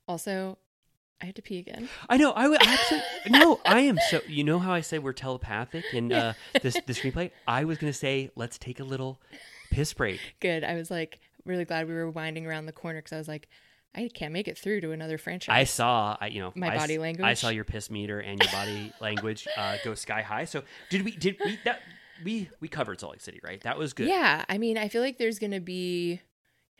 Also, I had to pee again. I know. I would actually no. I am so. You know how I say we're telepathic in uh, this the screenplay. I was going to say let's take a little piss break. Good. I was like really glad we were winding around the corner because I was like, I can't make it through to another franchise. I saw, I you know, My I body language. I saw your piss meter and your body language uh, go sky high. So did we? Did we? That we we covered Salt Lake City, right? That was good. Yeah. I mean, I feel like there's going to be,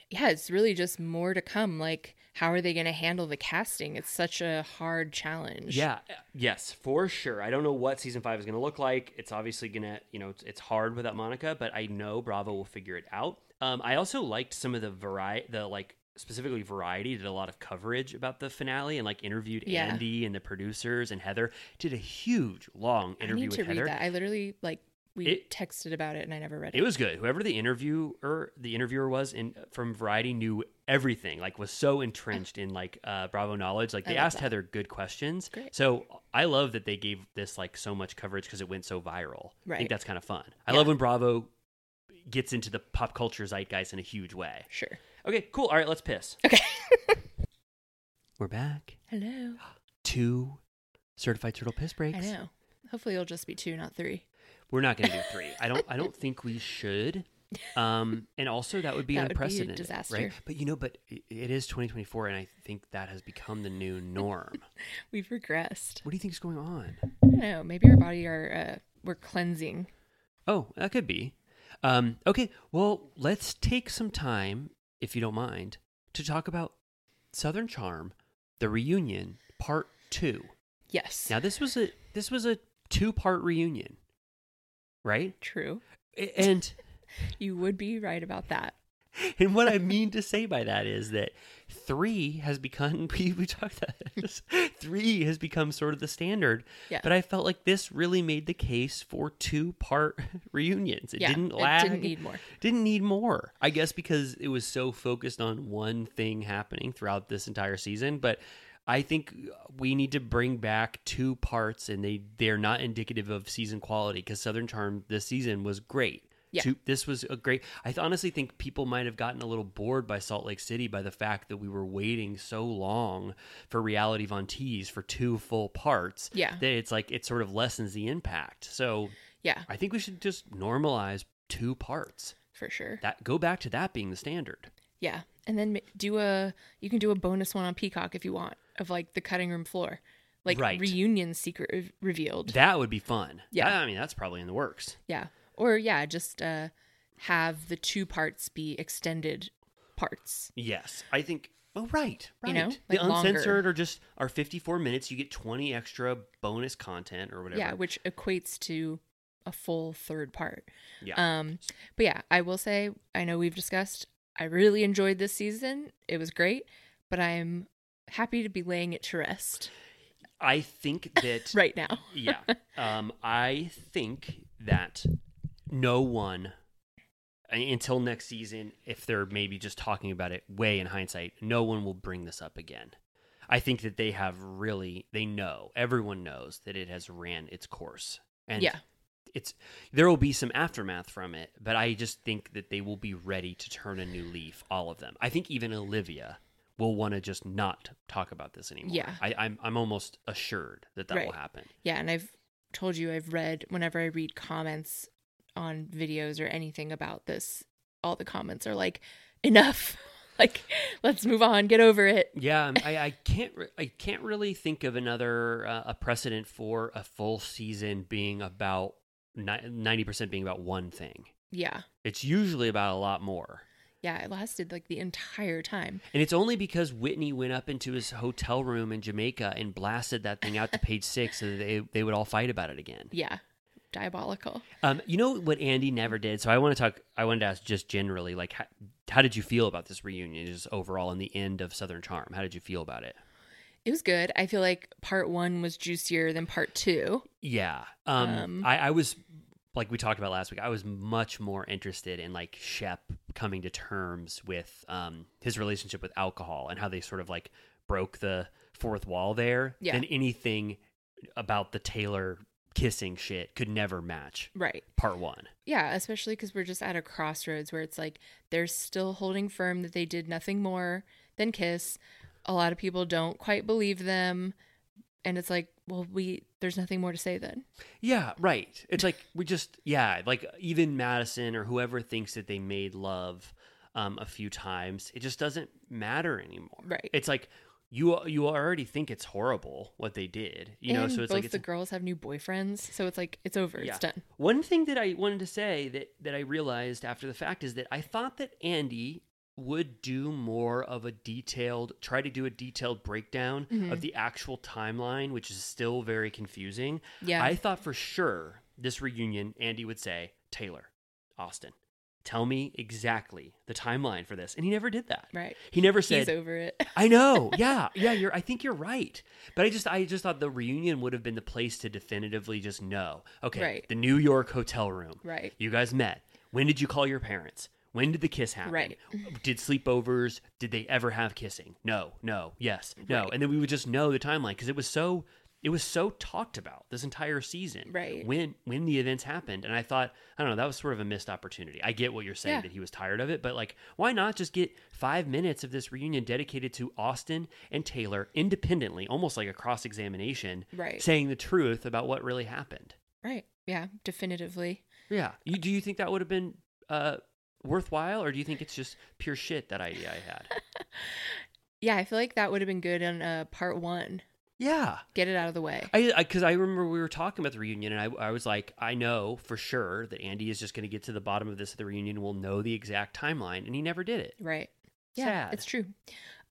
yeah, it's really just more to come. Like, how are they going to handle the casting? It's such a hard challenge. Yeah. uh, Yes, for sure. I don't know what season five is going to look like. It's obviously going to, you know, it's, it's hard without Monica, but I know Bravo will figure it out. Um, I also liked some of the variety, the like specifically Variety did a lot of coverage about the finale and like interviewed Yeah. Andy and the producers and Heather did a huge long I interview need with to read Heather. that. I literally, like, we It- texted about it and I never read it. It was good. Whoever the interviewer the interviewer was in from Variety knew everything. Like was so entrenched in like uh, Bravo knowledge. Like they asked that. Heather good questions. Great. So I love that they gave this like so much coverage because it went so viral. I think that's kind of fun. I Yeah. love when Bravo gets into the pop culture zeitgeist in a huge way. Sure. Okay, cool. All right, let's piss. Okay. We're back. Hello. Two certified turtle piss breaks. I know. Hopefully it'll just be two, not three. We're not going to do three. I don't. I don't think we should. Um, and also that would be That would be a unprecedented, disaster. right? But you know, but it- it is 2024, and I think that has become the new norm. We've regressed. what do you think is going on? I don't know. Maybe our body are, uh, we're cleansing. Oh, that could be. Um, okay, well, let's take some time, if you don't mind, to talk about Southern Charm, the reunion, part two. Yes. Now, this was a this was a two part reunion, right? True. And You would be right about that. and what I mean to say by that is that three has become we, we talked about this. three has become sort of the standard. Yeah. But I felt like this really made the case for two part reunions. It Yeah, didn't it lag. didn't need more. Didn't need more. I guess because it was so focused on one thing happening throughout this entire season. But I think we need to bring back two parts, and they they're not indicative of season quality because Southern Charm this season was great. Yeah. Two- this was a great. I honestly think people might have gotten a little bored by Salt Lake City by the fact that we were waiting so long for Reality Von Tease for two full parts. Yeah. that it's like it sort of lessens the impact. So Yeah, I think we should just normalize two parts. for sure. That go back to that being the standard. Yeah, and then do a you can do a bonus one on Peacock if you want of like the cutting room floor, like Right. reunion secret re- revealed. That would be fun. Yeah. I mean that's probably in the works. yeah, or yeah, just uh, have the two parts be extended parts. Yes, I think. Oh, right, right. You know, the like longer. uncensored are just are fifty four minutes. You get twenty extra bonus content or whatever. Yeah, which equates to a full third part. Yeah. Um, but yeah, I will say I know we've discussed. I really enjoyed this season. It was great, but I'm happy to be laying it to rest I think that right now. yeah. Um, I think that no one uh, until next season, if they're maybe just talking about it way in hindsight, no one will bring this up again. I think that they have really they know everyone knows that it has ran its course, and Yeah. it's there will be some aftermath from it, but I just think that they will be ready to turn a new leaf. All of them. I think even Olivia will want to just not talk about this anymore. Yeah. I, I'm I'm almost assured that that will happen. Yeah, and I've told you I've read whenever I read comments on videos or anything about this, all the comments are like, enough. like, let's move on, get over it. Yeah, I, I can't re- I can't really think of another uh, a precedent for a full season being about ninety percent being about one thing. Yeah. It's usually about a lot more, Yeah, it lasted like the entire time. and it's only because Whitney went up into his hotel room in Jamaica and blasted that thing out to page six, so that they they would all fight about it again. Yeah. Diabolical. Um, you know what Andy never did. So I want to talk. I wanted to ask just generally, like, how, how did you feel about this reunion, just overall, in the end of Southern Charm? How did you feel about it? It was good. I feel like part one was juicier than part two. Yeah. Um, Um, I, I was like we talked about last week. I was much more interested in like Shep coming to terms with um his relationship with alcohol and how they sort of like broke the fourth wall there Yeah. than anything about the Taylor kissing shit could never match Right. part one. Yeah, especially because we're just at a crossroads where it's like they're still holding firm that they did nothing more than kiss. A lot of people don't quite believe them. And it's like, well, we there's nothing more to say then. Yeah, right. It's like we just yeah, like even Madison or whoever thinks that they made love um a few times, it just doesn't matter anymore. Right. It's like you you already think it's horrible what they did, you know. So it's both like it's the girls have new boyfriends, so it's like it's over. yeah. It's done. One thing that I wanted to say that that I realized after the fact is that I thought that Andy would do more of a detailed try to do a detailed breakdown Mhm. of the actual timeline which is still very confusing Yeah. i thought for sure this reunion andy would say taylor austin tell me exactly the timeline for this and he never did that Right. he never said He's over it. I know. Yeah. Yeah, you're I think you're right. But I just I just thought the reunion would have been the place to definitively just know. Okay, Right. the New York hotel room. Right. You guys met. When did you call your parents? When did the kiss happen? Right. Did sleepovers, did they ever have kissing? No, no, yes, no. Right. And then we would just know the timeline because it was so it was so talked about this entire season. Right. When when the events happened. And I thought, I don't know, that was sort of a missed opportunity. I get what you're saying Yeah. that he was tired of it, but like why not just get five minutes of this reunion dedicated to Austin and Taylor independently, almost like a cross examination, Right. saying the truth about what really happened. Right. Yeah. Definitively. Yeah. You, do you think that would have been uh, worthwhile, or do you think it's just pure shit that idea I had? Yeah, I feel like that would have been good on uh, part one. yeah. Get it out of the way. I because I, remember we were talking about the reunion, and I, I was like, I know for sure that Andy is just going to get to the bottom of this at the reunion. We'll know the exact timeline, and he never did it. Right. Yeah, Sad. it's true.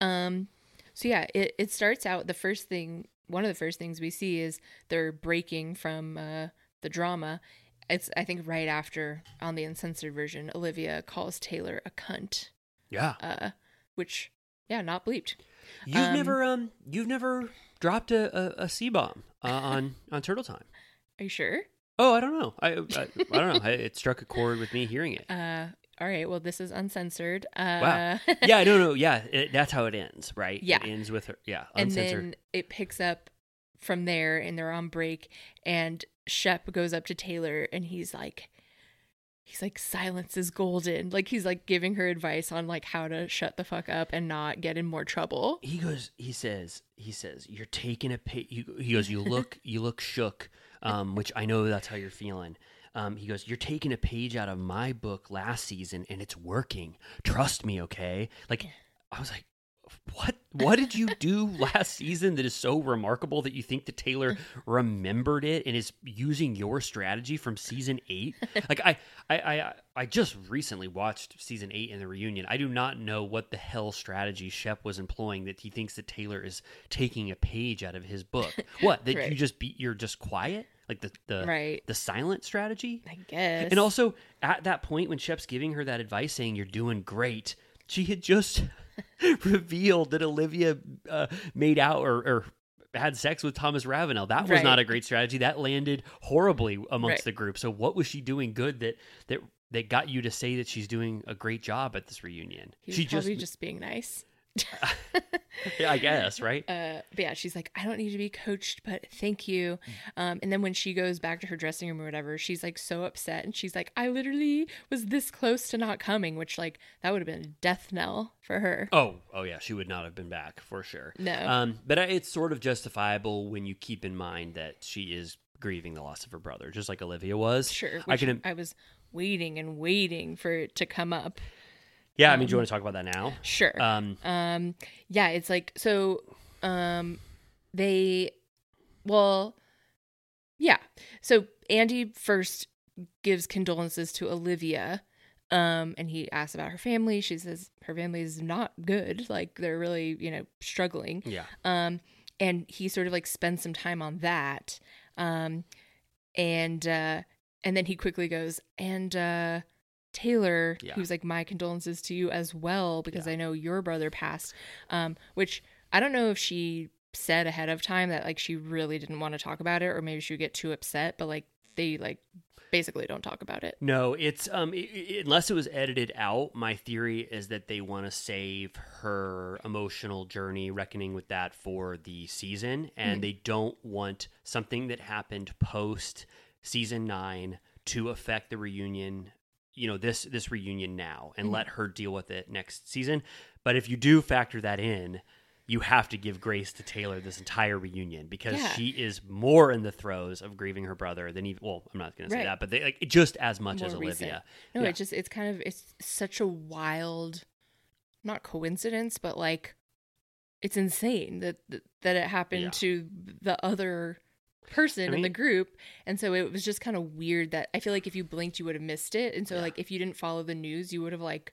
Um, so yeah, it, it starts out the first thing, one of the first things we see is they're breaking from uh, the drama. It's I think right after on the uncensored version, Olivia calls Taylor a cunt. Yeah. uh, which yeah, not bleeped. You've Um, never um you've never dropped a a, a C bomb uh, on on Turtle Time. Are you sure? Oh, I don't know. I I, I don't know. I, it struck a chord with me hearing it. Uh, all right. Well, this is uncensored. Uh, Wow. yeah, no, no, yeah. It, that's how it ends, right? Yeah. It ends with her. Yeah, and uncensored. then it picks up from there, and they're on break, and Shep goes up to Taylor, and he's like, he's like, silence is golden. Like he's like giving her advice on like how to shut the fuck up and not get in more trouble. he goes. He says. He says you're taking a. Pa-, he, he goes. You look. you look shook. Um, which I know that's how you're feeling. Um, he goes. You're taking a page out of my book last season, and it's working. Trust me, okay? Like, I was like, what? What did you do last season that is so remarkable that you think that Taylor remembered it and is using your strategy from season eight? Like, I, I, I, I just recently watched season eight in the reunion. I do not know what the hell strategy Shep was employing that he thinks that Taylor is taking a page out of his book. What? That you just be you're just quiet? Like the the Right. the silent strategy? I guess. And also at that point when Shep's giving her that advice saying you're doing great, she had just revealed that Olivia uh, made out or, or had sex with Thomas Ravenel. That was Right. not a great strategy. That landed horribly amongst Right. the group. So what was she doing good that that that got you to say that she's doing a great job at this reunion? He was she probably just, being nice. yeah, I guess, right? Uh, but yeah, she's like, I don't need to be coached, but thank you. Um, and then when she goes back to her dressing room or whatever, she's like so upset, and she's like, I literally was this close to not coming, which like that would have been a death knell for her. Oh, oh yeah, she would not have been back for sure. No. um, but it's sort of justifiable when you keep in mind that she is grieving the loss of her brother, just like Olivia was. Sure, I can. I was waiting and waiting for it to come up. Yeah, I mean, do you want to talk about that now? Sure. Um, Um, yeah, it's like so. Um, they, well, yeah. So Andy first gives condolences to Olivia, um, and he asks about her family. She says her family is not good. Like they're really, you know, struggling. yeah, Um, and he sort of like spends some time on that. Um, and uh, and then he quickly goes and uh, Taylor, Yeah. was like, my condolences to you as well because Yeah. I know your brother passed. Um, which I don't know if she said ahead of time that like she really didn't want to talk about it, or maybe she would get too upset. But like they like basically don't talk about it. no, it's um, i i unless it was edited out. My theory is that they want to save her emotional journey, reckoning with that for the season, and Mm-hmm. they don't want something that happened post season nine to affect the reunion you know this this reunion now and Mm-hmm. let her deal with it next season but if you do factor that in you have to give grace to Taylor this entire reunion because Yeah. she is more in the throes of grieving her brother than even well I'm not going to say that but they like just as much as more Olivia. recent. No, Yeah. it just it's kind of it's such a wild, not coincidence, but like it's insane that that, that it happened Yeah. to the other person I in the group, and so it was just kind of weird that I feel like if you blinked, you would have missed it, and so Yeah. Mm. like if you didn't follow the news, you would have like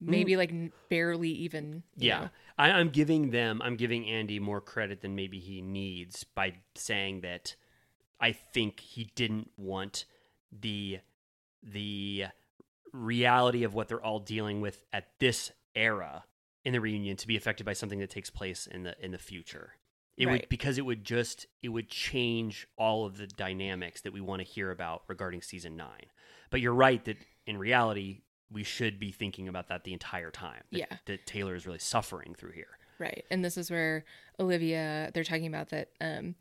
maybe like barely even Yeah, know. I, I'm giving them, I'm giving Andy more credit than maybe he needs by saying that I think he didn't want the the reality of what they're all dealing with at this era in the reunion to be affected by something that takes place in the in the future. It would because it would just it would change all of the dynamics that we want to hear about regarding season 9. But you're right that in reality we should be thinking about that the entire time. That, Yeah. that Taylor is really suffering through here. Right. And this is where Olivia, they're talking about that um,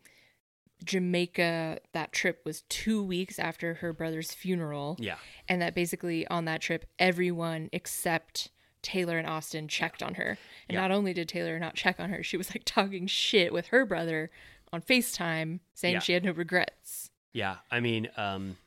Jamaica, that trip was two weeks after her brother's funeral. Yeah. And that basically on that trip, everyone except Taylor and Austin checked on her. And Yeah. not only did Taylor not check on her, she was like talking shit with her brother on FaceTime saying Yeah. she had no regrets. Yeah, I mean, um,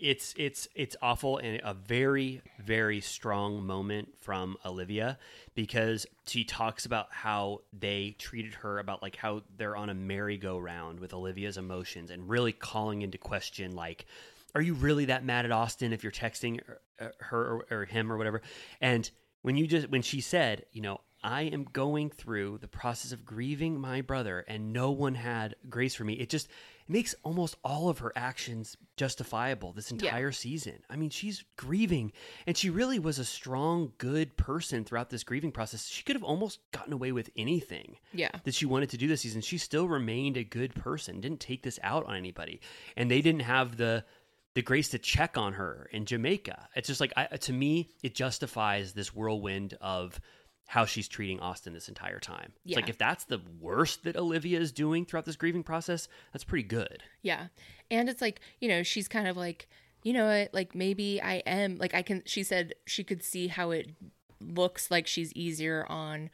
it's it's it's awful and a very very strong moment from Olivia because she talks about how they treated her about like how they're on a merry-go-round with Olivia's emotions and really calling into question like are you really that mad at Austin if you're texting her, her or, or him or whatever and when you just when she said you know I am going through the process of grieving my brother and no one had grace for me it just it makes almost all of her actions justifiable this Yeah. entire season. I mean, she's grieving, and she really was a strong, good person throughout this grieving process. She could have almost gotten away with anything Yeah. that she wanted to do this season. She still remained a good person, didn't take this out on anybody, and they didn't have the the grace to check on her in Jamaica. It's just like I, to me, it justifies this whirlwind of how she's treating Austin this entire time. It's like if that's the worst that Olivia is doing throughout this grieving process, that's pretty good. Yeah. And it's like, you know, she's kind of like, you know what, like maybe I am like I can she said she could see how it looks like she's easier on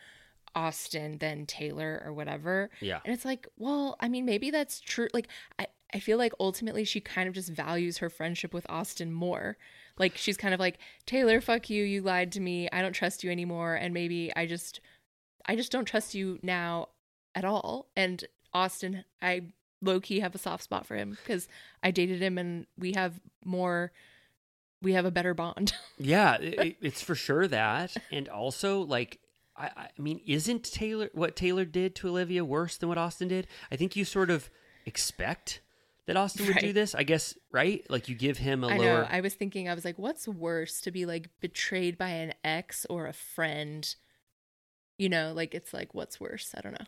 Austin than Taylor or whatever. Yeah. And it's like, well, I mean, maybe that's true. Like I I feel like ultimately she kind of just values her friendship with Austin more. Like she's kind of like, Taylor, fuck you, you lied to me. I don't trust you anymore and maybe I just I just don't trust you now at all. And Austin, I low key have a soft spot for him because I dated him and we have more, we have a better bond. Yeah, it, it- it's for sure that, and also like. I, I mean, isn't Taylor what Taylor did to Olivia worse than what Austin did? I think you sort of expect that Austin would do this. I guess, right? Like you give him a I lower. know. I was thinking, I was like, what's worse to be like betrayed by an ex or a friend? You know, like it's like, what's worse? I don't know.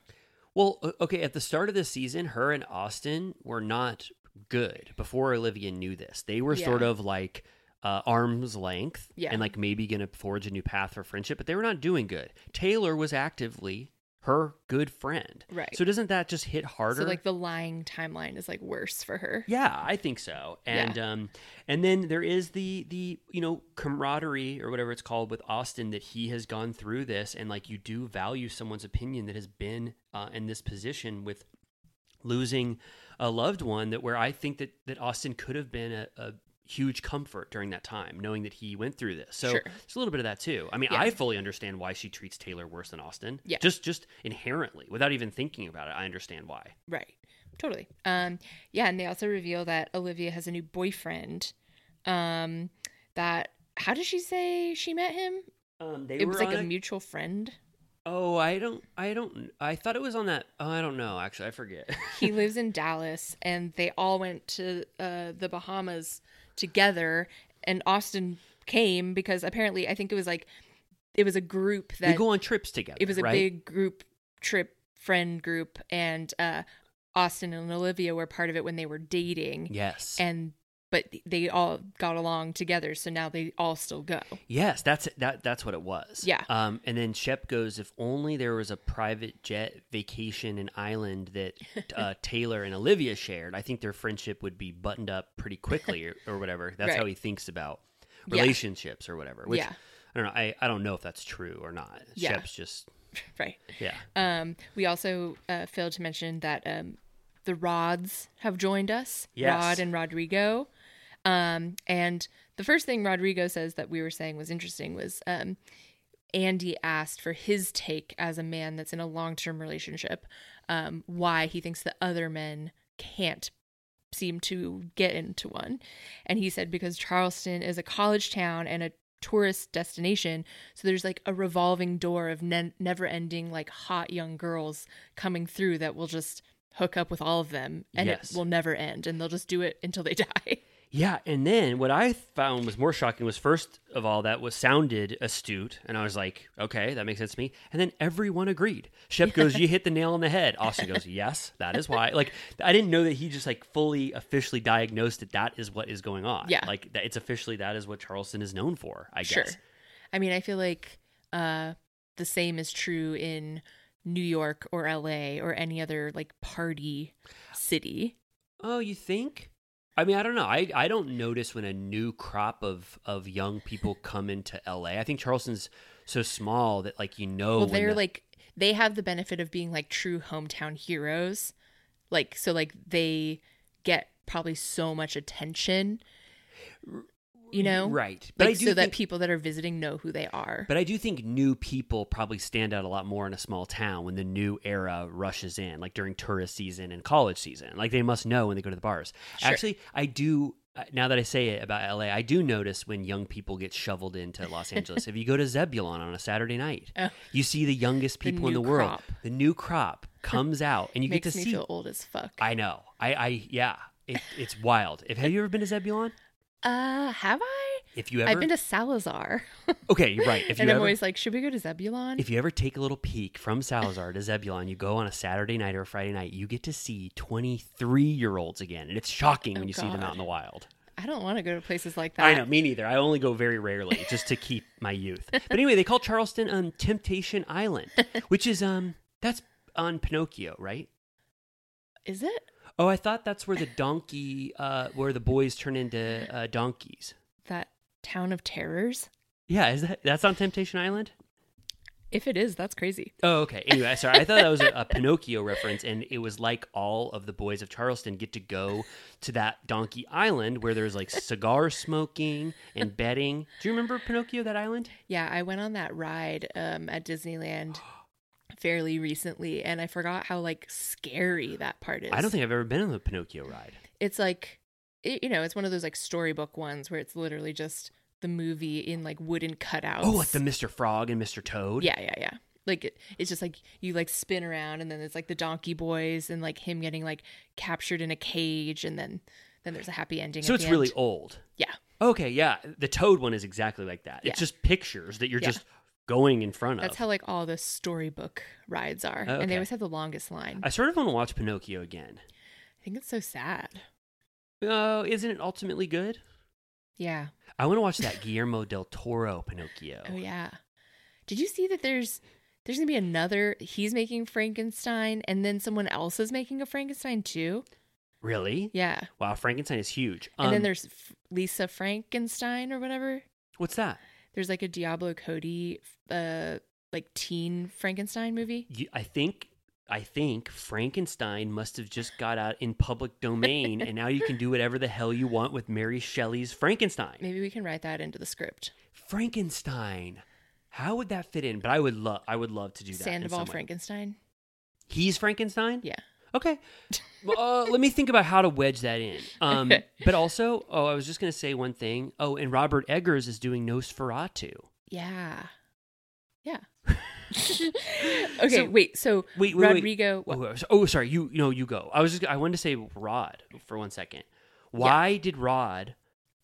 Well, okay, at the start of the season, her and Austin were not good before Olivia knew this. They were sort of like uh, arm's length Yeah. and like maybe going to forge a new path for friendship, but they were not doing good. Taylor was actively her good friend. Right. So doesn't that just hit harder? So like the lying timeline is like worse for her. Yeah, I think so. And um and then there is the the you know camaraderie or whatever it's called with Austin that he has gone through this and like you do value someone's opinion that has been uh, in this position with losing a loved one that where I think that that Austin could have been a, a huge comfort during that time knowing that he went through this. So Sure. there's a little bit of that too. I mean, Yeah. I fully understand why she treats Taylor worse than Austin. Yeah. Just just inherently without even thinking about it, I understand why. Right. Totally. Um yeah, and they also reveal that Olivia has a new boyfriend. Um that how did she say she met him? Um, they it was were like on a mutual friend. Oh, I don't, I don't, I thought it was on that. Oh, I don't know. Actually, I forget. he lives in Dallas and they all went to uh, the Bahamas together and Austin came because apparently I think it was like it was a group they that go on trips together. it was a right? big group trip friend group and uh Austin and Olivia were part of it when they were dating Yes. and but they all got along together so now they all still go. yes, that's that. That's what it was. Yeah. Um, and then Shep goes, if only there was a private jet vacation and island that uh, Taylor and Olivia shared. I think their friendship would be buttoned up pretty quickly, or, or whatever. That's how he thinks about Yeah. relationships or whatever. Which Yeah. I don't know. I, I don't know if that's true or not. Yeah. Shep's just Right. yeah. Um, we also uh, failed to mention that um, the Rods have joined us. Yes. Rod and Rodrigo. Um, and the first thing Rodrigo says that we were saying was interesting was um, Andy asked for his take as a man that's in a long term relationship, um, why he thinks that other men can't seem to get into one. And he said because Charleston is a college town and a tourist destination, so there's like a revolving door of ne- never ending, like hot young girls coming through that will just hook up with all of them and Yes. it will never end and they'll just do it until they die. Yeah, and then what I found was more shocking was first of all that was sounded astute, and I was like, okay, that makes sense to me. And then everyone agreed. Shep goes, "You hit the nail on the head." Austin goes, "Yes, that is why." Like, I didn't know that he just like fully officially diagnosed that that is what is going on. Yeah. like that it's officially that is what Charleston is known for. I Sure. guess. I mean, I feel like uh, the same is true in New York or LA or any other like party city. Oh, you think? I mean, I don't know. I, I don't notice when a new crop of, of young people come into LA. I think Charleston's so small that like you know. well, they're the- like they have the benefit of being like true hometown heroes. Like so like they get probably so much attention. You know? right. But Like I do so that people that are visiting know who they are. But I do think new people probably stand out a lot more in a small town when the new era rushes in, like during tourist season and college season. Like they must know when they go to the bars. Sure. Actually, I do. uh, Now that I say it about LA, I do notice when young people get shoveled into Los Angeles. if you go to Zebulon on a Saturday night, Oh. you see the youngest The people in the world, crop. the new crop comes out, and you get to me see. feel old as fuck. I know. I, I yeah. It, it's wild. If have you ever been to Zebulon? Uh, have I? If you ever, I've been to Salazar. okay, you're right. If you and I'm always like, should we go to Zebulon? if you ever take a little peek from Salazar to Zebulon, you go on a Saturday night or a Friday night, you get to see 23 year olds again, and it's shocking Oh, when you see them out in the wild. I don't want to go to places like that. I know, me neither. I only go very rarely just to keep my youth. But anyway, they call Charleston um, Temptation Island, which is um that's on Pinocchio, right? Is it? Oh, I thought that's where the donkey, uh, where the boys turn into uh, donkeys. That town of terrors? Yeah, is that that's on Temptation Island? If it is, that's crazy. Oh, okay. Anyway, sorry. I thought that was a, a Pinocchio reference, and it was like all of the boys of Charleston get to go to that Donkey Island where there's like cigar smoking and betting. Do you remember Pinocchio, that island? Yeah, I went on that ride um, at Disneyland fairly recently, and I forgot how like scary that part is. I don't think I've ever been on the Pinocchio ride. it's like, it, you know, it's one of those like storybook ones where it's literally just the movie in like wooden cutouts. Oh, like the Mr. Frog and Mr. Toad? Yeah, yeah, yeah. Like it, it's just like you like spin around, and then there's like the Donkey Boys, and like him getting like captured in a cage, and then then there's a happy ending. So it's really old. Yeah, Okay, yeah. The Toad one is exactly like that. Yeah. It's just pictures that you're Yeah. just going in front of. that's how like all the storybook rides are, Oh, and they always have the longest line. I sort of want to watch Pinocchio again. I think it's so sad. Oh, isn't it ultimately good? Yeah. I want to watch that Guillermo del Toro Pinocchio. Oh yeah. Did you see that there's there's gonna be another he's making Frankenstein and then someone else is making a Frankenstein too? Really? Yeah. Wow, Frankenstein is huge. And then Um, there's F- Lisa Frankenstein or whatever. what's that? There's like a Diablo Cody uh like teen Frankenstein movie. You, I think I think Frankenstein must have just got out in public domain, and now you can do whatever the hell you want with Mary Shelley's Frankenstein. Maybe we can write that into the script. Frankenstein. How would that fit in? But I would love I would love to do that. Sandoval. Frankenstein. He's Frankenstein. Yeah. Okay. Uh, let me think about how to wedge that in. Um, but also, oh, I was just gonna say one thing. Oh, and Robert Eggers is doing Nosferatu. Yeah. Yeah. okay, So- wait. So Wait, wait, wait. Rodrigo Oh, uh, oh, sorry. You, you know, you go. I was just. I wanted to say Rod for one second. Why did Rod?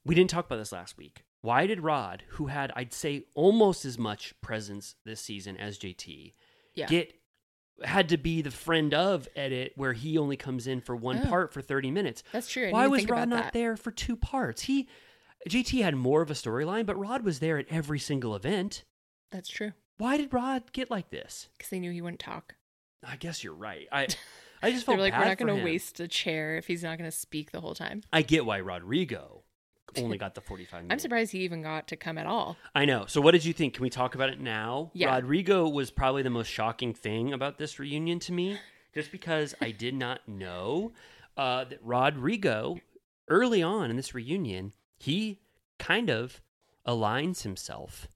We didn't talk about this last week. Why did Rod, who had I'd say almost as much presence this season as JT, Yeah. get had to be the friend of edit where he only comes in for one Oh. part for 30 minutes. That's true. I Why was Rod not that. there for two parts? He JT had more of a storyline, but Rod was there at every single event. That's true. Why did Rod get like this? Because they knew he wouldn't talk. I guess you're right. I I just felt like, we're not going to waste a chair if he's not going to speak the whole time. I get why Rodrigo only got the 45 minutes. I'm surprised he even got to come at all. I know. So what did you think? Can we talk about it now? Yeah. Rodrigo was probably the most shocking thing about this reunion to me, just because I did not know uh, that Rodrigo, early on in this reunion, he kind of aligns himself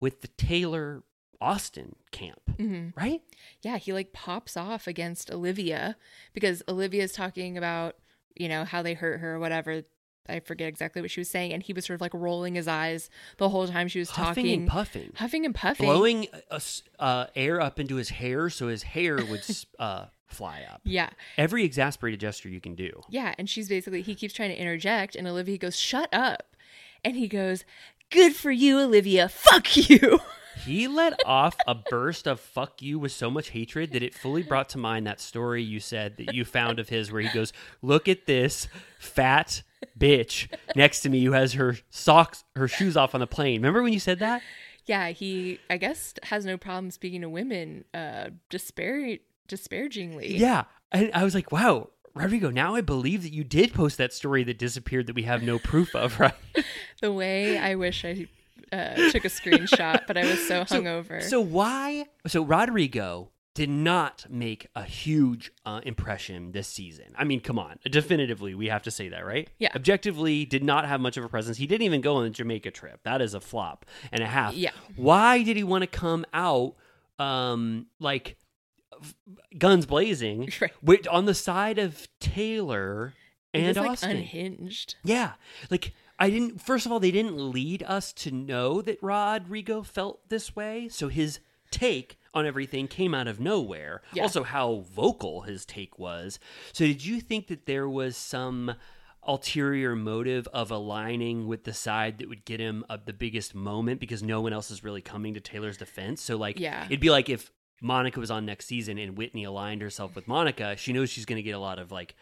with the Taylor Austin camp, hmm right? Yeah, he like pops off against Olivia because Olivia's talking about, you know, how they hurt her or whatever. I forget exactly what she was saying. And he was sort of like rolling his eyes the whole time she was Huffing talking. and puffing. Huffing and puffing. Blowing uh, uh, air up into his hair so his hair would uh, fly up. Yeah. Every exasperated gesture you can do. Yeah. And she's basically, he keeps trying to interject. And Olivia goes, shut up. And he goes, good for you, Olivia. Fuck you. He let off a burst of fuck you with so much hatred that it fully brought to mind that story you said that you found of his where he goes, Look at this fat bitch next to me who has her socks, her shoes off on the plane. Remember when you said that? yeah. He, I guess, has no problem speaking to women uh, dispar- disparagingly. Yeah. And I was like, Wow, Rodrigo, now I believe that you did post that story that disappeared that we have no proof of, right? The way I wish I uh, took a screenshot, but I was so hungover. So why? So Rodrigo did not make a huge uh, impression this season. I mean, come on, definitively we have to say that, right? Yeah. Objectively, did not have much of a presence. He didn't even go on the Jamaica trip. That is a flop and a half. Yeah. Why did he want to come out um like f- guns blazing Right. on the side of Taylor and was, like, Austin? unhinged. Yeah. Like I didn't first of all they didn't lead us to know that Rodrigo felt this way. So his take on everything came out of nowhere. Yeah. Also, how vocal his take was. So, did you think that there was some ulterior motive of aligning with the side that would get him uh, the biggest moment because no one else is really coming to Taylor's defense? So, like, Yeah. it'd be like if Monica was on next season and Whitney aligned herself with Monica, she knows she's going to get a lot of like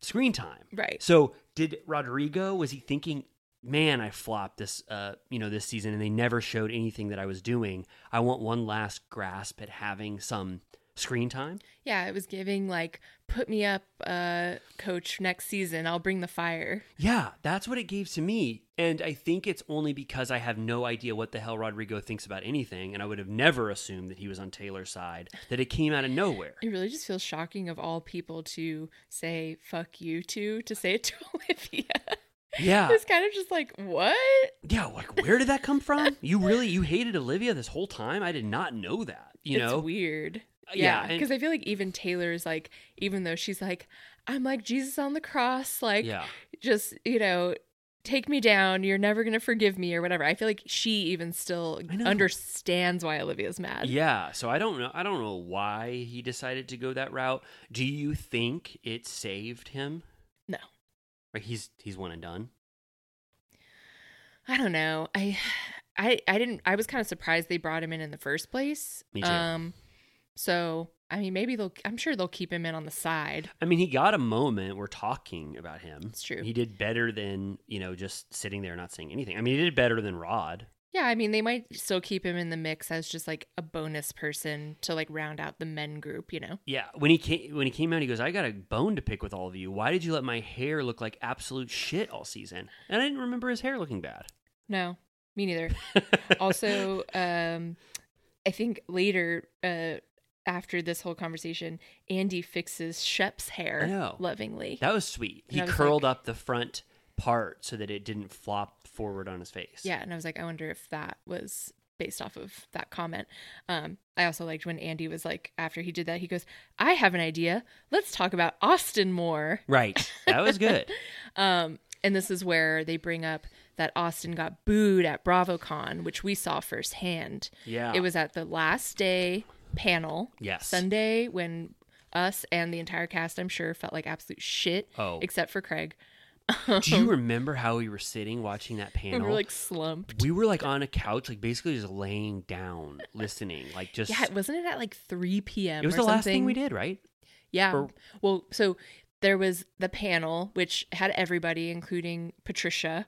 screen time. Right. So did Rodrigo was he thinking, man, I flopped this uh you know this season and they never showed anything that I was doing. I want one last grasp at having some screen time. Yeah, it was giving like, put me up, uh, coach, next season. I'll bring the fire. Yeah, that's what it gave to me. And I think it's only because I have no idea what the hell Rodrigo thinks about anything and I would have never assumed that he was on Taylor's side that it came out of nowhere. It really just feels shocking of all people to say "fuck you" to to say it to Olivia. Yeah. it's kind of just like what? Yeah, like where did that come from? You really you hated Olivia this whole time? I did not know that. You it's know? weird. Uh, yeah, Yeah, because I feel like even Taylor's like, even though she's like, I'm like Jesus on the cross, like, Yeah. just you know, take me down. You're never gonna forgive me or whatever. I feel like she even still understands why Olivia's mad. Yeah, so I don't know. I don't know why he decided to go that route. Do you think it saved him? He's he's one and done. I don't know. I, I, I didn't. I was kind of surprised they brought him in in the first place. Me too. Um, so I mean, maybe they'll. I'm sure they'll keep him in on the side. I mean, he got a moment. We're talking about him. It's true. He did better than you know just sitting there not saying anything. I mean, he did better than Rod. Yeah, I mean, they might still keep him in the mix as just like a bonus person to like round out the men group. You know. Yeah, when he came when he came out, he goes, "I got a bone to pick with all of you. Why did you let my hair look like absolute shit all season?" And I didn't remember his hair looking bad. No, me neither. also, um, I think later, uh, after this whole conversation, Andy fixes Shep's hair lovingly. That was sweet. He And I was curled like- up the front part so that it didn't flop forward on his face. yeah, and I was like, I wonder if that was based off of that comment. Um, I also liked when Andy was like, after he did that, he goes, "I have an idea. Let's talk about Austin more." Right. That was good. Um, and this is where they bring up that Austin got booed at BravoCon, which we saw firsthand. Yeah. It was at the last day panel. Yes. Sunday when us and the entire cast, I'm sure, felt like absolute shit. Oh. Except for Craig. Do you remember how we were sitting watching that We panel? were like slumped. we were like on a couch, like basically just laying down, listening, like just. Yeah, wasn't it at like 3 p.m.? it was the last thing we did, right? Yeah. Or- well, so there was the panel, which had everybody, including Patricia,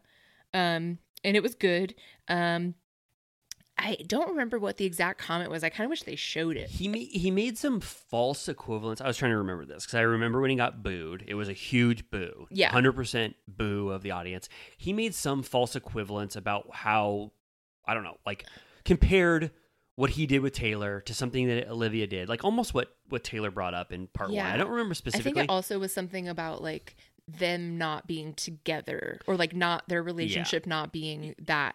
um, and it was good. Um, I don't remember what the exact comment was. I kind of wish they showed it. He made he made some false equivalents. I was trying to remember this because I remember when he got booed. It was a huge boo. Yeah. hundred percent boo of the audience. He made some false equivalents about how I don't know, like compared what he did with Taylor to something that Olivia did, like almost what what Taylor brought up in part one. I don't remember specifically. I think it also was something about like them not being together or like not their relationship not being that.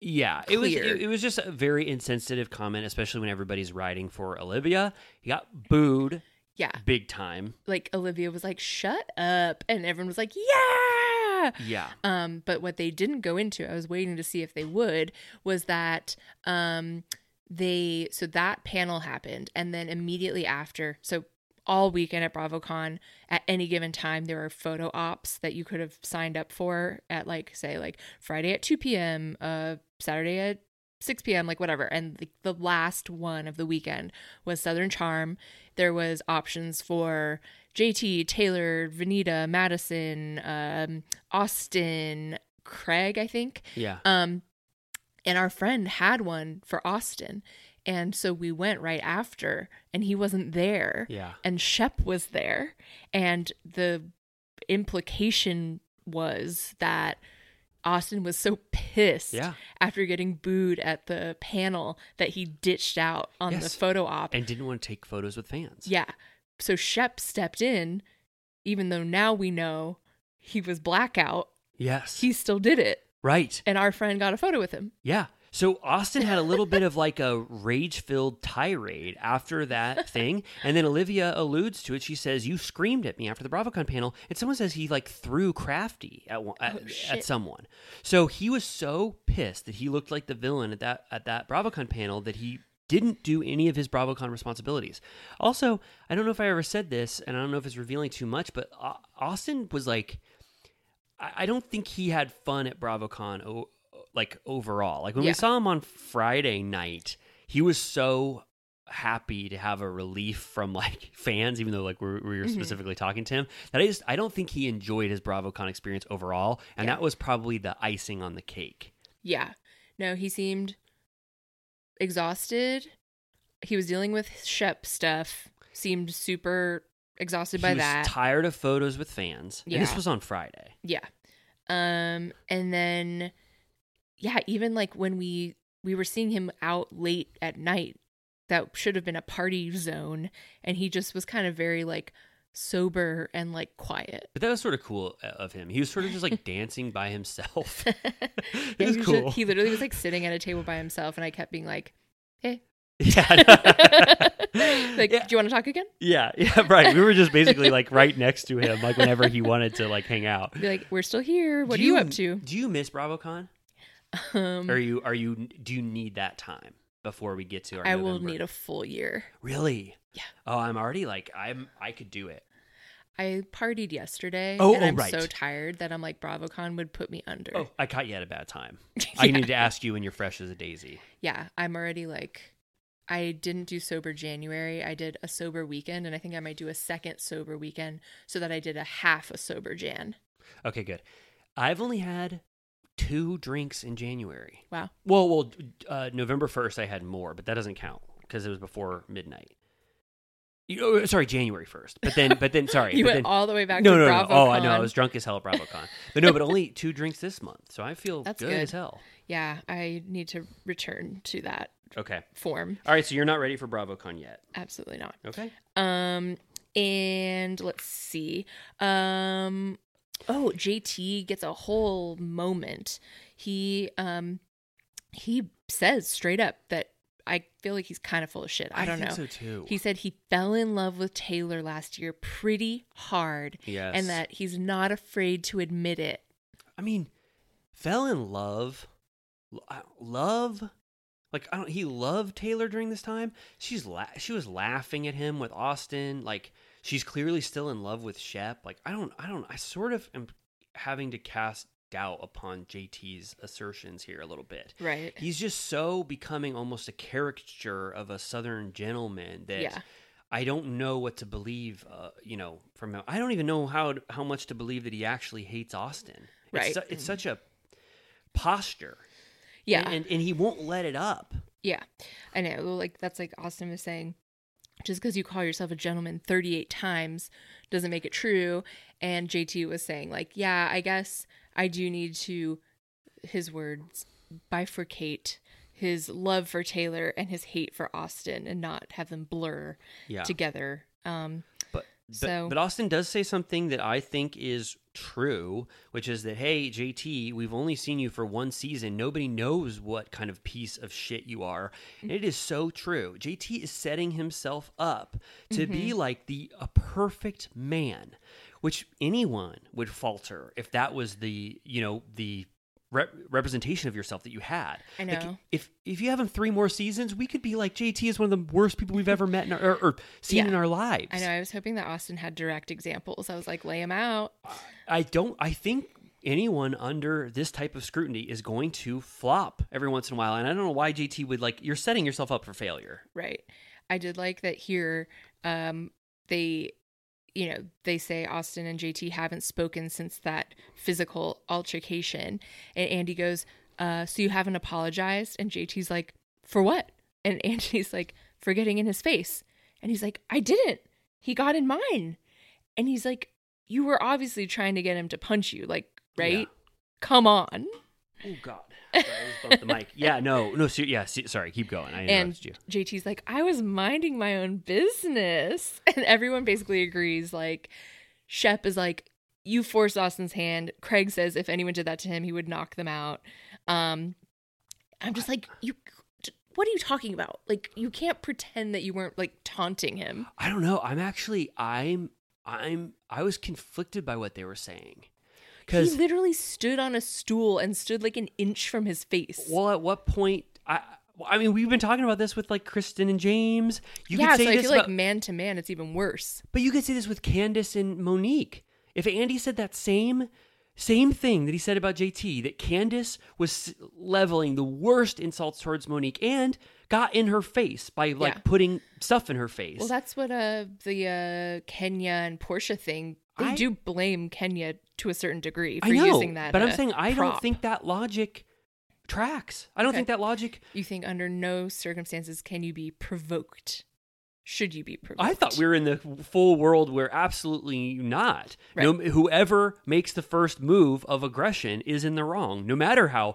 Yeah, it was it, it was just a very insensitive comment, especially when everybody's riding for Olivia. He got booed Yeah. big time. Like Olivia was like, shut up. And everyone was like, yeah. Yeah. Um, but what they didn't go into, I was waiting to see if they would, was that um, they so that panel happened, and then immediately after, so all weekend at BravoCon, at any given time, there were photo ops that you could have signed up for at like say like Friday at two p.m., uh, Saturday at 6 p.m., like whatever. And the, the last one of the weekend was Southern Charm. There was options for JT, Taylor, Venita, Madison, um, Austin, Craig, I think. Yeah. Um, and our friend had one for Austin. And so we went right after, and he wasn't there. Yeah. And Shep was there. And the implication was that Austin was so pissed Yeah. after getting booed at the panel that he ditched out on the photo op. and didn't want to take photos with fans. yeah. So Shep stepped in, even though now we know he was blackout, Yes. he still did it. right. And our friend got a photo with him. Yeah. So Austin had a little bit of like a rage-filled tirade after that thing, and then Olivia alludes to it. She says, "You screamed at me after the BravoCon panel," and someone says he like threw crafty at one, at, Oh, at someone. So he was so pissed that he looked like the villain at that at that BravoCon panel that he didn't do any of his BravoCon responsibilities. Also, I don't know if I ever said this, and I don't know if it's revealing too much, but uh, Austin was like, I don't think he had fun at BravoCon, like overall. Like when Yeah. we saw him on Friday night, he was so happy to have a relief from like fans, even though like we we were Mhm. specifically talking to him. That I just I don't think he enjoyed his BravoCon experience overall, and Yeah. that was probably the icing on the cake. Yeah. No, he seemed exhausted. He was dealing with Shep stuff. Seemed super exhausted by he was that. tired of photos with fans. And this was on Friday. Yeah. Um and then yeah, even like when we we were seeing him out late at night that should have been a party zone and he just was kind of very like sober and like quiet. But that was sort of cool uh, of him. He was sort of just like dancing by himself. it Yeah, was he, cool. ju- he literally was like sitting at a table by himself and I kept being like, "Hey." Yeah. like, do you want to talk again? yeah, yeah, right. We were just basically like right next to him, like whenever he wanted to like hang out. Be like, "We're still here. What Do are you up to?" Do you miss BravoCon? Um, Are you are you do you need that time before we get to our I will November? need a full year. Really? Yeah. Oh, I'm already like I'm I could do it. I partied yesterday, Oh, and oh, I'm right. so tired that I'm like BravoCon would put me under. Oh, I caught you at a bad time. I need to ask you when you're fresh as a daisy. Yeah, I'm already like, I didn't do sober January. I did a sober weekend, and I think I might do a second sober weekend so that I did a half a sober Jan. Okay, good. I've only had two drinks in January. Wow. Well, well, uh, November first I had more, but that doesn't count because it was before midnight. You know, sorry, January first. But then, but then, sorry, You went then- all the way back no, to no, no. Oh, I know. I was drunk as hell at BravoCon. But no, but only two drinks this month, so I feel That's good, good. as hell. Yeah, I need to return to that Okay. form. All right, so you're not ready for BravoCon yet. Absolutely not. Okay. Um, and let's see. Um, oh, JT gets a whole moment. He um, he says straight up that I feel like he's kind of full of shit. I, I don't think know. so, too. He said he fell in love with Taylor last year pretty hard, Yes. and that he's not afraid to admit it. I mean, fell in love, love. Like I don't. He loved Taylor during this time. She's la- she was laughing at him with Austin. Like she's clearly still in love with Shep. Like I don't. I don't. I sort of am having to cast doubt upon JT's assertions here a little bit. Right. He's just so becoming almost a caricature of a Southern gentleman that. Yeah. I don't know what to believe, uh, you know, from him. I don't even know how how much to believe that he actually hates Austin. Right. It's, su- it's such a posture. Yeah. And, and and he won't let it up. Yeah, I know. Like that's like Austin was saying. Just because you call yourself a gentleman 38 times doesn't make it true. And JT was saying, like, yeah, I guess I do need to, his words, bifurcate his love for Taylor and his hate for Austin and not have them blur Yeah. together. Um, But So- but Austin does say something that I think is true, which is that hey JT, we've only seen you for one season. Nobody knows what kind of piece of shit you are. And it is so true. JT is setting himself up to be Mm-hmm. like the a perfect man, which anyone would falter if that was the, you know, the rep- representation of yourself that you had. I Like, know. if if you have him three more seasons, we could be like JT is one of the worst people we've ever met in our, or, or seen Yeah. in our lives. I know. I was hoping that Austin had direct examples. I was like, lay him out. I don't. I think anyone under this type of scrutiny is going to flop every once in a while, and I don't know why JT would like. You're setting yourself up for failure. Right. I did like that here. Um, they, you know, they say Austin and JT haven't spoken since that physical altercation. And Andy goes, uh, So you haven't apologized? And JT's like, For what? And Andy's like, For getting in his face. And he's like, I didn't. He got in mine. And he's like, You were obviously trying to get him to punch you. Like, right? Yeah. Come on. Oh God! Sorry, I just bumped the mic. Yeah, no, no. ser- yeah, se- sorry. Keep going. I and you. JT's like, I was minding my own business. And everyone basically agrees. Like, Shep is like, You forced Austin's hand. Craig says if anyone did that to him, he would knock them out. Um, I'm just like, You, what are you talking about? Like, you can't pretend that you weren't like taunting him. I don't know. I'm actually. I'm. I'm. I was conflicted by what they were saying. He literally stood on a stool and stood like an inch from his face. well, at what point? I I mean, we've been talking about this with like Kristen and James. You yeah, could say so I feel about, like man to man, it's even worse. but you could say this with Candace and Monique. If Andy said that same same thing that he said about JT, that Candace was leveling the worst insults towards Monique and got in her face by like Yeah. putting stuff in her face. Well, that's what uh the uh Kenya and Porsha thing. They I- do blame Kenya to a certain degree for I know, using that. but I'm saying I don't think that logic tracks. I don't Okay. think that logic. you think under no circumstances can you be provoked. Should you be provoked? I thought we were in the full world where absolutely not. No, whoever makes the first move of aggression is in the wrong, no matter how,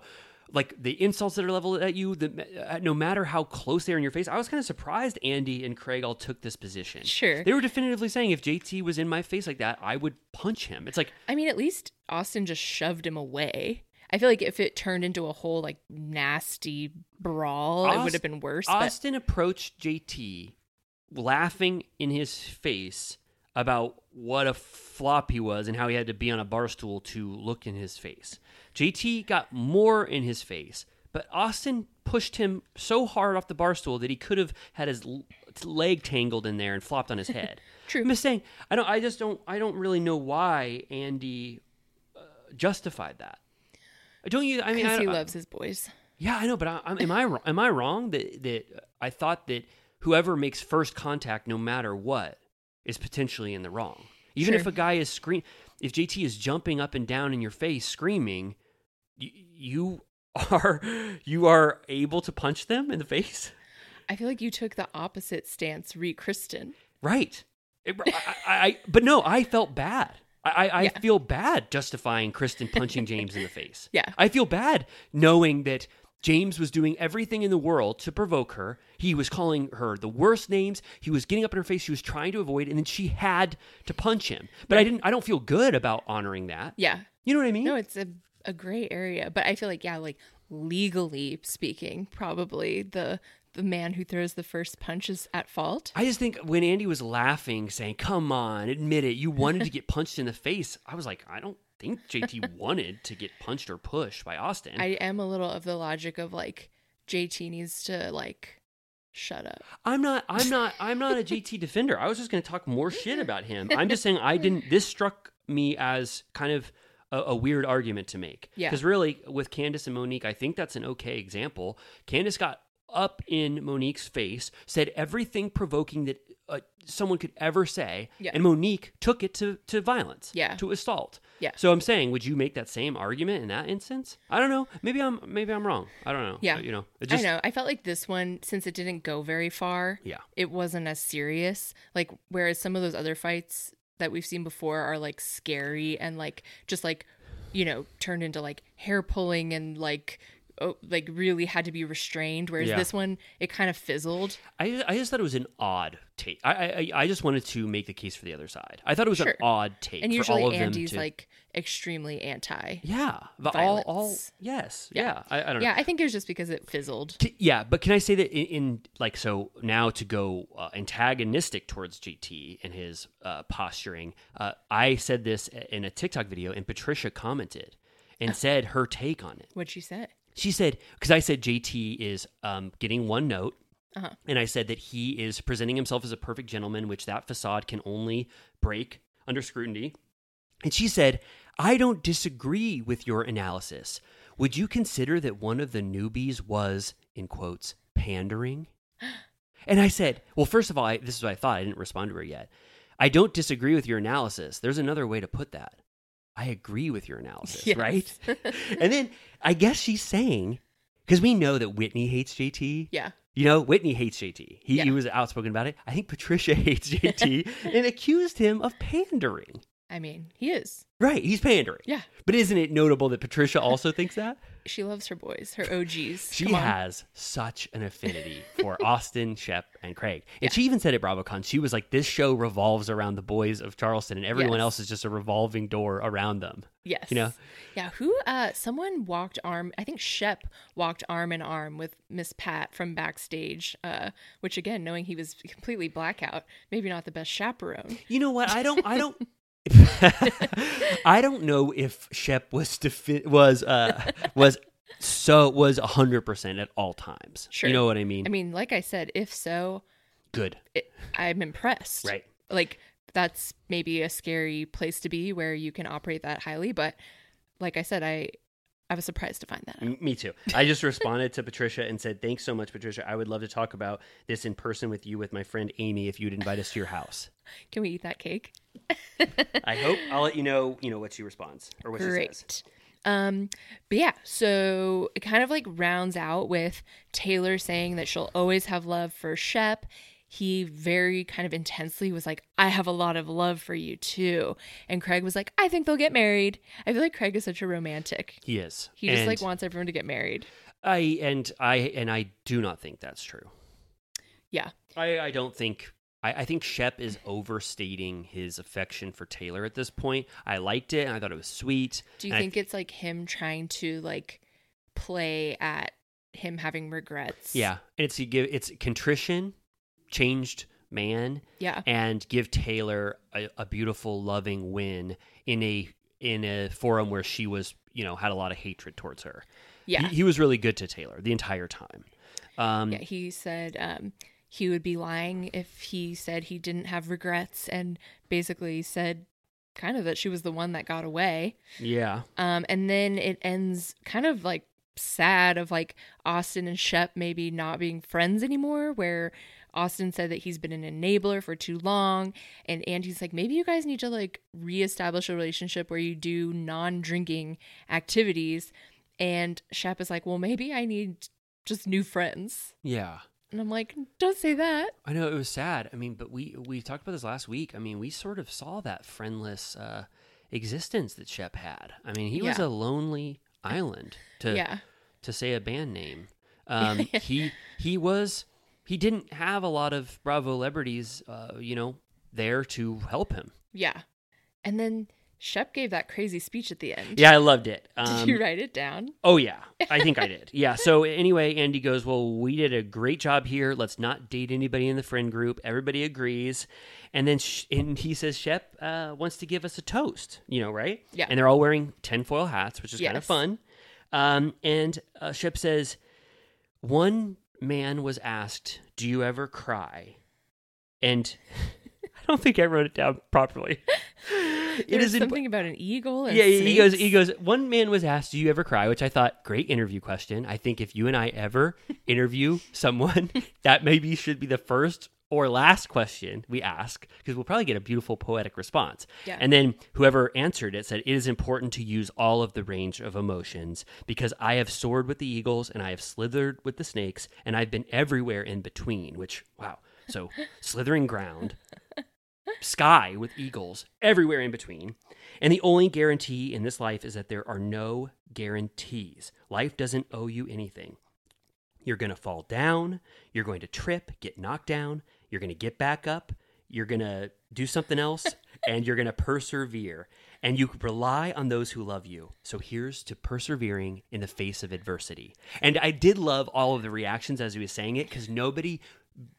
like the insults that are leveled at you. The, uh, no matter how close they are in your face. I was kind of surprised Andy and Craig all took this position. Sure. they were definitively saying if JT was in my face like that, I would punch him. It's like I mean, at least Austin just shoved him away. I feel like if it turned into a whole like nasty brawl, it would have been worse. but Austin approached JT laughing in his face about what a flop he was and how he had to be on a bar stool to look in his face. JT got more in his face, but Austin pushed him so hard off the bar stool that he could have had his leg tangled in there and flopped on his head. True. I'm just saying, I don't I just don't I don't really know why Andy uh, justified that. I don't you I mean I, he I- loves his boys. yeah, I know, but I, I'm, am I wrong? Am I wrong that that I thought that whoever makes first contact, no matter what, is potentially in the wrong? Even if a guy is scream, if JT is jumping up and down in your face screaming, you, you are you are able to punch them in the face, I feel like you took the opposite stance, re Kristen. right? It- I, I, but no, I felt bad. I, I, I Yeah. feel bad justifying Kristen punching James in the face. Yeah. I feel bad knowing that James was doing everything in the world to provoke her. He was calling her the worst names. He was getting up in her face. She was trying to avoid, and then she had to punch him. But I didn't. I don't feel good about honoring that. Yeah. You know what I mean? No, it's a, a gray area. But I feel like, yeah, like legally speaking, probably the the man who throws the first punch is at fault. I just think when Andy was laughing, saying, "Come on, admit it, you wanted to get punched in the face," I was like, I don't think JT wanted to get punched or pushed by Austin. I am a little of the logic of like JT needs to like shut up. I'm not. I'm not. I'm not a JT defender. I was just going to talk more shit about him. I'm just saying I didn't. This struck me as kind of a, a weird argument to make. Yeah. Because really, with Candace and Monique, I think that's an okay example. Candace got up in Monique's face, said everything provoking that uh, someone could ever say, Yeah. and Monique took it to to violence. Yeah. To assault. Yeah. So I'm saying, would you make that same argument in that instance? I don't know. Maybe I'm. Maybe I'm wrong. I don't know. Yeah. You know. It just, I know. I felt like this one, since it didn't go very far, Yeah. it wasn't as serious. Like, whereas some of those other fights that we've seen before are like scary and like just like, you know, turned into like hair pulling and like, oh, like really had to be restrained. Whereas Yeah. this one, it kind of fizzled. I, I just thought it was an odd take. I, I I just wanted to make the case for the other side. I thought it was Sure. an odd take. And for usually all of them Andy's to- like extremely anti. yeah, but all all yes, yeah. I, I don't Yeah, know. I think it was just because it fizzled. T- yeah, but can I say that in, in like so now to go uh, antagonistic towards JT and his uh, posturing? Uh, I said this in a TikTok video, and Patricia commented and said her take on it. What'd she say? She said, because I said JT is um, getting one note. Uh-huh. And I said that he is presenting himself as a perfect gentleman, which that facade can only break under scrutiny. And she said, I don't disagree with your analysis. Would you consider that one of the newbies was, in quotes, pandering? And I said, well, first of all, I, this is what I thought. I didn't respond to her yet. I don't disagree with your analysis. There's another way to put that. I agree with your analysis, Yes. right? and then I guess she's saying, because we know that Whitney hates JT. Yeah. You know, Whitney hates JT. He, Yeah. he was outspoken about it. I think Patricia hates JT and accused him of pandering. I mean, he is. Right, he's pandering. Yeah. But isn't it notable that Patricia also thinks that? She loves her boys, her OGs. She has such an affinity for Austin, Shep, and Craig. And she even said at BravoCon, she was like, this show revolves around the boys of Charleston, and everyone Yes. else is just a revolving door around them. Yes. You know? Yeah. Who? Uh, someone walked arm. I think Shep walked arm in arm with Miss Pat from backstage. Uh, which again, knowing he was completely blackout, maybe not the best chaperone. You know what? I don't. I don't. I don't know if Shep was defi- was uh was so was a hundred percent at all times. Sure. You know what I mean? I mean, like I said, if so, good. it, I'm impressed. Right. Like that's maybe a scary place to be where you can operate that highly, but like I said, I I was surprised to find that. out. Me too. I just responded to Patricia and said, "Thanks so much, Patricia. I would love to talk about this in person with you with my friend Amy if you'd invite us to your house." Can we eat that cake? I hope I'll let you know. You know what she responds or what she says. Great. Um, but yeah, so it kind of like rounds out with Taylor saying that she'll always have love for Shep. He very kind of intensely was like, I have a lot of love for you too. And Craig was like, I think they'll get married. I feel like Craig is such a romantic. He is. He just And like wants everyone to get married. I and I and I do not think that's true. Yeah. I, I don't think I, I think Shep is overstating his affection for Taylor at this point. I liked it and I thought it was sweet. Do you think it's like him trying to like play at him having regrets? Yeah, and it's you give it's contrition, changed man, Yeah. and give Taylor a, a beautiful, loving win in a in a forum where she was, you know, had a lot of hatred towards her. Yeah. he, he was really good to Taylor the entire time. Um, Yeah, he said um, he would be lying if he said he didn't have regrets, and basically said kind of that she was the one that got away. yeah, Um, and then it ends kind of like sad of like Austin and Shep maybe not being friends anymore, where Austin said that he's been an enabler for too long, and Andy's like maybe you guys need to like reestablish a relationship where you do non-drinking activities, and Shep is like, well maybe I need just new friends. yeah. And I'm like, don't say that. I know it was sad. I mean, but we we talked about this last week. I mean, we sort of saw that friendless uh, existence that Shep had. I mean, he was a lonely island to Yeah. to say a band name. Um, he he was he didn't have a lot of Bravo celebrities, uh, you know, there to help him. Yeah. And then Shep gave that crazy speech at the end. Yeah, I loved it. Did Um, you write it down? Oh yeah, I think I did. Yeah. So anyway, Andy goes, "Well, we did a great job here. Let's not date anybody in the friend group. Everybody agrees." And then sh- and he says Shep uh, wants to give us a toast. You know, right? Yeah. And they're all wearing tinfoil hats, which is kind of fun. Um, and uh, Shep says, "One man was asked, "Do you ever cry?" And I don't think I wrote it down properly. It imp- something about an eagle. And yeah, he goes. He goes. One man was asked, "Do you ever cry?" Which I thought, great interview question. I think if you and I ever interview someone, that maybe should be the first or last question we ask because we'll probably get a beautiful poetic response. Yeah. And then whoever answered it said, "It is important to use all of the range of emotions because I have soared with the eagles and I have slithered with the snakes and I've been everywhere in between." Which wow. So slithering ground, sky with eagles everywhere in between. And the only guarantee in this life is that there are no guarantees. Life doesn't owe you anything. You're going to fall down, you're going to trip, get knocked down, you're going to get back up, you're going to do something else, and you're going to persevere. And you rely on those who love you. So here's to persevering in the face of adversity. And I did love all of the reactions as he was saying it because nobody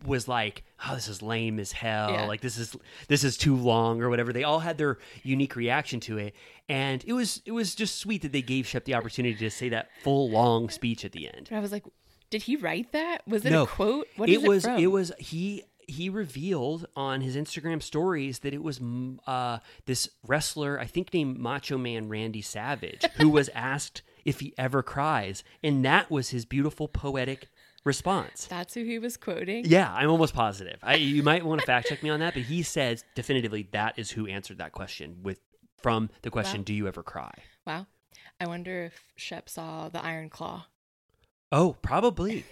was like, "Oh, this is lame as hell." Yeah. Like this is this is too long or whatever. They all had their unique reaction to it, and it was it was just sweet that they gave Shep the opportunity to say that full long speech at the end. But I was like, did he write that? Was it no a quote? What it is was from? it was he he revealed on his Instagram stories that it was uh, this wrestler, I think named Macho Man Randy Savage, who was asked if he ever cries, and that was his beautiful poetic response. That's who he was quoting. Yeah, I'm almost positive. I, you might want to fact check me on that, but he says definitively that is who answered that question with from the question, Wow. "Do you ever cry?" Wow. I wonder if Shep saw the Iron Claw. Oh, probably.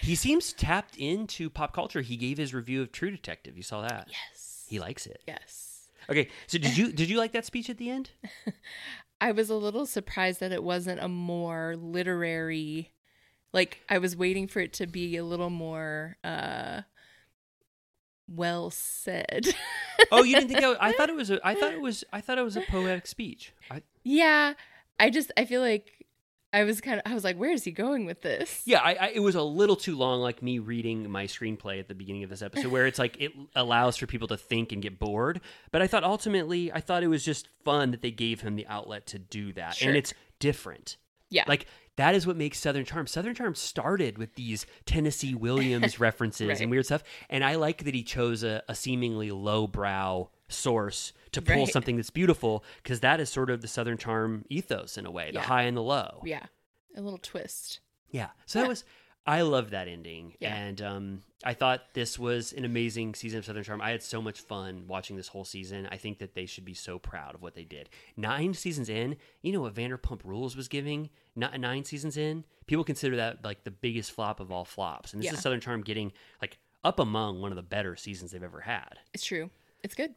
he seems tapped into pop culture. He gave his review of True Detective. You saw that? Yes. He likes it. Yes. Okay, so did you did you like that speech at the end? I was a little surprised that it wasn't a more literary like I was waiting for it to be a little more uh well said. Oh, you didn't think? Was, I thought it was. A, I thought it was. I thought it was a poetic speech. I, yeah, I just I feel like I was kind of I was like where is he going with this? yeah, I, I, it was a little too long, like me reading my screenplay at the beginning of this episode, where it's like it allows for people to think and get bored. But I thought ultimately, I thought it was just fun that they gave him the outlet to do that, Sure. and it's different. Yeah. Like that is what makes Southern Charm. Southern Charm started with these Tennessee Williams references Right. and weird stuff, and I like that he chose a, a seemingly lowbrow source to pull Right. something that's beautiful because that is sort of the Southern Charm ethos in a way, the high and the low. Yeah. A little twist. Yeah. So that was I love that ending. Yeah. And um I thought this was an amazing season of Southern Charm. I had so much fun watching this whole season. I think that they should be so proud of what they did. Nine seasons in, you know what Vanderpump Rules was giving? Not nine seasons in. People consider that like the biggest flop of all flops. And this Yeah. is Southern Charm getting like up among one of the better seasons they've ever had. It's true. It's good.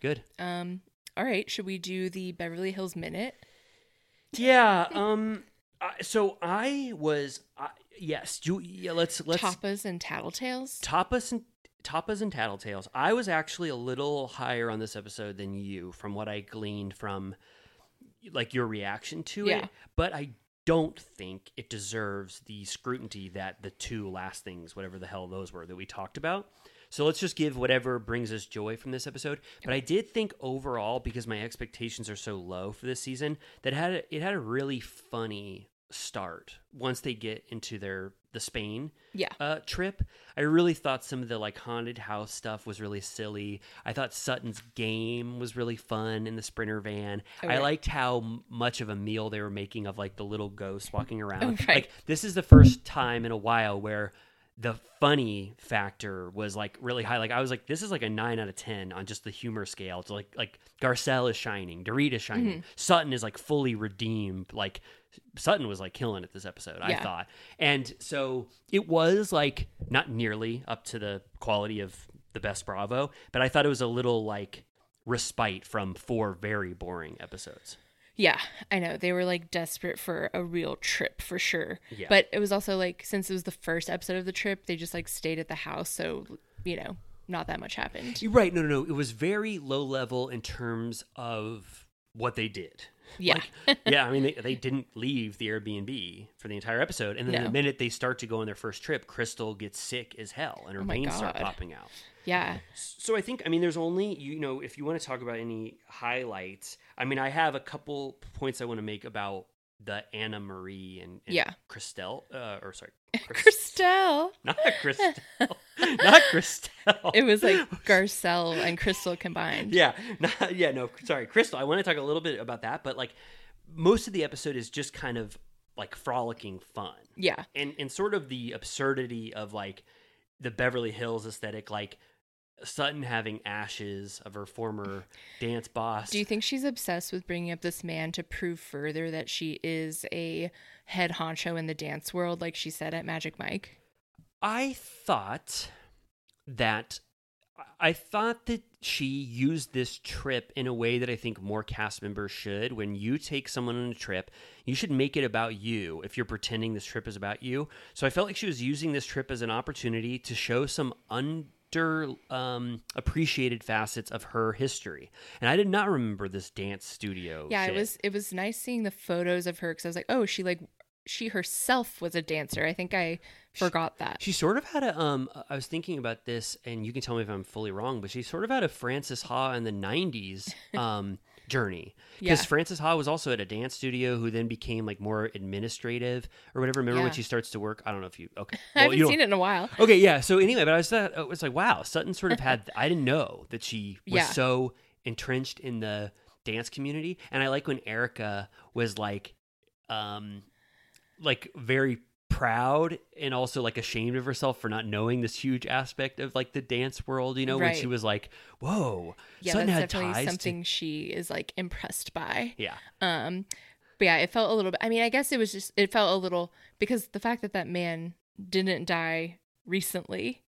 Good. Um, all right. Should we do the Beverly Hills Minute? Yeah. Um. I so I was. Yes. You. Yeah. Let's. Let's. Tapas and Tattletales? Tapas and Tapas and Tattletales. I was actually a little higher on this episode than you, from what I gleaned from like your reaction to Yeah. it. But I don't think it deserves the scrutiny that the two last things, whatever the hell those were, that we talked about. So let's just give whatever brings us joy from this episode. But I did think overall, because my expectations are so low for this season, that it had a, it had a really funny start once they get into their the Spain Yeah. uh, trip. I really thought some of the like haunted house stuff was really silly. I thought Sutton's game was really fun in the Sprinter van. I right. liked how m- much of a meal they were making of like the little ghosts walking around. Oh, right. Like this is the first time in a while where the funny factor was like really high. Like I was like, this is like a nine out of ten on just the humor scale. It's like like Garcelle is shining, Dorit is shining, Mm-hmm. Sutton is like fully redeemed. Like Sutton was like killing it this episode, I thought. And so it was like not nearly up to the quality of the best Bravo, but I thought it was a little like respite from four very boring episodes. Yeah, I know. They were like desperate for a real trip for sure. Yeah. But it was also like since it was the first episode of the trip, they just like stayed at the house, so you know, not that much happened. You're right. No, no, no. It was very low level in terms of what they did. Yeah. Like, yeah, I mean, they, they didn't leave the Airbnb for the entire episode. And then No. the minute they start to go on their first trip, Crystal gets sick as hell and her Oh veins start popping out. Yeah. So I think, I mean, there's only, you know, if you want to talk about any highlights, I mean, I have a couple points I want to make about the Anna Marie and, and Yeah. Christelle, uh, or sorry, Christelle. not Christelle, not Christelle. It was like Garcelle and Crystal combined. yeah, not, yeah, no, sorry, Crystal. I want to talk a little bit about that, but like most of the episode is just kind of like frolicking fun, Yeah. and and sort of the absurdity of like the Beverly Hills aesthetic, like Sutton having ashes of her former dance boss. Do you think she's obsessed with bringing up this man to prove further that she is a head honcho in the dance world, like she said at Magic Mike? I thought that I thought that she used this trip in a way that I think more cast members should. When you take someone on a trip, you should make it about you if you're pretending this trip is about you. So I felt like she was using this trip as an opportunity to show some under um, appreciated facets of her history. And I did not remember this dance studio. Yeah, shit. it was it was nice seeing the photos of her because I was like, oh, she like she herself was a dancer. I think I forgot that. She sort of had a um I was thinking about this and you can tell me if I'm fully wrong, but she sort of had a Frances Ha in the 90s um journey. Because Yeah. Frances Ha was also at a dance studio who then became like more administrative or whatever. Remember Yeah. when she starts to work? I don't know if you okay. I haven't seen it in a while. Okay, yeah. So anyway, but I was it was like, wow, Sutton sort of had I didn't know that she was Yeah. so entrenched in the dance community. And I like when Erica was like um like very proud and also like ashamed of herself for not knowing this huge aspect of like the dance world, you know, when she was like, Whoa, Yeah, Sutton that's had definitely ties to- something she is like impressed by. Yeah. Um, but yeah, it felt a little bit. I mean, I guess it was just it felt a little because the fact that that man didn't die recently,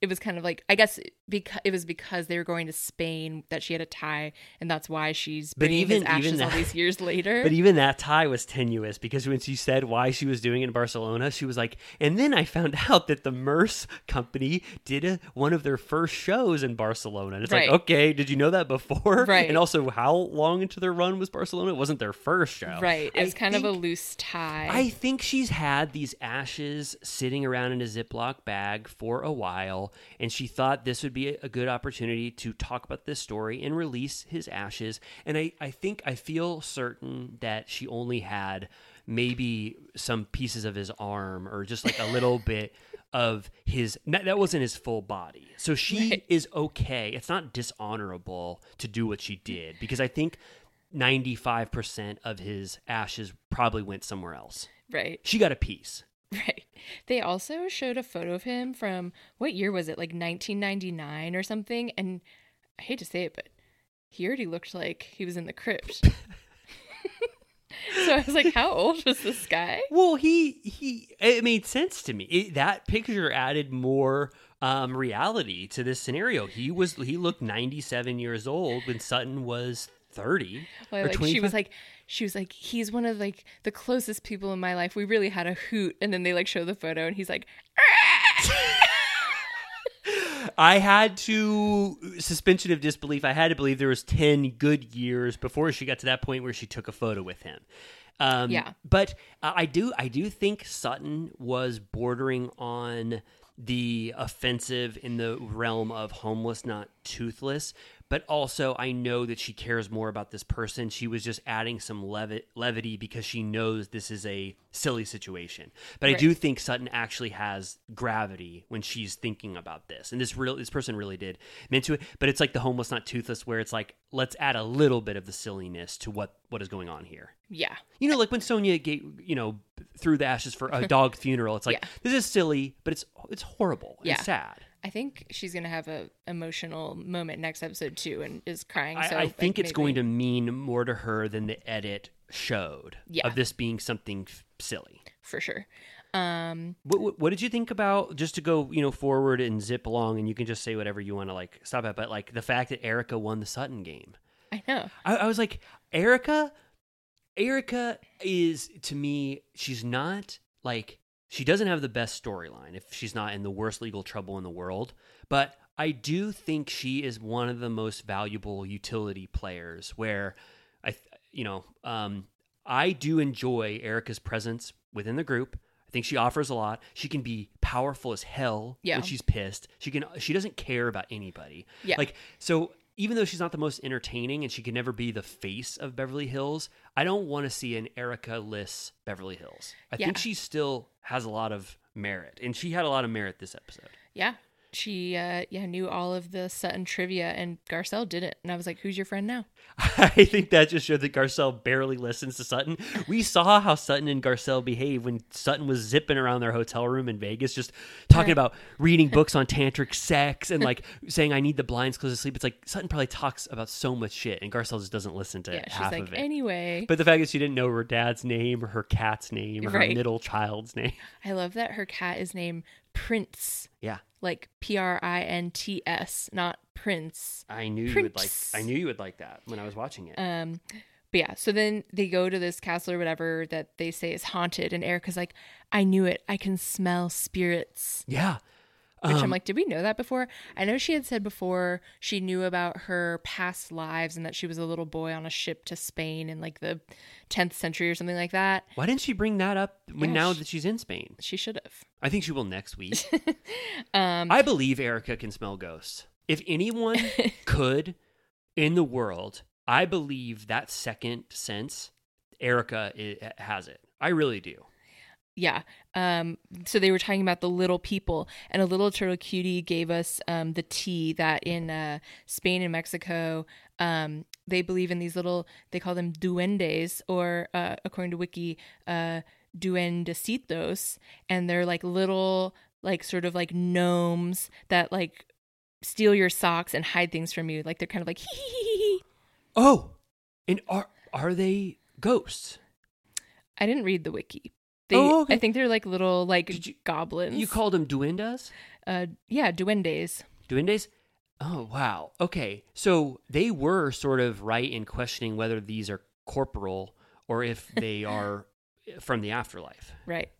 it was kind of like I guess because it was because they were going to Spain that she had a tie, and that's why she's But even- his ashes even all these years later. But even that tie was tenuous because when she said why she was doing it in Barcelona, she was like, and then I found out that the Merce company did a, one of their first shows in Barcelona. And it's Right. like, okay, did you know that before? Right. And also, how long into their run was Barcelona? It wasn't their first show. right, it I was kind of a loose tie. I think she's had these ashes sitting around in a Ziploc bag for a while, and she thought this would be a good opportunity to talk about this story and release his ashes. And I, I think I feel certain that she only had maybe some pieces of his arm or just like a little bit of his that that wasn't his full body. So she Right. is okay. It's not dishonorable to do what she did because I think 95% of his ashes probably went somewhere else. Right. She got a piece. Right. They also showed a photo of him from what year was it? Like 1999 or something. And I hate to say it, but he already looked like he was in the crypt. so I was like, how old was this guy? Well, he he it made sense to me. It, that picture added more um, reality to this scenario. He was he looked 97 years old when Sutton was 30 Well, like she was like, she was like, he's one of like the closest people in my life. We really had a hoot, and then they like show the photo, and he's like, I had to suspension of disbelief. I had to believe there was 10 good years before she got to that point where she took a photo with him. Um, Yeah. but uh, I do I do think Sutton was bordering on the offensive in the realm of homeless, not toothless. But also, I know that she cares more about this person. She was just adding some levi- levity because she knows this is a silly situation. But I do think Sutton actually has gravity when she's thinking about this, and this real this person really did meant to it. But it's like the homeless, not toothless, where it's like let's add a little bit of the silliness to what what is going on here. yeah, You know, like when Sonia gave, you know, threw the ashes for a dog funeral. It's like Yeah. this is silly, but it's it's horrible Yeah. and sad. I think she's gonna have a emotional moment next episode too, and is crying. I, so I think it's going to mean more to her than the edit showed Yeah. of this being something f- silly. for sure. Um, What, what, what did you think about just to go you know forward and zip along, and you can just say whatever you want to like stop at, but like the fact that Erica won the Sutton game. I know. I, I was like, Erica, Erica is to me, she's not like she doesn't have the best storyline if she's not in the worst legal trouble in the world. But I do think she is one of the most valuable utility players. Where I, you know, um, I do enjoy Erica's presence within the group. I think she offers a lot. She can be powerful as hell Yeah. when she's pissed. She can. She doesn't care about anybody. Yeah. Like so. Even though she's not the most entertaining and she can never be the face of Beverly Hills, I don't want to see an Erica Liss Beverly Hills. I think she still has a lot of merit, and she had a lot of merit this episode. Yeah, she uh, yeah knew all of the Sutton trivia, and Garcelle didn't. And I was like, "Who's your friend now?" I think that just showed that Garcelle barely listens to Sutton. We saw how Sutton and Garcelle behave when Sutton was zipping around their hotel room in Vegas, just talking Right. about reading books on tantric sex and like saying, "I need the blinds closed to sleep." It's like Sutton probably talks about so much shit, and Garcelle just doesn't listen to Yeah, she's half like, of it. "Anyway." but the fact that she didn't know her dad's name or her cat's name or her middle child's name, I love that her cat is named Prince, yeah, like P R I N T S, not Prince. I knew you would like. I knew you would like that when I was watching it. Um, but yeah, so then they go to this castle or whatever that they say is haunted, and Erica's like, "I knew it. I can smell spirits." yeah, Which I'm Um, like, did we know that before? I know she had said before she knew about her past lives and that she was a little boy on a ship to Spain in like the 10th century or something like that. why didn't she bring that up when Yeah, now she- that she's in Spain? She should have. I think she will next week. Um, I believe Erica can smell ghosts. If anyone could in the world, I believe that second sense, Erica has it. I really do. Yeah. Um, so they were talking about the little people, and a little turtle cutie gave us um, the tea that in uh, Spain and Mexico, um, they believe in these little, they call them duendes, or uh, according to Wiki, uh, duendecitos, and they're like little, like sort of like gnomes that like steal your socks and hide things from you. Like they're kind of like hee hee hee hee. Oh, and are are they ghosts? I didn't read the wiki. They, Oh, okay. I think they're like little like you- goblins. You called them duendas? uh, yeah, duendes. Duendes? Oh, wow. Okay. So they were sort of right in questioning whether these are corporal or if they are from the afterlife. Right.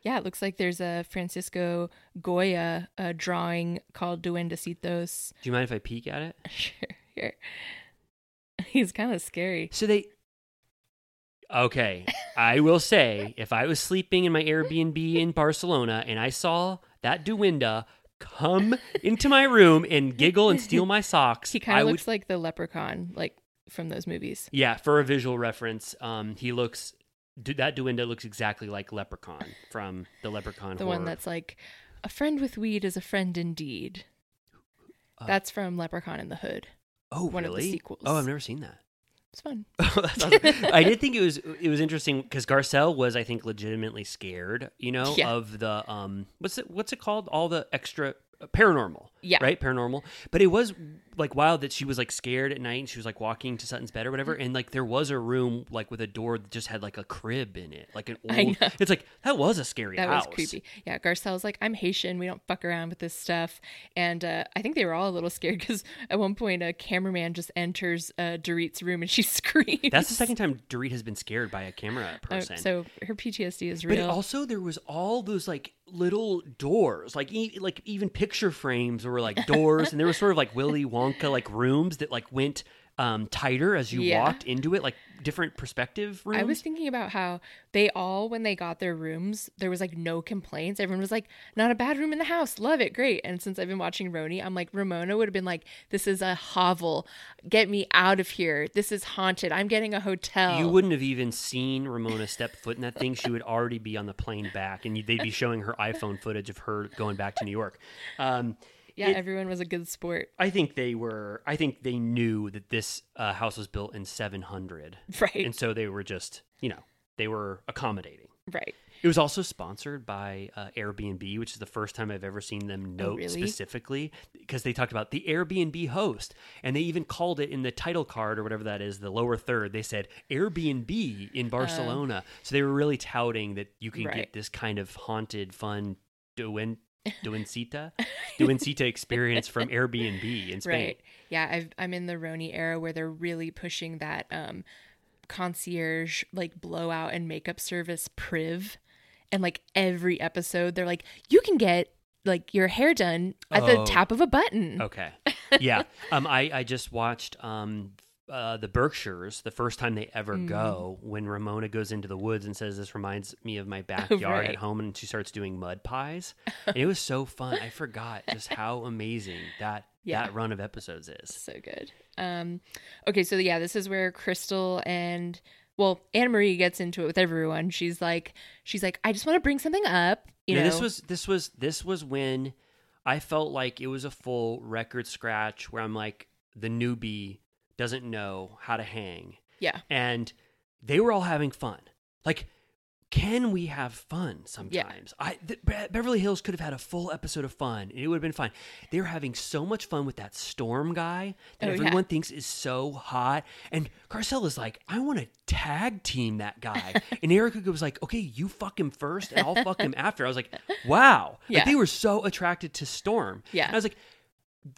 Yeah, it looks like there's a Francisco Goya uh, drawing called Duendecitos. Do you mind if I peek at it? Sure, here. He's kind of scary. So they. Okay, I will say, if I was sleeping in my Airbnb in Barcelona and I saw that duenda come into my room and giggle and steal my socks, He kind of would. looks like the leprechaun, like from those movies. yeah, for a visual reference, um, he looks that Duenda looks exactly like Leprechaun from the Leprechaun. the horror. one that's like, a friend with weed is a friend indeed. Uh, That's from Leprechaun in the Hood. oh one of the really? sequels. Oh, I've never seen that. It's fun. Awesome. I did think it was it was interesting because Garcelle was I think legitimately scared, you know, Yeah. of the um what's it what's it called all the extra uh, paranormal, Yeah. right paranormal. But it was like wild that she was like scared at night and she was like walking to Sutton's bed or whatever, and like there was a room like with a door that just had like a crib in it, like an old. I know. It's like that was a scary That house. was creepy. Yeah, Garcelle's like, I'm Haitian. We don't fuck around with this stuff. And uh, I think they were all a little scared because at one point a cameraman just enters uh, Dorit's room and she screams. That's the second time Dorit has been scared by a camera Uh, person. so her PTSD is real. But also there was all those like little doors, like e- like even picture frames were like doors, and there was sort of like Willy Wonka like rooms that like went um tighter as you Yeah. walked into it, like different perspective rooms. I was thinking about how they all, when they got their rooms, there was like no complaints. Everyone was like, not a bad room in the house. Love it. Great. And since I've been watching RHONY, I'm like, Ramona would have been like, this is a hovel. Get me out of here. This is haunted. I'm getting a hotel. you wouldn't have even seen Ramona step foot in that thing. She would already be on the plane back, and they'd be showing her iPhone footage of her going back to New York. Um, Yeah, it- everyone was a good sport. I think they were. I think they knew that this uh, house was built in 700, Right. and so they were just, you know, they were accommodating. Right. It was also sponsored by uh, Airbnb, which is the first time I've ever seen them note Oh, really? specifically because they talked about the Airbnb host, and they even called it in the title card or whatever that is, the lower third. They said Airbnb in Barcelona, so they were really touting that you can Oh. Right. get this kind of haunted, fun Duen Duencita Duencita experience from Airbnb in Spain. Right. Yeah, I've, I'm in the RHONY era where they're really pushing that um, concierge, like blowout and makeup service priv. And like every episode, they're like, you can get like your hair done at the Oh. tap of a button. Okay. Yeah. um, I, I just watched um, uh, the Berkshires the first time they ever Mm. go when Ramona goes into the woods and says, This reminds me of my backyard Right. at home. And she starts doing mud pies. And it was so fun. I forgot just how amazing that, Yeah. that run of episodes is. So good. Um, okay, so yeah, this is where Crystal and well, Annemarie gets into it with everyone. She's like, she's like, I just want to bring something up. You Now, know, this was this was this was when I felt like it was a full record scratch where I'm like the newbie doesn't know how to hang yeah, and they were all having fun. Like, can we have fun sometimes? I th- Beverly Hills could have had a full episode of fun, and it would have been fine. They were having so much fun with that Storm guy that Oh, yeah. everyone thinks is so hot, and Garcelle is like, "I want to tag team that guy," and Erica was like, "Okay, you fuck him first, and I'll fuck him after." I was like, "Wow!" Yeah. Like they were so attracted to Storm. Yeah. And I was like,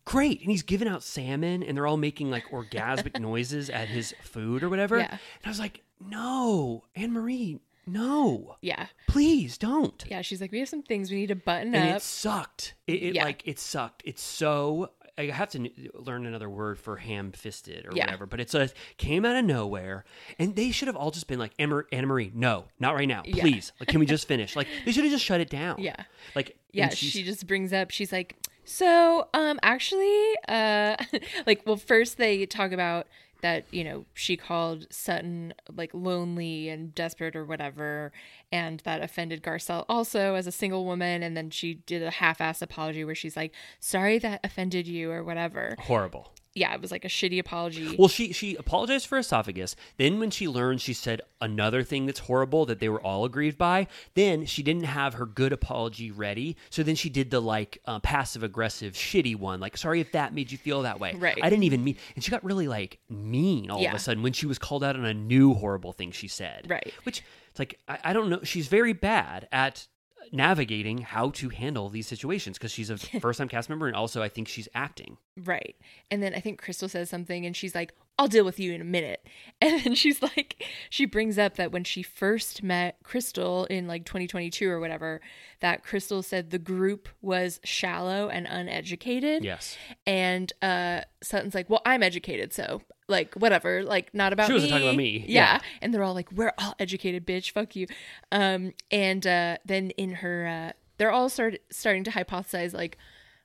great. And he's giving out salmon and they're all making like orgasmic noises at his food or whatever. Yeah. And I was like, no, Annemarie, no, yeah, please don't. yeah. She's like, we have some things we need to button And up. it sucked. It, it Yeah. like, it sucked. It's so, I have to learn another word for ham fisted or Yeah. whatever, but it's a, came out of nowhere. And they should have all just been like, Annemarie, no, not right now. Yeah. Please. Like, can we just finish? Like, they should have just shut it down. Yeah. Like, yeah she just brings up she's like so um actually uh like well first they talk about that you know she called sutton like lonely and desperate or whatever and that offended garcelle also as a single woman and then she did a half-ass apology where she's like sorry that offended you or whatever horrible. Yeah it was like a shitty apology Well, she she apologized for esophagus. Then, when she learned, she said another thing that's horrible that they were all aggrieved by. Then she didn't have her good apology ready, so then she did the like uh, passive aggressive, shitty one. Like, sorry if that made you feel that way. Right. I didn't even mean, and she got really like mean all of a sudden when she was called out on a new horrible thing she said. Right. Which it's like I, I don't know. She's very bad at navigating how to handle these situations because she's a first time cast member and also I think she's acting. Right. And then I think Crystal says something and she's like, I'll deal with you in a minute. And then she's like, she brings up that when she first met Crystal in like 2022 or whatever, that Crystal said the group was shallow and uneducated. Yes. And uh, Sutton's like, well, I'm educated. So like, whatever, like not about She me. wasn't talking about me. Yeah. Yeah. And they're all like, we're all educated, bitch. Fuck you. Um, and uh, then in her, uh, they're all start, starting to hypothesize like,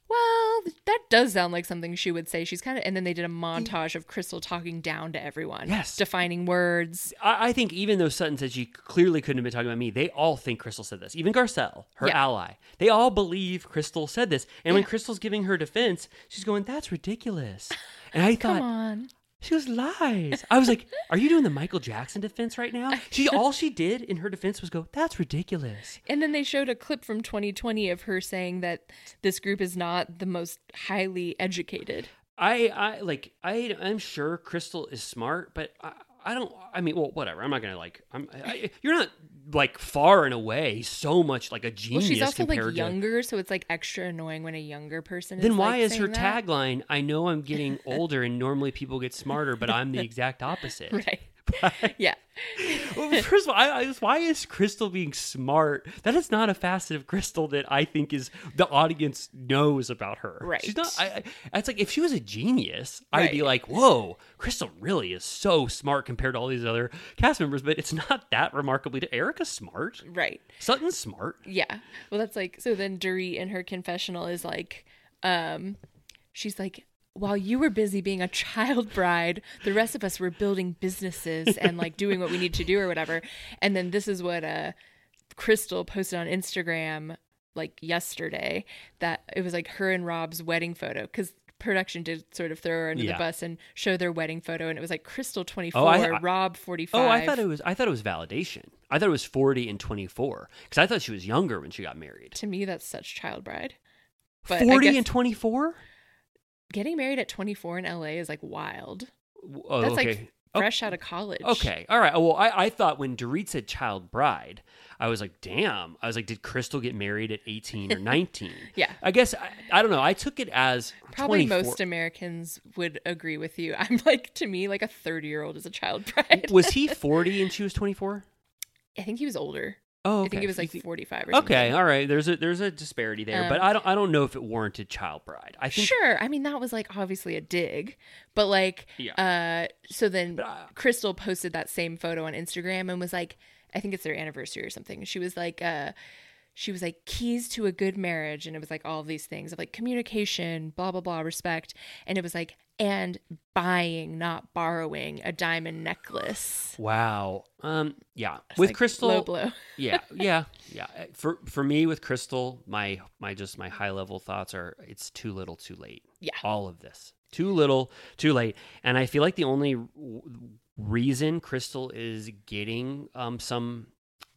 Well, that does sound like something she would say. She's kind of, and then they did a montage of Crystal talking down to everyone. Yes. Defining words. I, I think even though Sutton said she clearly couldn't have been talking about me, they all think Crystal said this. Even Garcelle, her Yeah. ally, they all believe Crystal said this. And when Crystal's giving her defense, she's going, "That's ridiculous." And I Come thought, on. She goes lies. I was like, "Are you doing the Michael Jackson defense right now?" She all she did in her defense was go, "That's ridiculous." And then they showed a clip from 2020 of her saying that this group is not the most highly educated. I I like I I'm sure Crystal is smart, but I, I don't. I mean, well, whatever. I'm not gonna like. I'm. I, you're not like far and away so much like a genius. Well, she's also like compared to. younger, so it's like extra annoying when a younger person. Then is, why like, is her that. tagline? I know I'm getting older, and normally people get smarter, but I'm the exact opposite. Right. yeah. Well, first of all, I, I, why is Crystal being smart? That is not a facet of Crystal that I think is the audience knows about her. Right. She's not. I, I, it's like if she was a genius, I'd be like, "Whoa, Crystal really is so smart compared to all these other cast members." But it's not that remarkably. To Erica's smart. Right. Sutton's smart. Yeah. Well, that's like so. Then Dorit in her confessional is like, um, she's like, while you were busy being a child bride, the rest of us were building businesses and like doing what we need to do or whatever. And then this is what uh, Crystal posted on Instagram like yesterday that it was like her and Rob's wedding photo because production did sort of throw her under Yeah. the bus and show their wedding photo and it was like Crystal 24, Oh, I- I- Rob 45. Oh, I thought it was. I thought it was validation. I thought it was forty and twenty four because I thought she was younger when she got married. to me that's such child bride. But Forty guess- and twenty four. Getting married at 24 in LA is like wild. Oh, That's okay. like fresh out of college. Okay, all right. Well, I, I thought when Dorit said child bride, I was like, damn. I was like, did Crystal get married at 18 or 19? Yeah. I guess, I, I don't know. I took it as Probably 24. most Americans would agree with you. I'm like, to me, like a 30 year old is a child bride. Was he 40 and she was 24? I think he was older. Oh, I think it was like 45 or something. Okay, all right. There's a there's a disparity there, but Um, I don't I don't know if it warranted child bride. I think Sure. I mean, that was like obviously a dig, but like, Yeah. uh, so then But, uh, Crystal posted that same photo on Instagram and was like, I think it's their anniversary or something. She was like, uh, she was like keys to a good marriage, and it was like all of these things of like communication, blah blah blah, respect, and it was like and buying, not borrowing, a diamond necklace. Wow. Um. Yeah. It's with like Crystal. low blow. yeah. Yeah. Yeah. Uh, For for me with Crystal, my my just my high level thoughts are it's too little, too late. Yeah. All of this too little, too late, and I feel like the only w- reason Crystal is getting um some.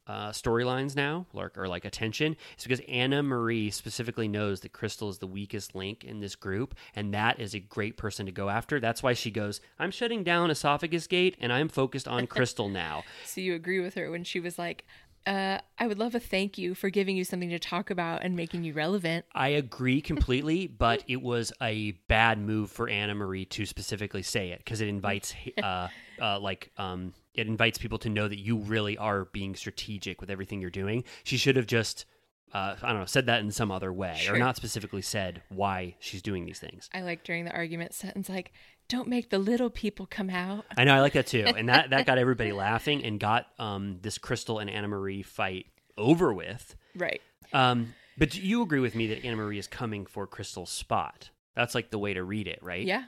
Uh, storylines now, or, or like attention, is because Anna Marie specifically knows that Crystal is the weakest link in this group, and that is a great person to go after. That's why she goes, "I'm shutting down Esophagus Gate, and I'm focused on Crystal now." So you agree with her when she was like, uh, I would love a thank you for giving you something to talk about and making you relevant. I agree completely, but it was a bad move for Anna Marie to specifically say it because it invites, uh, uh, like, um, it invites people to know that you really are being strategic with everything you're doing. She should have just, uh, I don't know, said that in some other way Sure. or not specifically said why she's doing these things. I like during the argument sentence like, don't make the little people come out. I know I like that too, and that that got everybody laughing and got um, this Crystal and Anna Marie fight over with. Right. Um, but you agree with me that Anna Marie is coming for Crystal's spot? That's like the way to read it, right? Yeah.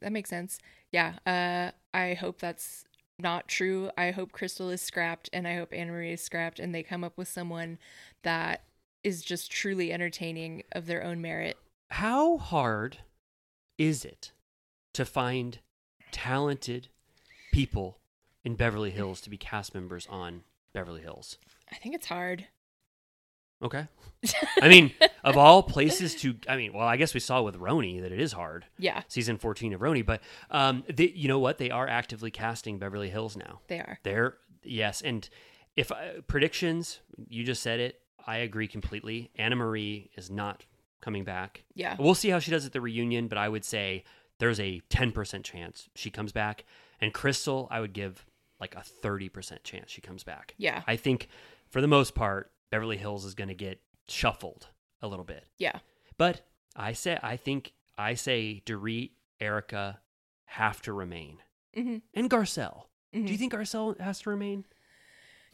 That makes sense. Yeah. Uh I hope that's not true. I hope Crystal is scrapped and I hope Anna Marie is scrapped and they come up with someone that is just truly entertaining of their own merit. How hard is it to find talented people in Beverly Hills to be cast members on Beverly Hills? I think it's hard. Okay. I mean, of all places to, I mean, well, I guess we saw with RHONY that it is hard. Yeah. Season 14 of RHONY, but um, they, you know what? They are actively casting Beverly Hills now. They are. They're, yes. And if uh, predictions, you just said it, I agree completely. Anna Marie is not coming back. Yeah. We'll see how she does at the reunion, but I would say there's a 10% chance she comes back. And Crystal, I would give like a 30% chance she comes back. Yeah. I think for the most part, Beverly Hills is going to get shuffled a little bit. Yeah. But I say, I think, I say Dorit, Erica have to remain. hmm And Garcelle. Mhm. Do you think Garcelle has to remain?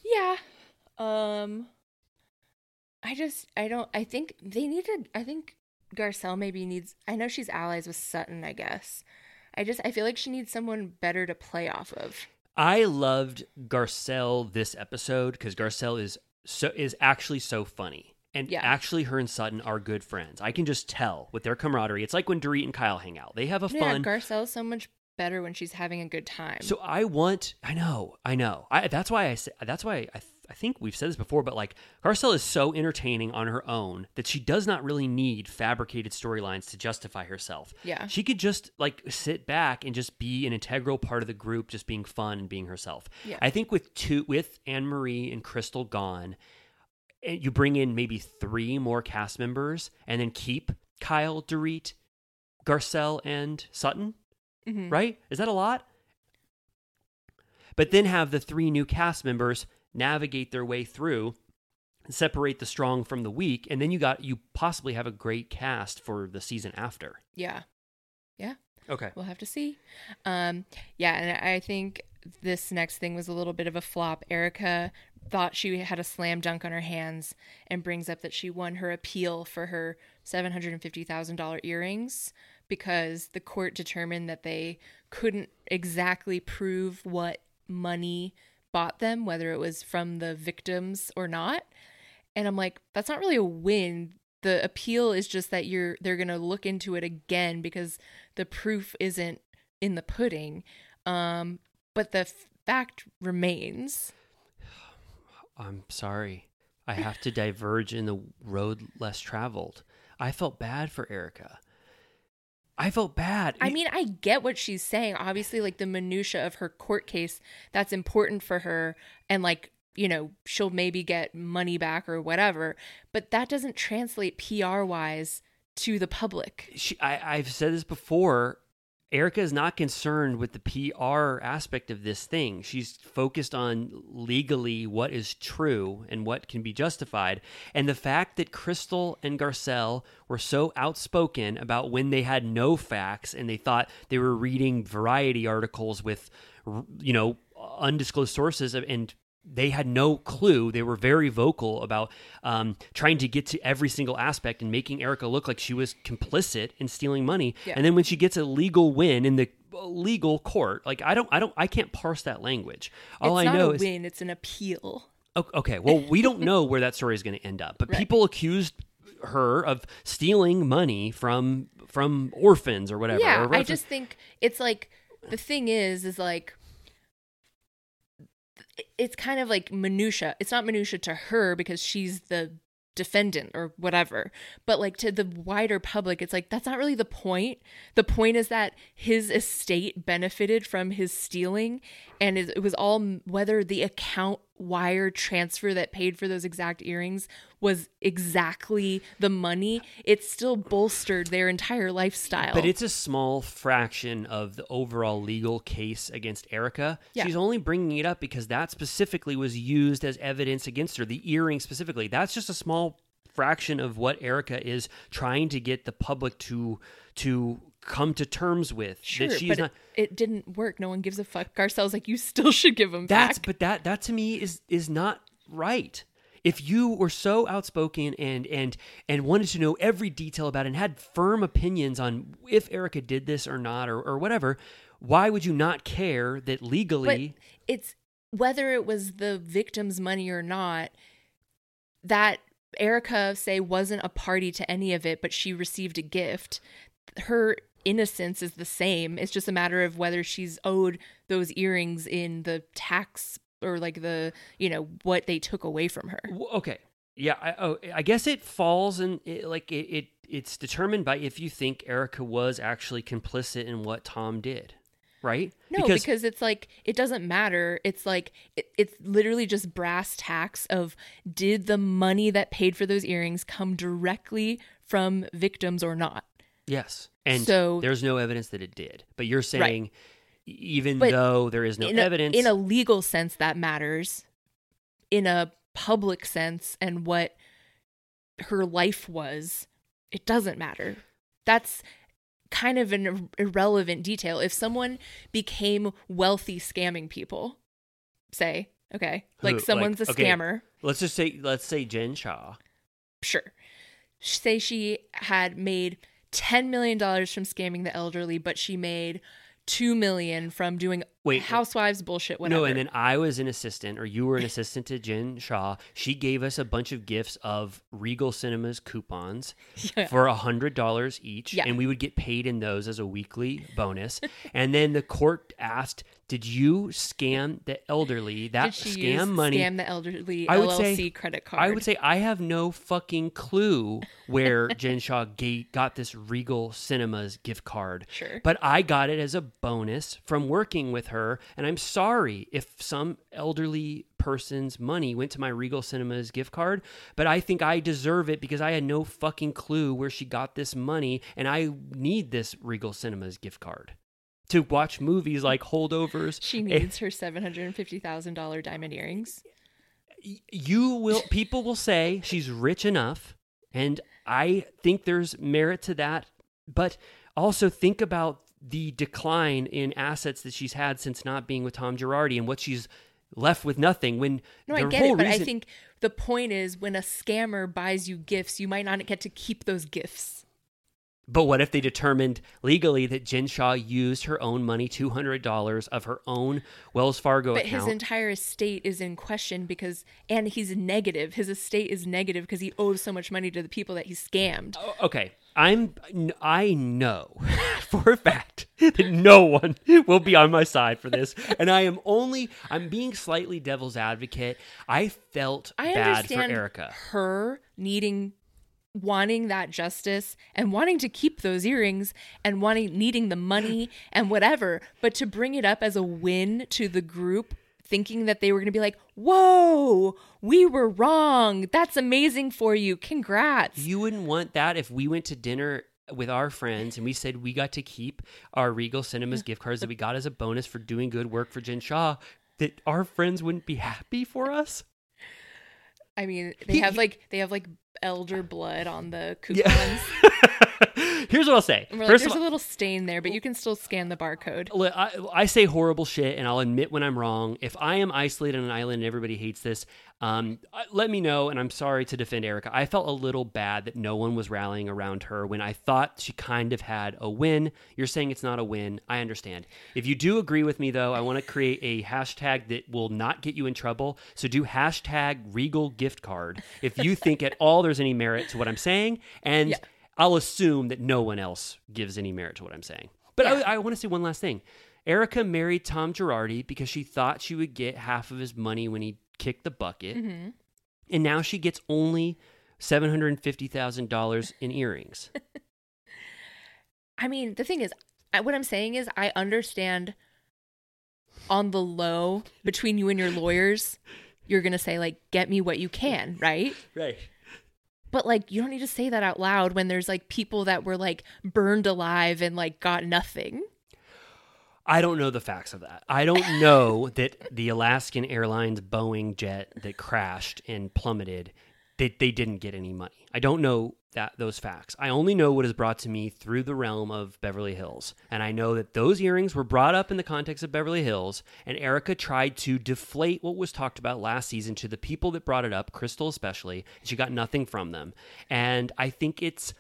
Yeah. Um I just I don't I think they needed I think Garcelle maybe needs. I know she's allies with Sutton. I guess. I just I feel like she needs someone better to play off of. I loved Garcelle this episode because Garcelle is so is actually so funny. And Yeah. actually, her and Sutton are good friends. I can just tell with their camaraderie. It's like when Dorit and Kyle hang out. They have a Yeah, fun. Garcelle's so much better when she's having a good time. So I want. I know. I know. I, that's why I. say- That's why I. I think we've said this before, but like Garcelle is so entertaining on her own that she does not really need fabricated storylines to justify herself. Yeah. she could just like sit back and just be an integral part of the group, just being fun and being herself. Yeah. I think with two, with Annemarie and Crystal gone, you bring in maybe three more cast members, and then keep Kyle, Dorit, Garcelle, and Sutton Mhm. right? Is that a lot? But then have the three new cast members navigate their way through, separate the strong from the weak, and then you got you possibly have a great cast for the season after. yeah, yeah. Okay. We'll have to see. Um, yeah, and I think this next thing was a little bit of a flop. Erica thought she had a slam dunk on her hands and brings up that she won her appeal for her $750,000 earrings because the court determined that they couldn't exactly prove what money bought them, whether it was from the victims or not. And I'm like, that's not really a win. The appeal is just that you're they're to look into it again because the proof isn't in the pudding. Um, but the fact remains. I'm sorry. I have to diverge in the road less traveled. I felt bad for Erica. I felt bad. I mean, I get what she's saying. Obviously, like the minutia of her court case, that's important for her, and like you know, she'll maybe get money back or whatever. But that doesn't translate PR wise to the public. she, I, I've said this before. Erica is not concerned with the PR aspect of this thing. She's focused on legally what is true and what can be justified. And the fact that Crystal and Garcelle were so outspoken about when they had no facts and they thought they were reading variety articles with, you know, undisclosed sources and they had no clue. They were very vocal about um, trying to get to every single aspect and making Erica look like she was complicit in stealing money. Yeah. And then when she gets a legal win in the legal court, like I don't, I don't, I can't parse that language. All it's I not know a is win; it's an appeal. Okay, well, we don't know where that story is going to end up, but Right. people accused her of stealing money from from orphans or whatever. yeah or i just think it's like the thing is is like it's kind of like minutia. It's not minutia to her because she's the defendant or whatever but like to the wider public it's like that's not really the point. The point is that his estate benefited from his stealing and it, it was all whether the account wire transfer that paid for those exact earrings was exactly the money it still bolstered their entire lifestyle But it's a small fraction of the overall legal case against Erica. Yeah. She's only bringing it up because that specifically was used as evidence against her. The earring specifically. That's just a small fraction of what Erica is trying to get the public to to come to terms with. Sure, that she but is not. it, it didn't work. No one gives a fuck. Garcelle's like, you still should give them That's back. but that that to me is is not right. If you were so outspoken and and and wanted to know every detail about it and had firm opinions on if Erica did this or not or, or whatever, why would you not care that But legally it's whether it was the victim's money or not. That Erica say wasn't a party to any of it, but she received a gift. Her innocence is the same. It's just a matter of whether she's owed those earrings in the tax or like the you know what they took away from her. Okay yeah I, oh, I guess it falls in it, like it, it it's determined by if you think erica was actually complicit in what tom did right No, because, it's like it doesn't matter. It's like it, it's literally just brass tacks of did the money that paid for those earrings come directly from victims or not? Yes and So- there's no evidence that it did but you're saying e- even But though there is no in a, evidence in a legal sense that matters. In a public sense and what her life was, it doesn't matter. That's kind of an ir- irrelevant detail. If someone became wealthy scamming people, say, okay, like Who? someone's a okay, scammer, let's just say let's say jen shah sure. say she had made $10 million from scamming the elderly, but she made 2 million from doing Wait. housewives bullshit, whatever. No, and then I was an assistant, or you were an assistant to Jen Shah. She gave us a bunch of gifts of Regal Cinemas coupons Yeah. for a hundred dollars each, Yeah. and we would get paid in those as a weekly bonus. and then the court asked, "Did you scam the elderly? That Did she scam use money? scam the elderly I would LLC say credit card? I would say I have no fucking clue where Jen Shah ga- got this Regal Cinemas gift card. Sure. But I got it as a bonus from working with her, and I'm sorry if some elderly person's money went to my Regal Cinemas gift card, but I think I deserve it because I had no fucking clue where she got this money, and I need this Regal Cinemas gift card to watch movies like Holdovers. she and- needs her $750,000 diamond earrings. you will people will say she's rich enough and i think there's merit to that but also think about the decline in assets that she's had since not being with tom girardi and what she's left with nothing when No, I get it, but I think the point is when a scammer buys you gifts, you might not get to keep those gifts. But what if they determined legally that jen shah used her own money $200 of her own wells fargo But account? his entire estate is in question because, and he's negative. His estate is negative because he owes so much money to the people that he scammed. Oh, okay. I'm i know for a fact that no one will be on my side for this. And i am only i'm being slightly devil's advocate. I felt I bad for understand erica. her needing, wanting that justice and wanting to keep those earrings and wanting, needing the money and whatever. But to bring it up as a win to the group, thinking that they were going to be like, whoa, we were wrong. That's amazing for you. Congrats. you wouldn't want that if we went to dinner with our friends and we said we got to keep our regal cinemas gift cards that we got as a bonus for doing good work for jen shah that our friends wouldn't be happy for us I mean, they He- have like they have like elder blood on the coupons. here's what i'll say like, there's all- a little stain there, but you can still scan the barcode. I, I say horrible shit, and I'll admit when I'm wrong. If I am isolated on an island and everybody hates this, um, let me know. And I'm sorry to defend Erica. I felt a little bad that no one was rallying around her when I thought she kind of had a win. You're saying it's not a win. I understand. If you do agree with me, though, I want to create a hashtag that will not get you in trouble. So do hashtag Regal Gift Card if you think at all there's any merit to what I'm saying, and. Yeah. I'll assume that no one else gives any merit to what I'm saying. But Yeah. I, I want to say one last thing. Erika married Tom Girardi because she thought she would get half of his money when he kicked the bucket. Mm-hmm. And now she gets only $750,000 in earrings. I mean, the thing is, I, what I'm saying is, I understand on the low between you and your lawyers, you're gonna say like, "Get me what you can," right? right. But like, you don't need to say that out loud when there's like people that were like burned alive and like got nothing. I don't know the facts of that. I don't know that the Alaskan Airlines Boeing jet that crashed and plummeted that they didn't get any money. I don't know that those facts. I only know what is brought to me through the realm of Beverly Hills. And I know that those earrings were brought up in the context of Beverly Hills and Erika tried to deflate what was talked about last season to the people that brought it up, Crystal especially, and she got nothing from them. And I think it's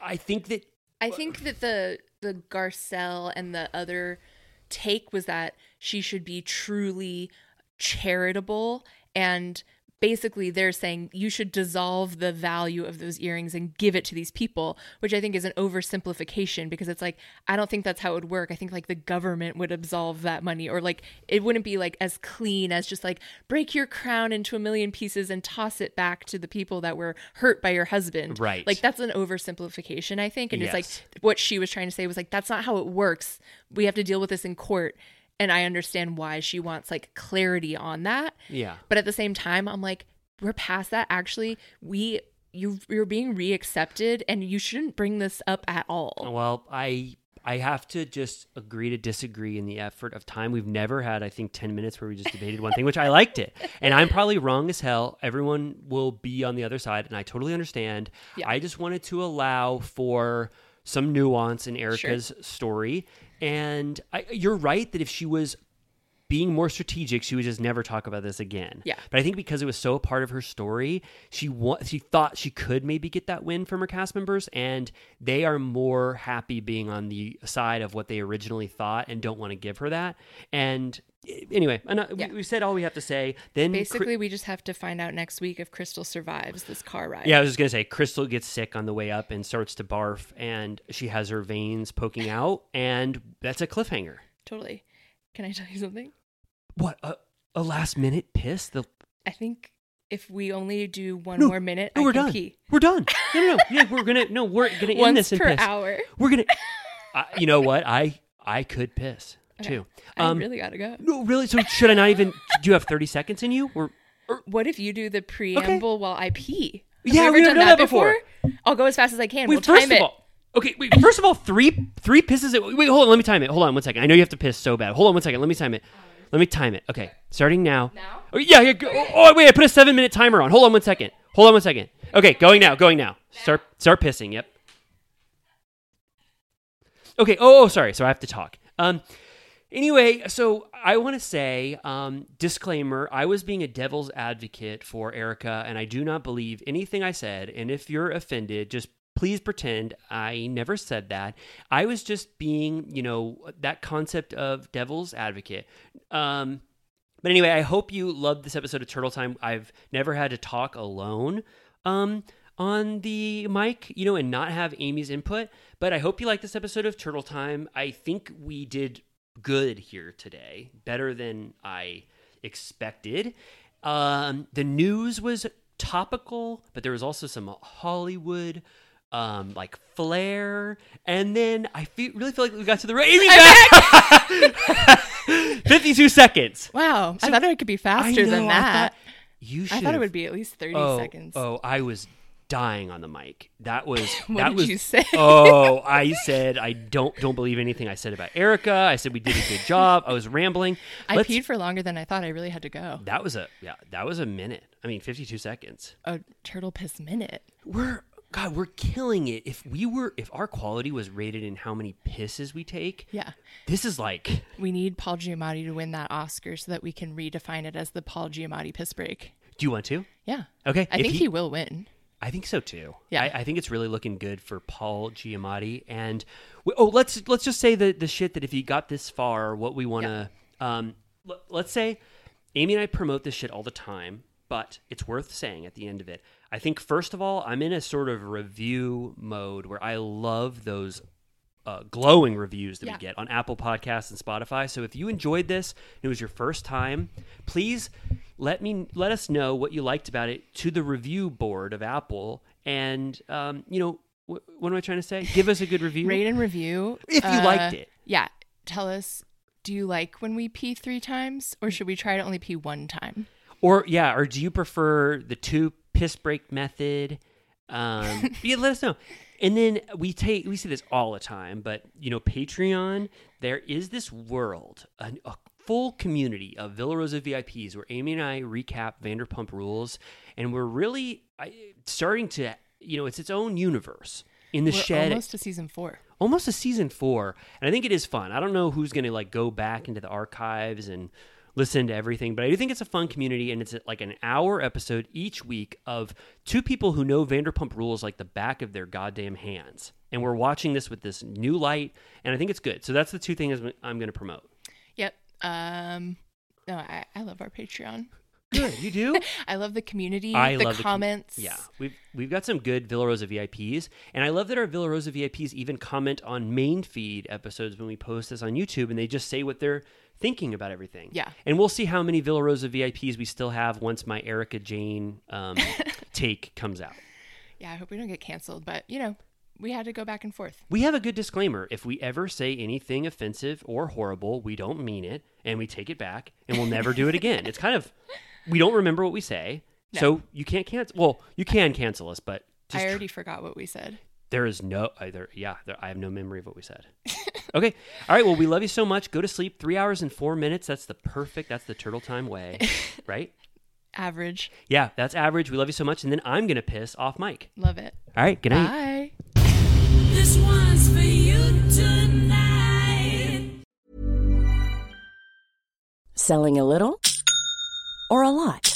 I think that I think that the the Garcelle and the other take was that she should be truly charitable and basically they're saying you should dissolve the value of those earrings and give it to these people which i think is an oversimplification because it's like i don't think that's how it would work. I think like the government would absolve that money or like it wouldn't be like as clean as just like break your crown into a million pieces and toss it back to the people that were hurt by your husband. Right. like that's an oversimplification i think. And it's like what she was trying to say was like that's not how it works. We have to deal with this in court and i understand why she wants like clarity on that yeah. but at the same time i'm like we're past that actually we you you're being reaccepted and you shouldn't bring this up at all Well, I I have to just agree to disagree in the effort of time. We've never had, I think, ten minutes where we just debated one thing, which I liked it. And I'm probably wrong as hell. Everyone will be on the other side, and I totally understand. Yeah. I just wanted to allow for some nuance in Erika's story. And I, you're right that if she was being more strategic, she would just never talk about this again. Yeah. But I think because it was so a part of her story, she wa- she thought she could maybe get that win from her cast members, and they are more happy being on the side of what they originally thought and don't want to give her that. And eh, anyway, we- Yeah. we said all we have to say. Then Cri- Basically, we just have to find out next week if Crystal survives this car ride. Yeah, I was just gonna say, Crystal gets sick on the way up and starts to barf, and she has her veins poking out, and that's a cliffhanger. Totally. Can I tell you something? What a, a last minute piss? The I think if we only do one No, more minute, no, I we're done. pee. We're done. No, no, no. Yeah, we're gonna no, we're gonna end Once this in per piss. hour. We're gonna. I, you know what? I I could piss Okay. too. I um, really gotta go. No, really. So should I not even? Do you have thirty seconds in you? Or What if you do the preamble while I pee? Have Yeah, we we've ever done done that that before. I'll go as fast as I can. wait, we'll time it. all, okay. Wait, first of all, three three pisses. At, wait, hold on. Let me time it. Hold on one second. I know you have to piss so bad. Hold on one second. Let me time it. Let me time it. Okay, starting now. Now? Oh, yeah, yeah. Go. Oh, wait. I put a seven minute timer on. Hold on one second. Hold on one second. Okay, going now. Going now. Start start pissing. Yep. Okay. Oh, oh, sorry. So I have to talk. Um. Anyway, so I want to say, um, disclaimer: I was being a devil's advocate for Erika, and I do not believe anything I said. And if you're offended, just please pretend I never said that. I was just being, you know, that concept of devil's advocate. Um, but anyway, I hope you loved this episode of Turtle Time. I've never had to talk alone um, on the mic, you know, and not have Amy's input. But I hope you like this episode of Turtle Time. I think we did good here today, better than I expected. Um, the news was topical, but there was also some Hollywood. Um, like flair, and then I feel, really feel like we got to the Amy's back. Fifty-two seconds. Wow, I thought it could be faster know, than that. thought- you I thought it would be at least 30 oh, seconds. Oh, I was dying on the mic. That was. What that did was, you say? oh, I said I don't don't believe anything I said about Erika. I said we did a good job. I was rambling. I Let's- peed for longer than I thought I really had to go. That was a yeah. That was a minute. I mean, fifty-two seconds. A turtle piss minute. We're God. We're killing it. If we were, if our quality was rated in how many pisses we take, Yeah. this is like We need Paul Giamatti to win that Oscar so that we can redefine it as the Paul Giamatti piss break. Do you want to? Yeah. Okay. I if think he, will win. I think so too. Yeah. I, I think it's really looking good for Paul Giamatti. And we, oh, let's let's just say the the shit that if he got this far, what we want to um, l- let's say Amy and I promote this shit all the time, but it's worth saying at the end of it. I think first of all, I'm in a sort of review mode where I love those uh, glowing reviews that Yeah. we get on Apple Podcasts and Spotify. So if you enjoyed this, and it was your first time, please let me let us know what you liked about it to the review board of Apple. And um, you know, wh- what am I trying to say? Give us a good review. Rate and review. If you liked it. Yeah. Tell us, do you like when we pee three times or should we try to only pee one time? Or yeah, or do you prefer the two piss break method? Um, yeah, let us know. And then we take we see this all the time, but you know, Patreon, there is this world, a, a full community of Villa Rosa VIPs where Amy and I recap Vanderpump Rules, and we're really I, starting to, you know, it's its own universe in the We're shed almost to season four. almost a season four and i think it is fun i don't know who's going to like go back into the archives and listen to everything but i do think it's a fun community and it's like an hour episode each week of two people who know vanderpump rules like the back of their goddamn hands and we're watching this with this new light and i think it's good so that's the two things i'm going to promote Yep. Um, no, I, I love our Patreon. good you do I love the community, I the love the com- comments. yeah, we've we've got some good Villa Rosa VIPs, and I love that our Villa Rosa VIPs even comment on main feed episodes when we post this on YouTube, and they just say what they're thinking about everything. Yeah. and we'll see how many Villa Rosa VIPs we still have once my Erika Jayne um, take comes out. Yeah, I hope we don't get canceled, but you know, we had to go back and forth. We have a good disclaimer. If we ever say anything offensive or horrible, we don't mean it, and we take it back, and we'll never do it again. It's kind of we don't remember what we say, so you can't cancel. Well, you can cancel us, but I tr- already forgot what we said. There is no uh, either. Yeah, there, I have no memory of what we said. okay, all right. Well, we love you so much. Go to sleep. Three hours and four minutes. That's the perfect. That's the turtle time way, right? Average. Yeah, that's average. We love you so much. And then I'm gonna piss off Mike. Love it. All right. Good night. Bye. This one's for you tonight. Selling a little or a lot?